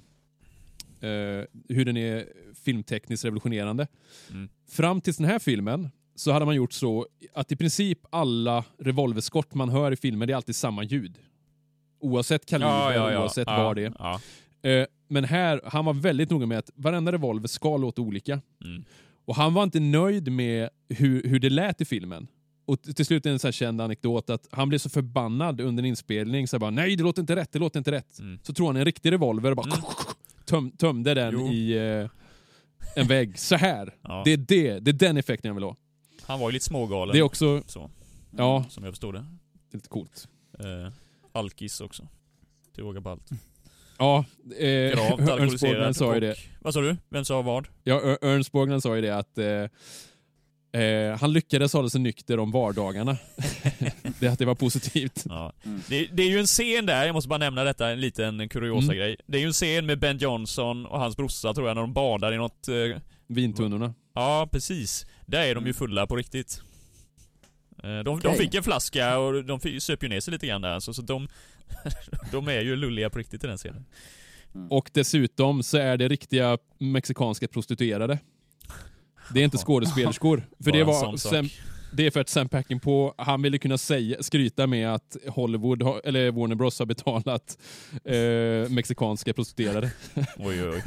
eh, hur den är filmtekniskt revolutionerande.
Mm.
Fram till den här filmen så hade man gjort så att i princip alla revolverskott man hör i filmer, det är alltid samma ljud. Oavsett kaliber, oavsett
ja,
vad det är.
Ja.
Eh, men här, han var väldigt noga med att varenda revolver ska låta olika.
Mm.
Och han var inte nöjd med hur, hur det lät i filmen. Och till slut en så här känd anekdot att han blev så förbannad under en inspelning så bara nej det låter inte rätt, det låter inte rätt.
Mm.
Så tror han en riktig revolver och bara töm, tömde den
Jo.
i eh, en vägg. Så här.
Ja.
Det, är det, det är den effekten jag vill ha.
Han var ju lite smågalen.
Det är också,
så,
ja,
som jag förstod det.
det är lite coolt.
Eh, alkis också. Till råga på allt.
Ja, eh,
Gravt alkoholiserad.
sa ju det.
Vad sa du? Vem sa vad?
Ja, Ernst Borgnine sa ju det att eh, eh, han lyckades hålla sig nykter om vardagarna. det, att det var positivt.
Ja.
Mm.
Det, det är ju en scen där, jag måste bara nämna detta, en liten kuriosa
Mm.
grej. Det är ju en scen med Ben Johnson och hans brorsa tror jag, när de badar i något... Eh,
Vintunnorna.
ja, precis. Där är de ju fulla på riktigt. Eh, de, de
Okej.
fick en flaska och de fick- söp ju ner sig lite grann där alltså, så de... de är ju lulliga på riktigt i den scenen.
Och dessutom så är det riktiga mexikanska prostituerade. Det är inte skådespelerskor. För det, var. Sam, det är för att Sam Peckinpah, han ville kunna säga, skryta med att Hollywood, eller Warner Bros har betalat eh, mexikanska prostituerade.
Oj, oj, oj.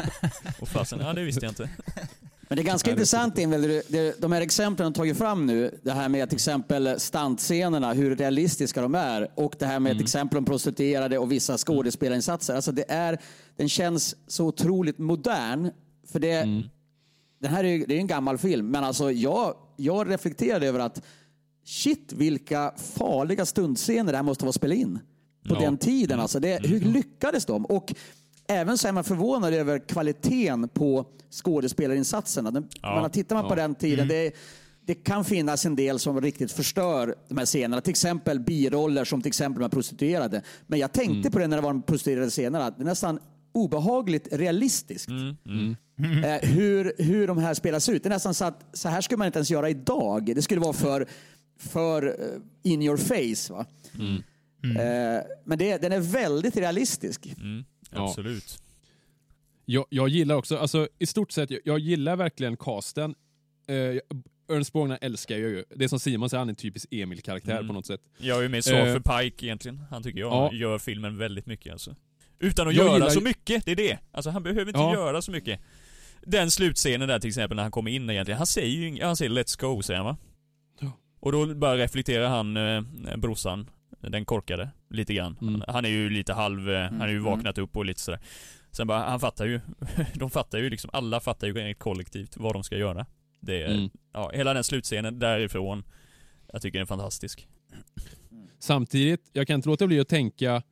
Och fasen, ja det visste jag inte.
Men det är ganska intressant, Emil, de här exemplen du tagit fram nu, det här med till exempel stuntscenerna, hur realistiska de är och det här med
Mm.
ett exempel om prostituerade och vissa skådespelarinsatser. Alltså det är, den känns så otroligt modern. För det,
Mm.
den här är, ju- det är en gammal film, men alltså jag, jag reflekterade över att shit vilka farliga stuntscener det här måste vara spela in. På
Ja.
den tiden alltså. Det, hur lyckades de? Och även så är man förvånad över kvaliteten på skådespelarinsatserna. Den,
Ja.
man tittar man på
Ja.
den tiden, det, det kan finnas en del som riktigt förstör de här scenerna. Till exempel biroller som till exempel med prostituerade. Men jag tänkte på det när det var en prostituerade scener, att det är nästan obehagligt realistiskt. Eh, hur, hur de här spelas ut. Det är nästan så att så här skulle man inte ens göra idag. Det skulle vara för, för eh, in your face. Va? Eh, men det, den är väldigt realistisk.
Mm,
Ja.
absolut.
Jag, jag gillar också, alltså i stort sett, jag, jag gillar verkligen casten. Eh, Ernst Borgnine älskar jag ju. Det är som Simon säger, han är en typisk Emil-karaktär
Mm.
på något sätt.
Jag är ju mer svag för Pike egentligen. Han tycker jag
Ja.
gör filmen väldigt mycket alltså. Utan att
Jag
göra
gillar
så mycket, det är det. Alltså han behöver inte
Ja.
göra så mycket. Den slutscenen där till exempel när han kommer in egentligen, han säger ju han säger 'Let's go' säger han va?
Ja.
Och då bara reflekterar han, eh, brorsan, den korkade, lite grann.
Mm.
Han, han är ju lite halv, eh, han är ju
Mm.
vaknat upp och lite sådär. Sen bara, han fattar ju, de fattar ju liksom, alla fattar ju kollektivt vad de ska göra. Det är,
Mm.
ja, hela den slutscenen därifrån, jag tycker den är fantastisk.
Samtidigt, jag kan inte låta bli att tänka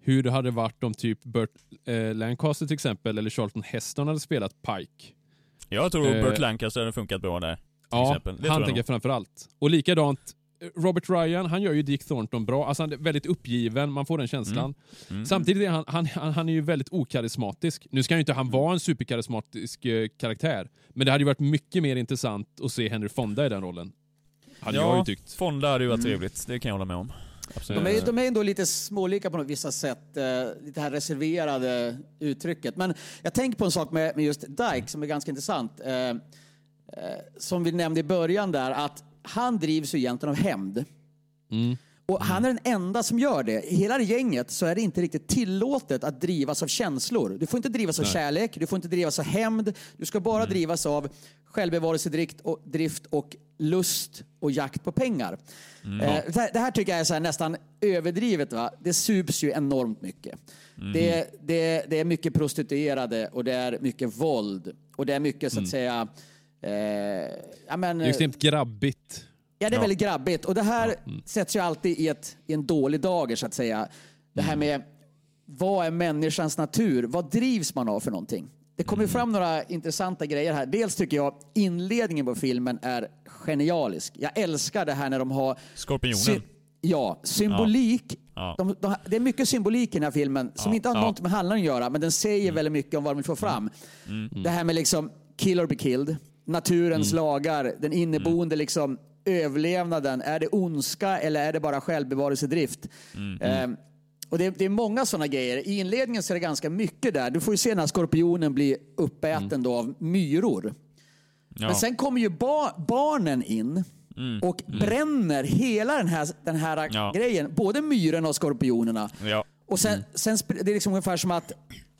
hur det hade varit om typ Burt eh, Lancaster till exempel, eller Charlton Heston hade spelat Pike.
Jag tror
Eh,
Burt Lancaster hade funkat bra där.
Ja,
exempel. Det
han
jag
tänker
nog.
jag framför allt. Och likadant, Robert Ryan, han gör ju Dick Thornton bra. Alltså han är väldigt uppgiven, man får den känslan.
Mm.
Samtidigt är han, han, han, han är ju väldigt okarismatisk. Nu ska ju inte han
Mm.
vara en superkarismatisk eh, karaktär, men det hade ju varit mycket mer intressant att se Henry Fonda i den rollen. Hade jag ju tyckt.
Fonda hade ju varit
Mm.
trevligt. Det kan jag hålla med om. Absolut.
De är, de är ändå lite smålika på något vissa sätt. Eh, lite här reserverade uttrycket. Men jag tänker på en sak med, med just Dyke som är ganska intressant. Eh, eh, som vi nämnde i början där, att han drivs ju egentligen av hämnd.
Mm.
Och han är den enda som gör det. I hela det gänget så är det inte riktigt tillåtet att drivas av känslor. Du får inte drivas av
Nej.
kärlek, du får inte drivas av hämnd. Du ska bara drivas av självbevarelsedrift och, drift och lust och jakt på pengar. Eh, det, här, det här tycker jag är här nästan överdrivet. Va? Det sups ju enormt mycket. Det, det, det är mycket prostituerade och det är mycket våld. Och det är mycket så att säga... Eh, ja, men,
Det är extremt grabbigt.
Ja, det är
Ja.
väldigt grabbigt. Och det här
mm.
sätts ju alltid i, ett, i en dålig dager, så att säga. Det
Mm.
här med vad är människans natur? Vad drivs man av för någonting? Det kommer
Mm.
fram några intressanta grejer här. Dels tycker jag inledningen på filmen är genialisk. Jag älskar det här när de har...
Skorpionen.
sy- ja, symbolik.
Ja.
De, de, det är mycket symbolik i den här filmen som
Ja,
inte har
ja. Mm.
något med handlingen att göra, men den säger väldigt mycket om vad de vill få fram. Det här med liksom kill or be killed, naturens
Mm.
lagar, den inneboende liksom överlevnaden. Är det ondska eller är det bara självbevarelsedrift?
Mm.
Ehm, och det, det är många sådana grejer. I inledningen så är det ganska mycket där. Du får ju se när skorpionen blir uppäten då av myror.
Ja.
Men sen kommer ju ba barnen in och bränner hela den här, den här
Mm. Ja.
grejen. Både myrorna och skorpionerna.
Ja.
Och sen, sen sp- det är liksom ungefär som att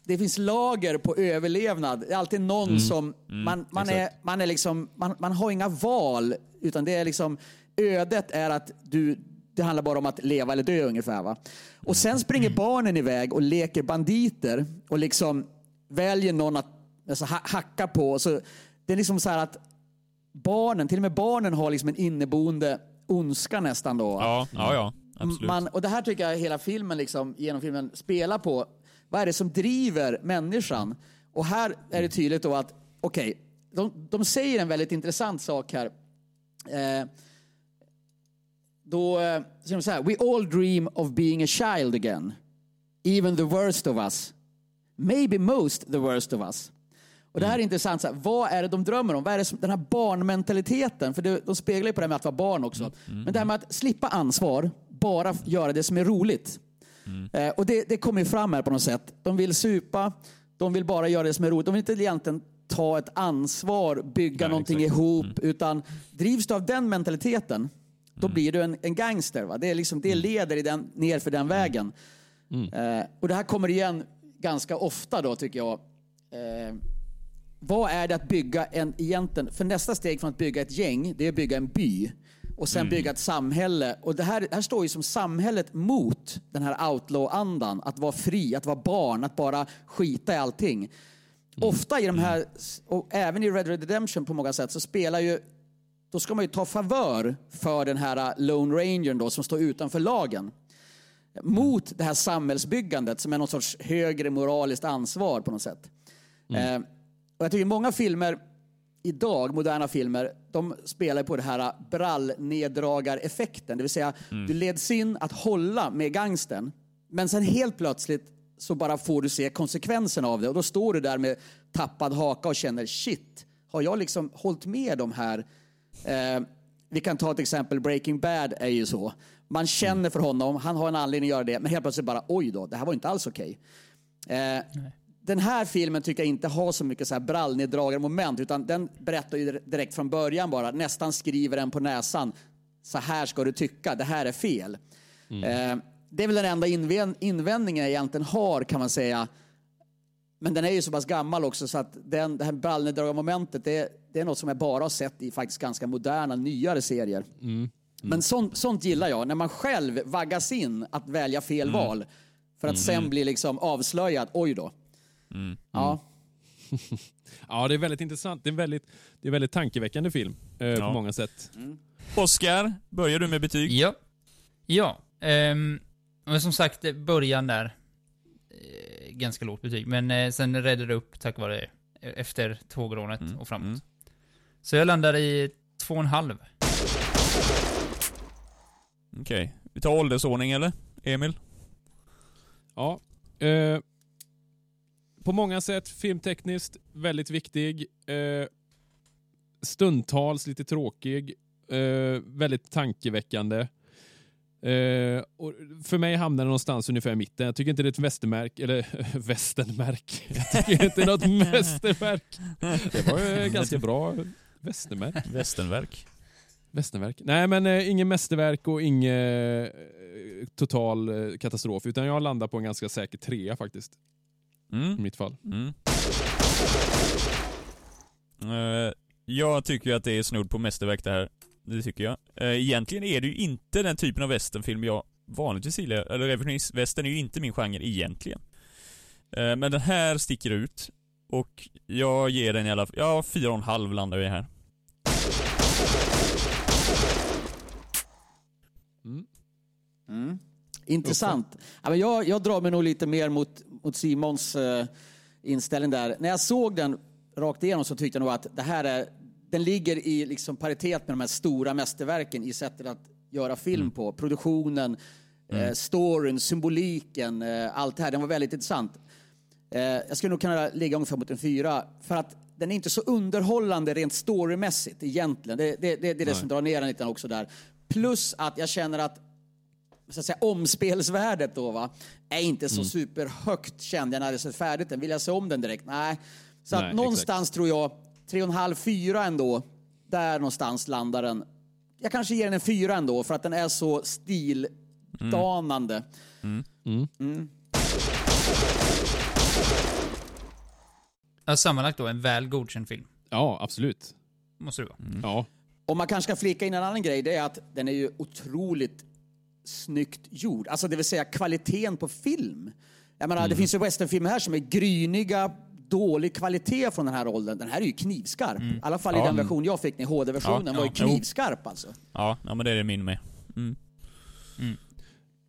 det finns lager på överlevnad. Det är alltid någon som... Man, man, är, man, är liksom, man, man har inga val, utan det är liksom... Ödet är att du... Det handlar bara om att leva eller dö ungefär. Va? Och sen springer barnen iväg och leker banditer och liksom väljer någon att alltså, ha- hacka på. Så det är liksom så här att barnen, till och med barnen har liksom en inneboende ondska nästan då.
Ja, ja, ja. Absolut.
Man, och det här tycker jag hela filmen, liksom, genom filmen spelar på. Vad är det som driver människan? Och här är det tydligt då att, okej, de, de säger en väldigt intressant sak här. Eh, då eh, säger de så här, We all dream of being a child again. Even the worst of us. Maybe most the worst of us. Och det här är intressant. Så här, vad är det de drömmer om? Vad är det som, den här barnmentaliteten? För det, de speglar ju på det här med att vara barn också. Men det här med att slippa ansvar, bara göra det som är roligt. Eh, och det, det kommer ju fram här på något sätt. De vill supa, de vill bara göra det som är roligt. De vill inte egentligen ta ett ansvar, bygga
Nej,
någonting
exakt.
ihop. Utan drivs du av den mentaliteten, då blir du en, en gangster. Va? Det, är liksom, det leder i den, ner för den vägen. Eh, och det här kommer igen ganska ofta då tycker jag. Eh, vad är det att bygga en egentligen, för nästa steg från att bygga ett gäng, det är att bygga en by. Och sen bygga ett samhälle. Och det här, här står ju som samhället mot den här outlaw-andan. Att vara fri, att vara barn, att bara skita i allting. Ofta i de här, och även i Red Red Redemption på många sätt, så spelar ju då ska man ju ta favör för den här Lone Rangern då, som står utanför lagen. Mot det här samhällsbyggandet som är någon sorts högre moraliskt ansvar på något sätt. Eh, och jag tycker många filmer idag, moderna filmer, de spelar på det här brallneddragareffekten. Det vill säga, du leds in att hålla med gangsten, men sen helt plötsligt så bara får du se konsekvenserna av det. Och då står du där med tappad haka och känner shit, har jag liksom hållit med de här Eh, vi kan ta ett exempel, Breaking Bad är ju så. Man känner för honom, han har en anledning att göra det, men helt plötsligt bara oj då, det här var inte alls okej. Eh, den här filmen tycker jag inte har så mycket så här brallneddragarmoment, utan den berättar ju direkt från början bara, nästan skriver den på näsan. Så här ska du tycka, det här är fel. Eh, det är väl den enda invändningen jag egentligen har kan man säga. Men den är ju så pass gammal också så att den, det här brallneddragarmomentet det, det är något som jag bara har sett i faktiskt ganska moderna, nyare serier. Men sånt, sånt gillar jag, när man själv vaggas in att välja fel val för att sen bli liksom avslöjad. Oj då. Ja.
Ja, det är väldigt intressant. Det är en väldigt, det är en väldigt tankeväckande film eh,
Ja.
på många sätt.
Oscar, börjar du med betyg?
Ja. Ja. ehm, men som sagt, början där. Eh, ganska lågt betyg. Men eh, sen räddade det upp tack vare eh, efter tågrånet och framåt.
mm.
Så jag landar i två och en halv.
Okej. Vi tar åldersordning eller? Emil?
Ja. Eh, på många sätt filmtekniskt väldigt viktig. Eh, stundtals lite tråkig. Eh, väldigt tankeväckande. Eh, och för mig hamnar det någonstans ungefär i mitten. Jag tycker inte det är ett västermärk, eller västernmärk. Jag tycker inte det är något mästerverk. Det var ju ganska bra västermärk.
Västernverk.
Västerverk. Nej, men eh, ingen mästerverk och ingen eh, total eh, katastrof. Utan jag landar på en ganska säker trea faktiskt. I
Mm.
mitt fall.
Mm. Eh, jag tycker ju att det är snudd på mästerverk det här. Det tycker jag. Eh, egentligen är det ju inte den typen av westernfilm jag vanligtvis gillar. Eller revisionist western är ju inte min genre egentligen. Eh, men den här sticker ut. Och jag ger den i alla fall, ja fyra och en halv landar vi här.
Mm. Intressant. Ja, men jag, jag drar mig nog lite mer mot, mot Simons eh, inställning där. När jag såg den rakt igenom så tyckte jag nog att det här är, den ligger i liksom paritet med de här stora mästerverken i sättet att göra film på. Produktionen, eh, storyn, symboliken, eh, allt det här. Den var väldigt intressant. Eh, jag skulle nog kunna ligga ungefär mot en fyra. För att den är inte så underhållande rent storymässigt egentligen. Det, det, det, det är det som drar ner den lite också där. Plus att jag känner att så att säga, omspelsvärdet då va, är inte så superhögt kände jag när jag hade sett färdigt den. Vill jag se om den direkt? Nej. Så
Nej,
att någonstans tror jag, 3,5-4 ändå, där någonstans landar den. Jag kanske ger den en fyra ändå för att den är så stildanande.
Ja, sammanlagt då en väl godkänd film.
Ja, absolut.
Måste det vara.
Ja.
Och man kanske ska flika in en annan grej, det är att den är ju otroligt snyggt gjord. Alltså det vill säga kvaliteten på film. Jag menar, det finns ju westernfilmer här som är gryniga, dålig kvalitet från den här åldern. Den här är ju knivskarp. I alla fall i
Ja.
den version jag fick, den HD-versionen
Ja,
var ju
ja,
knivskarp alltså.
Ja, ja men det är det min med.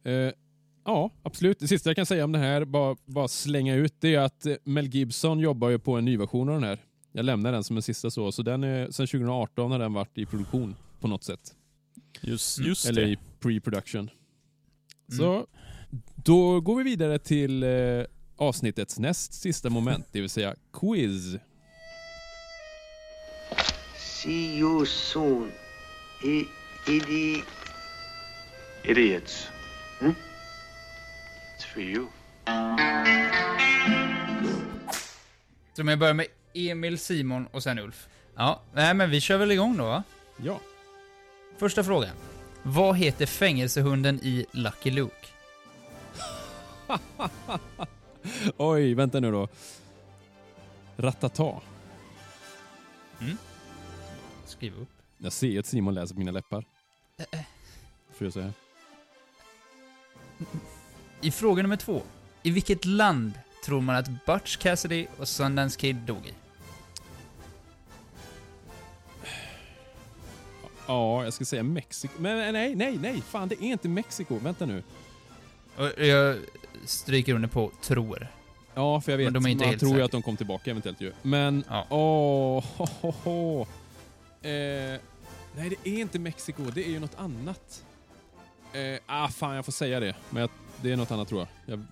Eh, ja, absolut. Det sista jag kan säga om det här, bara, bara slänga ut, det är att eh, Mel Gibson jobbar ju på en ny version av den här. Jag lämnar den som en sista så, så den är, sen 2018 har den varit i produktion på något sätt.
Just, just
Eller
det.
i pre-production. Så, då går vi vidare till eh, avsnittets näst sista moment, det vill säga quiz.
See you soon. I, idi.
Idiots. Hmm? It's for you.
Så jag börjar med Emil, Simon och sen Ulf. Ja, nej men vi kör väl igång då va?
Ja.
Första frågan. Vad heter fängelsehunden i Lucky Luke?
Oj, vänta nu då. Ratata.
Skriv upp.
Jag ser att Simon läser på mina läppar. Får jag säga.
I fråga nummer två. I vilket land tror man att Butch Cassidy och Sundance Kid dog i?
Ja, jag ska säga Mexiko. Men nej, nej, nej. Fan, det är inte Mexiko. Vänta nu.
Jag stryker under på tror.
Ja, för jag vet.
Men de är inte
man
helt
tror ju att de kom tillbaka eventuellt ju. Men,
Ja.
åh, ho, ho, ho. Eh, nej, det är inte Mexiko. Det är ju något annat. Eh, ah, fan, jag får säga det. Men jag, det är något annat tror jag. Jag eh,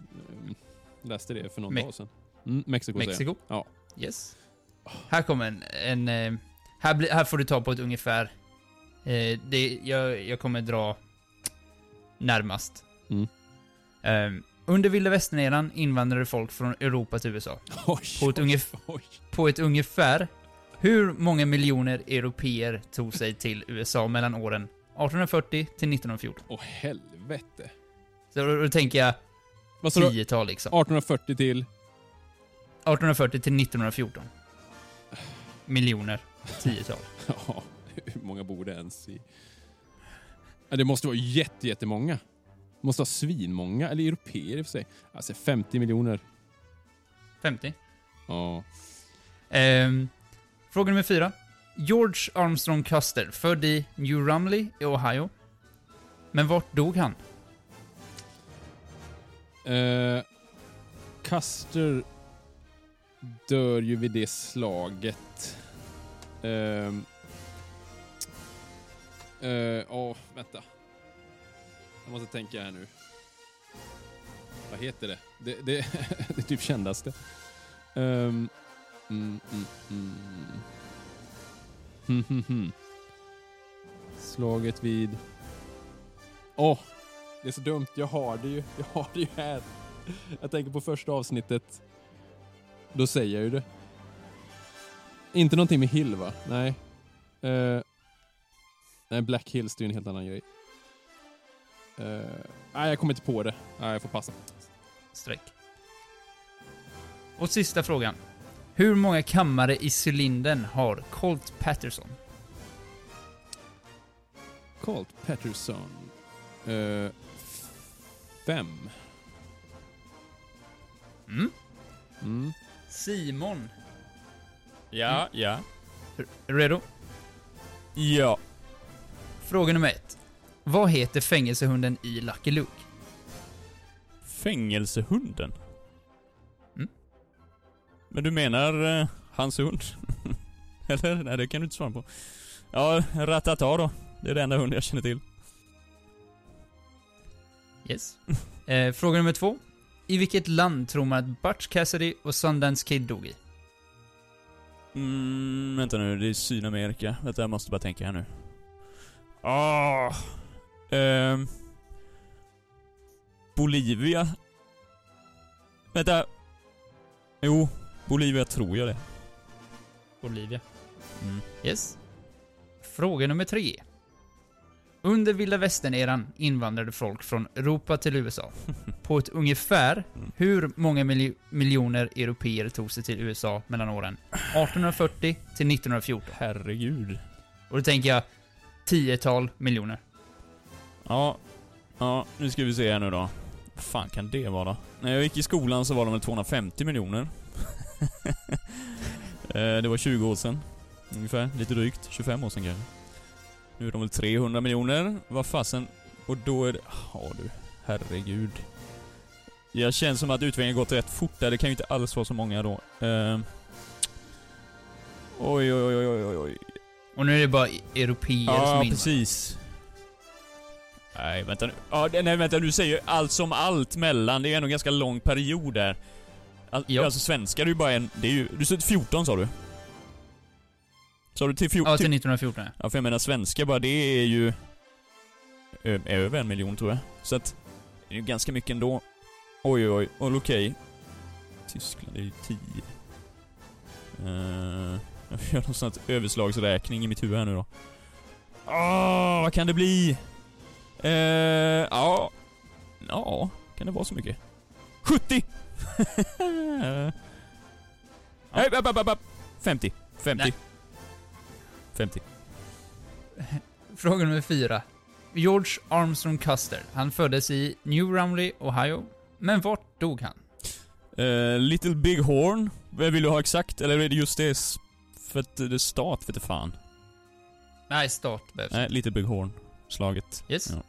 läste det för någon
Me-
dag sedan. Mm, Mexiko.
Mexiko?
Ja.
Yes. Här kommer en... en eh, här, blir- här får du ta på ett ungefär. Eh, det, jag, jag kommer dra närmast.
Mm.
Eh, under vilda västern-eran invandrade folk från Europa till USA.
Oj,
På ett,
oj, oj.
på ett ungefär. Hur många miljoner europeer tog sig till USA mellan åren 1840 till 1914?
Åh, helvete.
Så då, då tänker jag
Vad
tiotal liksom.
1840 till?
1840 till 1914. Miljoner. Tiotal.
Ja, hur många bor det ens i? Ja, det måste vara jätte, jättemånga. Det måste vara svinmånga, eller europeer i och för sig. Alltså 50 miljoner.
50.
Ja.
Ehm, fråga nummer fyra. George Armstrong Custer, född i New Rumley i Ohio. Men vart dog han?
Eh, Custer dör ju vid det slaget. Eh, Eh, åh, vänta. Jag måste tänka här nu. Vad heter det? Det, det, det är typ kändaste. Um, mm, mm, mm. mm. Hmm, hmm, hmm. Slaget vid... Åh! det är så dumt. Jag har det ju. Jag har det ju här. Jag tänker på första avsnittet. Då säger jag ju det. Inte någonting med Hill va? Nej. Uh, nej, Black Hills det är ju en helt annan grej. Eh, nej, jag kommer inte på det. Nej, jag får passa.
Streck. Och sista frågan. Hur många kammare i cylindern har Colt Patterson?
Colt Patterson. Eh, fem.
Mm?
Mm.
Simon.
Ja, ja.
Är du redo?
Ja.
Fråga nummer ett. Vad heter fängelsehunden i Lucky Luke?
Fängelsehunden?
Mm.
Men du menar eh, hans hund? Eller? Nej, det kan du inte svara på. Ja, Ratata då. Det är den enda hund jag känner till.
Yes. eh, fråga nummer två. I vilket land tror man att Butch Cassidy och Sundance Kid dog i?
Mm, vänta nu, det är Sydamerika. Vänta, jag måste bara tänka här nu. Ah. Ehm. Bolivia? Vänta. Jo, Bolivia tror jag det.
Bolivia.
Mm.
Yes. Fråga nummer tre. Under vilda västern-eran invandrade folk från Europa till USA. på ett ungefär hur många mil- miljoner europeer tog sig till USA mellan åren 1840 till 1914?
Herregud.
Och då tänker jag tiotal miljoner.
Ja, ja, nu ska vi se här nu då. Vad fan kan det vara? När jag gick i skolan så var de väl 250 miljoner. Eh, det var 20 år sedan. Ungefär, lite drygt. 25 år sedan kanske. Nu är de väl 300 miljoner. Vad fasen? Och då är det... Ja du, herregud. Jag känner som att utvecklingen gått rätt fort där. Det kan ju inte alls vara så många då. Uh... oj, oj, oj, oj, oj, oj.
Och nu är det bara europeer som
Ja,
är inne.
precis. Nej, vänta nu. Ja, nej, vänta, du säger ju allt som allt mellan. Det är ändå en ganska lång period där. All,
Ja.
Alltså svenskar är ju bara en... Det är ju... Du sa 14 sa du? Sa du till 14?
Ja, till 1914 ja.
Ja, för jag menar svenskar bara, det är ju... Ö, över en miljon tror jag. Så att... Det är ju ganska mycket ändå. Oj, oj, oj. Okej. Tyskland är ju 10. Uh, jag göra någon sån här överslagsräkning i mitt huvud här nu då. Åh, vad kan det bli? Eh, ja... Ja, kan det vara så mycket? 70! Nej, app, app, app, app. 50. 50.
Nej.
50.
Fråga nummer fyra. George Armstrong Custer. Han föddes i New Rumley, Ohio. Men vart dog han?
Eh, Little Big Horn. Vill du ha exakt? Eller är det just det? För att det är stat vet fan.
Nej, start behövs.
Nej, Little Big Horn. Slaget.
Yes.
Ja.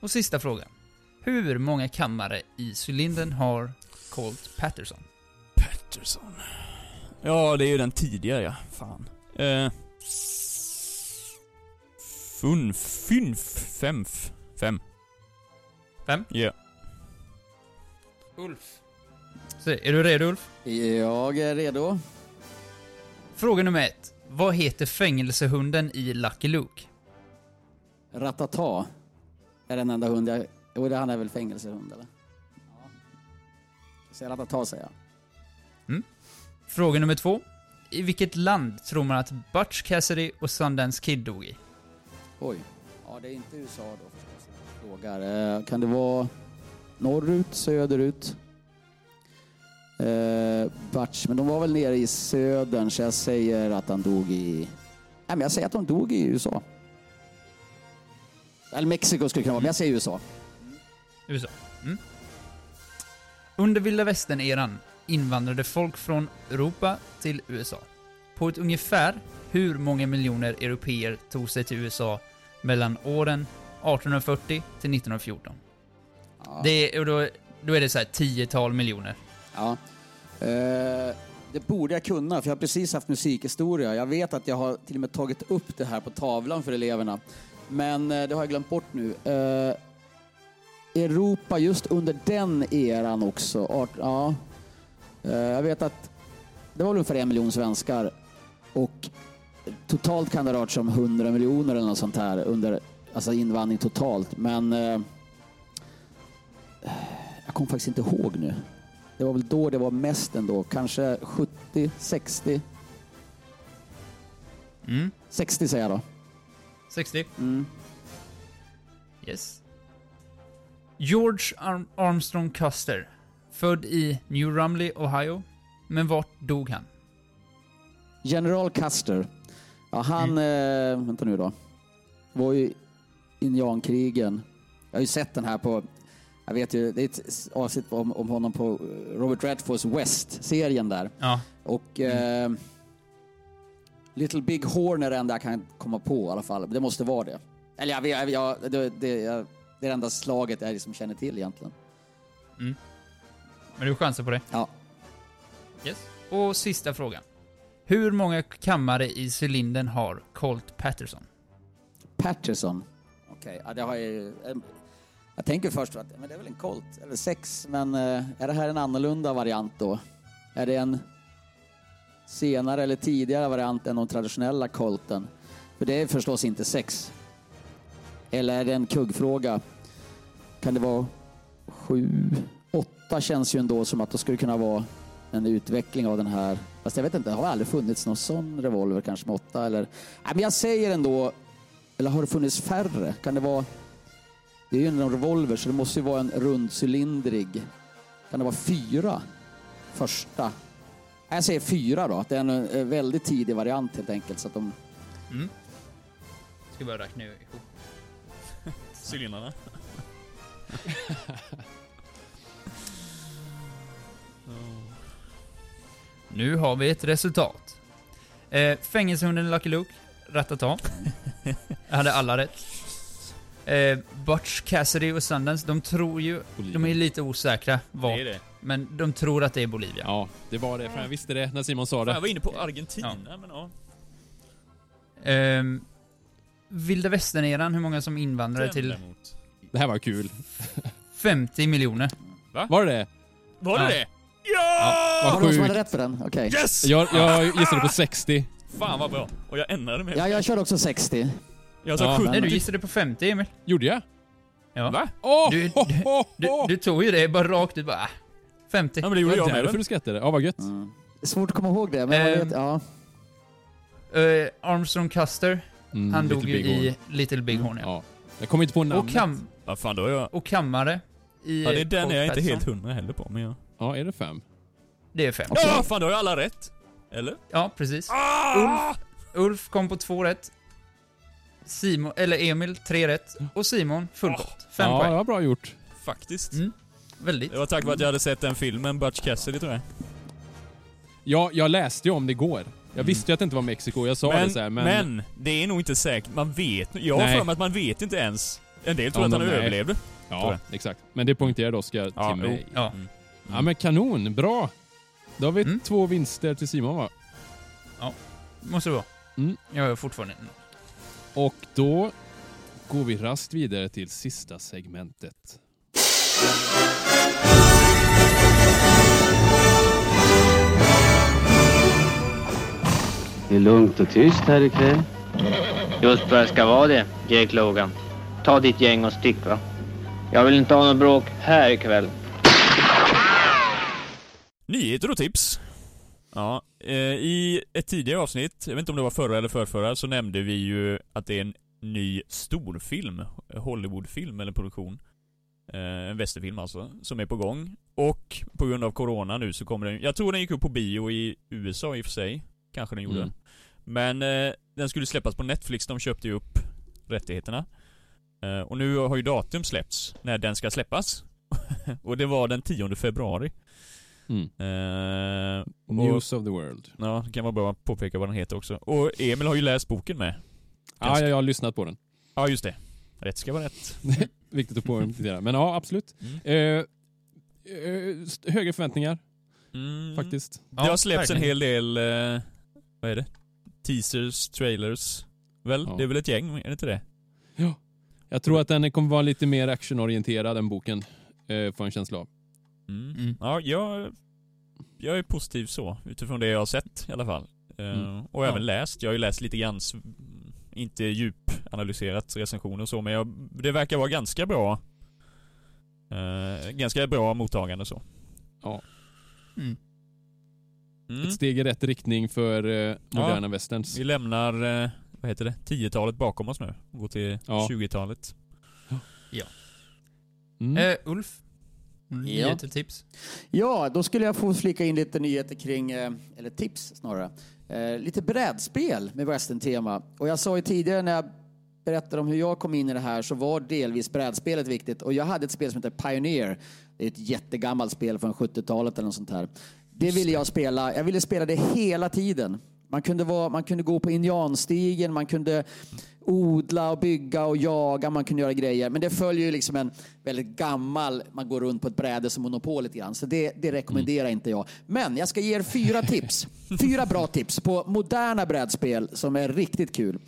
Och sista frågan. Hur många kammare i cylindern har Colt Patterson?
Patterson. Ja, det är ju den tidigare ja. Fan. Eh... Funf... Fynf... Femf... Fem.
Fem?
Ja.
Ulf. Så, är du redo Ulf?
Jag är redo.
Fråga nummer ett. Vad heter fängelsehunden i Lucky Luke?
Ratata är den enda hund jag... Jo, han är väl fängelsehund eller? Ja. Säger Ratata säger jag.
Fråga nummer två. I vilket land tror man att Butch Cassidy och Sundance Kid dog i?
Oj. Ja, det är inte USA då förstås. Frågar. Eh, kan det vara norrut, söderut? Eh, Butch, men de var väl nere i södern så jag säger att han dog i... Nej, men jag säger att de dog i USA. Eller Mexiko skulle kunna vara, men jag säger USA.
USA. Mm. Under vilda västern-eran invandrade folk från Europa till USA. På ett ungefär hur många miljoner europeer tog sig till USA mellan åren 1840 till 1914?
Ja.
Det är, och då, då är det så här tiotal miljoner.
Ja. Eh, det borde jag kunna, för jag har precis haft musikhistoria. Jag vet att jag har till och med tagit upp det här på tavlan för eleverna. Men eh, det har jag glömt bort nu. Eh, Europa just under den eran också. Art, ja. Eh, jag vet att det var väl ungefär en miljon svenskar. Och totalt kan det ha rört sig om 100 miljoner eller något sånt här under alltså invandring totalt. Men eh, jag kommer faktiskt inte ihåg nu. Det var väl då det var mest ändå. Kanske 70, 60.
Mm.
60 säger jag då.
60.
Mm.
Yes. George Arm- Armstrong Custer. Född i New Rumley, Ohio. Men vart dog han?
General Custer. Ja, han, eh, vänta nu då. Var ju indiankrigen. Jag har ju sett den här på, jag vet ju, det är ett avsnitt om, om honom på Robert Redfords West-serien där.
Ja.
Och eh, Little Big Horn är det enda jag kan komma på i alla fall. Det måste vara det. Eller jag, jag, jag, det, det, jag, det är det enda slaget jag liksom känner till egentligen.
Men du chansar på det?
Ja.
Yes. Och sista frågan. Hur många kammare i cylindern har Colt Patterson?
Patterson. Okej, ja, det har jag ju... eh, jag tänker först att men det är väl en Colt, eller sex, men eh, är det här en annorlunda variant då? Är det en senare eller tidigare variant än de traditionella Colten? För det är förstås inte sex. Eller är det en kuggfråga? Kan det vara sju, åtta känns ju ändå som att det skulle kunna vara en utveckling av den här. Fast jag vet inte, det har aldrig funnits någon sån revolver kanske med åtta eller... Nej, men jag säger ändå eller har det funnits färre? Kan det vara det är ju en revolver så det måste ju vara en rundcylindrig. Kan det vara fyra? Första. Jag säger fyra då, att det är en eh, väldigt tidig variant helt enkelt. Så att de...
Ska bara räkna ihop.
Cylindrarna.
Nu har vi ett resultat. Eh, fängelsehunden Lucky Luke, Ratata. Jag hade alla rätt. Eh, Butch Cassidy och Sundance, de tror ju... De är lite osäkra
Det
vart,
är det.
men de tror att det är Bolivia.
Ja, det var det. Fan, jag visste det när Simon sa
Fan, jag
det.
var inne på Argentina, men ja.
Ehm, Vilda västern-eran, hur många som invandrare till
Däremot.
Det här var kul.
50 miljoner.
Var det det?
Var det
Ja.
det? Ja!
Vad
Var det någon som hade rätt på den? Okej.
Yes!
Jag, jag gissade på 60.
Fan vad bra. Och jag ändrade mig.
Ja, jag körde också 60.
Jag sa
Ja.
70.
Nej, du gissade på 50 Emil.
Gjorde jag?
Ja.
Va?
Åh!
Du- Du,
ho!
du tog ju det bara rakt ut bara, ah, 50.
Ja men det gjorde jag
var
med
därför du skrattade. Ja, vad gött.
Mm. Det är svårt att komma ihåg det, men jag
Ehm,
vet, ja.
Eh, Armstrong Custer,
Mm,
han dog ju i. Little Big Horn, ja.
Ja. Jag kommer inte på
Och,
namnet.
kam
Ja fan då är jag...
och kammare i
Ja det är den jag är inte helt hundra heller på men jag...
Ja, är det fem?
Det är fem.
Ja fan då har jag alla rätt. Eller?
Ja, precis.
Ah!
Ulf kom på två rätt. Simon, eller Emil, tre rätt. Och Simon, fullgott. Fem
ja,
poäng.
ja, bra gjort.
Faktiskt.
Mm. Väldigt.
Det var tack vare att jag hade sett den filmen, Butch Cassidy tror jag.
Ja, jag läste ju om det igår. Jag visste ju att det inte var Mexiko, jag sa
Men,
det så här, men...
men... det är nog inte säkert. Man vet Jag har
Nej.
för mig att man vet inte ens. En del tror
Ja,
att han
nej.
överlevde. tror
ja, exakt. Men det poängterade Oskar
Ja,
till mig.
Ja.
Mm.
Ja, men kanon. Bra. Då har vi
Mm.
två vinster till Simon va?
Måste det vara.
Mm.
Jag är fortfarande...
Och då går vi raskt vidare till sista segmentet.
Det är lugnt och tyst här ikväll.
Just vad det ska vara det, Jake Logan. Ta ditt gäng och stick va. Jag vill inte ha något bråk här ikväll.
Nyheter och tips. Ja, i ett tidigare avsnitt, jag vet inte om det var förra eller förrförra, så nämnde vi ju att det är en ny storfilm, Hollywoodfilm eller produktion. Eh, en västerfilm alltså, som är på gång. Och på grund av corona nu så kommer den, jag tror den gick upp på bio i USA i och för sig. Kanske den gjorde.
Mm.
Men eh, den skulle släppas på Netflix, de köpte ju upp rättigheterna. Eh, och nu har ju datum släppts när den ska släppas. och det var den 10 februari.
Mm.
Eh, och,
News of the world.
ja, det kan vara bra att påpeka vad den heter också. Och Emil har ju läst boken med.
Ja, jag, jag har lyssnat på den.
Ja, just det. Rätt ska vara rätt.
Viktigt att poängtera. Men ja, absolut.
Mm.
Eh, eh, högre förväntningar,
Mm.
faktiskt.
Det har släppts en hel del, eh, vad är det? Teasers, trailers. Väl?
Ja.
Det är väl ett gäng, är det inte det?
Jag tror att den kommer vara lite mer actionorienterad än boken, eh, får en känsla av.
Mm.
Mm.
Ja, jag, jag är positiv så, utifrån det jag har sett i alla fall.
Mm.
Och
Ja.
även läst. Jag har ju läst lite grann, inte djupanalyserat recensioner och så, men jag, det verkar vara ganska bra. Eh, ganska bra mottagande så.
Mm.
Mm.
Ett steg i rätt riktning för eh, moderna westerns.
Vi lämnar, eh, vad heter det, 10-talet bakom oss nu och går till
Ja.
20-talet.
Mm.
Eh, Ulf? Nyheter, tips?
Ja, då skulle jag få flika in lite nyheter kring, eh, eller tips snarare, eh, lite brädspel med western-tema. Och jag sa ju tidigare när jag berättade om hur jag kom in i det här så var delvis brädspelet viktigt. Och jag hade ett spel som heter Pioneer. Det är ett jättegammalt spel från 70-talet eller något sånt här. Det ville jag spela. Jag ville spela det hela tiden. Man kunde, vara, man kunde gå på indianstigen, man kunde odla och bygga och jaga, man kunde göra grejer. Men det följer ju liksom en väldigt gammal, man går runt på ett bräde som Monopol lite grann. Så det, det rekommenderar inte jag. Men jag ska ge er fyra tips. Fyra bra tips på moderna brädspel som är riktigt kul.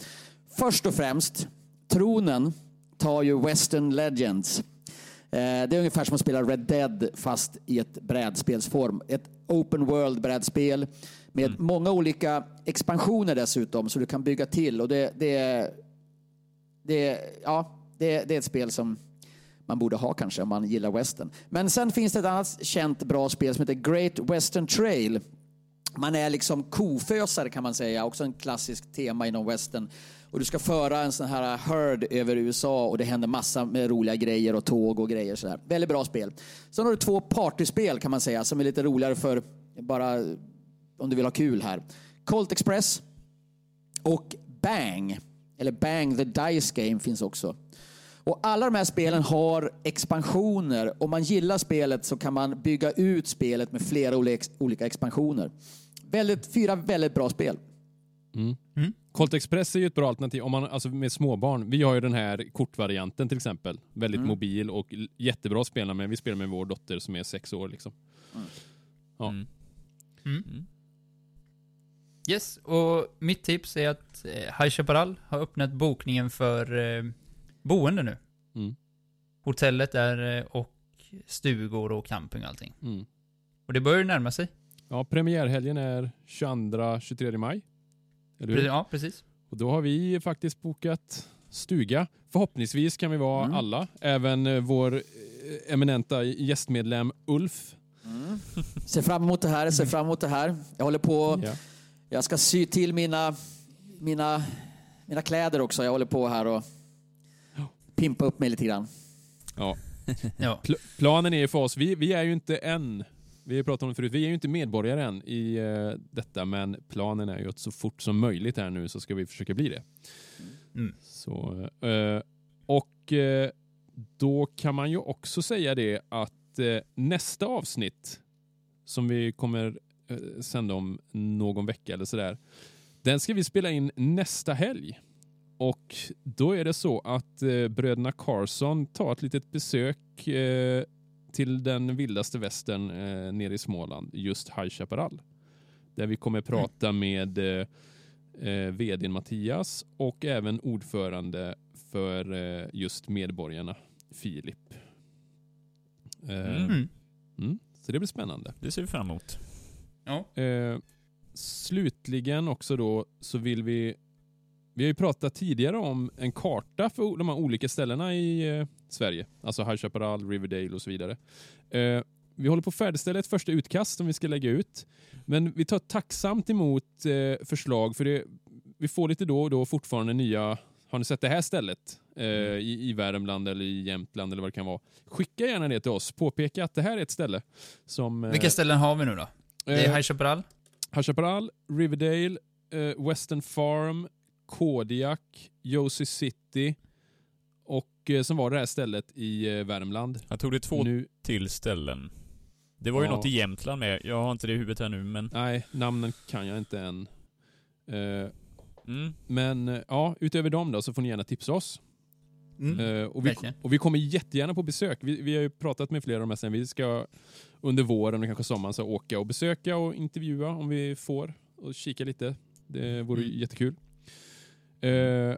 Först och främst, tronen tar ju Western Legends. Eh, Det är ungefär som att spela Red Dead fast i ett brädspelsform. Ett open world med många olika expansioner dessutom så du kan bygga till. Och det, det, det, ja, det, det är ett spel som man borde ha kanske om man gillar western. Men sen finns det ett annat känt bra spel som heter Great Western Trail. Man är liksom kofösare kan man säga, också en klassisk tema inom western. Och Och du ska föra en sån här herd över USA och det händer massa med roliga grejer och tåg och grejer. Sådär. Väldigt bra spel. Sen har du två partyspel kan man säga som är lite roligare för bara om du vill ha kul här. Colt Express och Bang, eller Bang the Dice Game finns också. Och alla de här spelen har expansioner. Om man gillar spelet så kan man bygga ut spelet med flera olika- expansioner. Väldigt, fyra väldigt bra spel.
Colt Express är ju ett bra alternativ om man, alltså med småbarn. Vi har ju den här kortvarianten till exempel. Väldigt
Mm.
mobil och jättebra att spela med. Vi spelar med vår dotter som är sex år. Liksom. Ja.
Mm.
Mm. Yes, och mitt tips är att eh, High Chaparral har öppnat bokningen för eh, boende nu.
Mm.
Hotellet där eh, och stugor och camping och allting.
Mm.
Och det börjar närma sig.
Ja, premiärhelgen är 22-23 maj. Eller hur?
Ja, precis.
Och då har vi faktiskt bokat stuga. Förhoppningsvis kan vi vara
Mm.
alla. Även eh, vår eminenta gästmedlem Ulf.
Ser fram emot det här, ser fram emot det här. Jag håller på,
Ja.
Jag ska sy till mina, mina, mina kläder också. Jag håller på här och pimpa upp mig lite grann.
Ja.
Ja.
Pl- planen är ju för oss, vi, vi är ju inte än, vi har pratat om det förut, vi är ju inte medborgare än i eh, detta, men planen är ju att så fort som möjligt här nu så ska vi försöka bli det.
Mm.
Så, eh, och eh, då kan man ju också säga det att nästa avsnitt som vi kommer sända om någon vecka eller sådär, den ska vi spela in nästa helg. Och då är det så att eh, bröderna Carson tar ett litet besök eh, till den vildaste västern eh, nere i Småland, just High Chaparral. Där vi kommer prata med eh, eh, vdn Mattias och även ordförande för eh, just Medborgarna, Filip. Eh,
Mm.
mm, så det blir spännande.
Det ser vi fram emot.
Ja.
Eh, slutligen också då så vill vi vi har ju pratat tidigare om en karta för de här olika ställena i eh, Sverige. Alltså High Chaparral, Riverdale och så vidare. Eh, vi håller på att färdigställa ett första utkast som vi ska lägga ut. Men vi tar tacksamt emot eh, förslag för det, vi får lite då och då fortfarande nya har ni sett det här stället eh, i, i Värmland eller i Jämtland eller vad det kan vara? Skicka gärna det till oss. Påpeka att det här är ett ställe som... eh,
Vilka ställen har vi nu då? Det är
eh,
High Chaparral.
High Chaparral, Riverdale, eh, Western Farm, Kodiak, Josie City och eh, som var det här stället i eh, Värmland.
Jag tog det två
Nu,
till ställen. Det var ju
Ja.
något i Jämtland med. Jag har inte det i huvudet här nu, men...
nej, namnen kan jag inte än. Eh,
Mm.
men ja, utöver dem då så får ni gärna tipsa oss.
Mm.
Eh, och, vi, och vi kommer jättegärna på besök. Vi, vi har ju pratat med flera av de här sen. Vi ska under våren och kanske sommaren så åka och besöka och intervjua om vi får och kika lite. Det vore
Mm.
jättekul. Eh,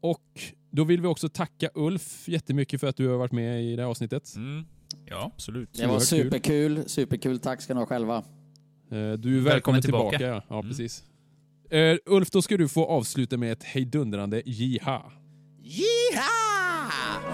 och då vill vi också tacka Ulf jättemycket för att du har varit med i det här avsnittet.
Mm. Ja, absolut.
Det var superkul, superkul. Tack ska ni ha själva.
Eh, du är välkommen, tillbaka.
tillbaka.
Ja,
Mm.
precis. Eh, Ulf, då ska du få avsluta med ett hejdundrande jiha.
Yeehaw!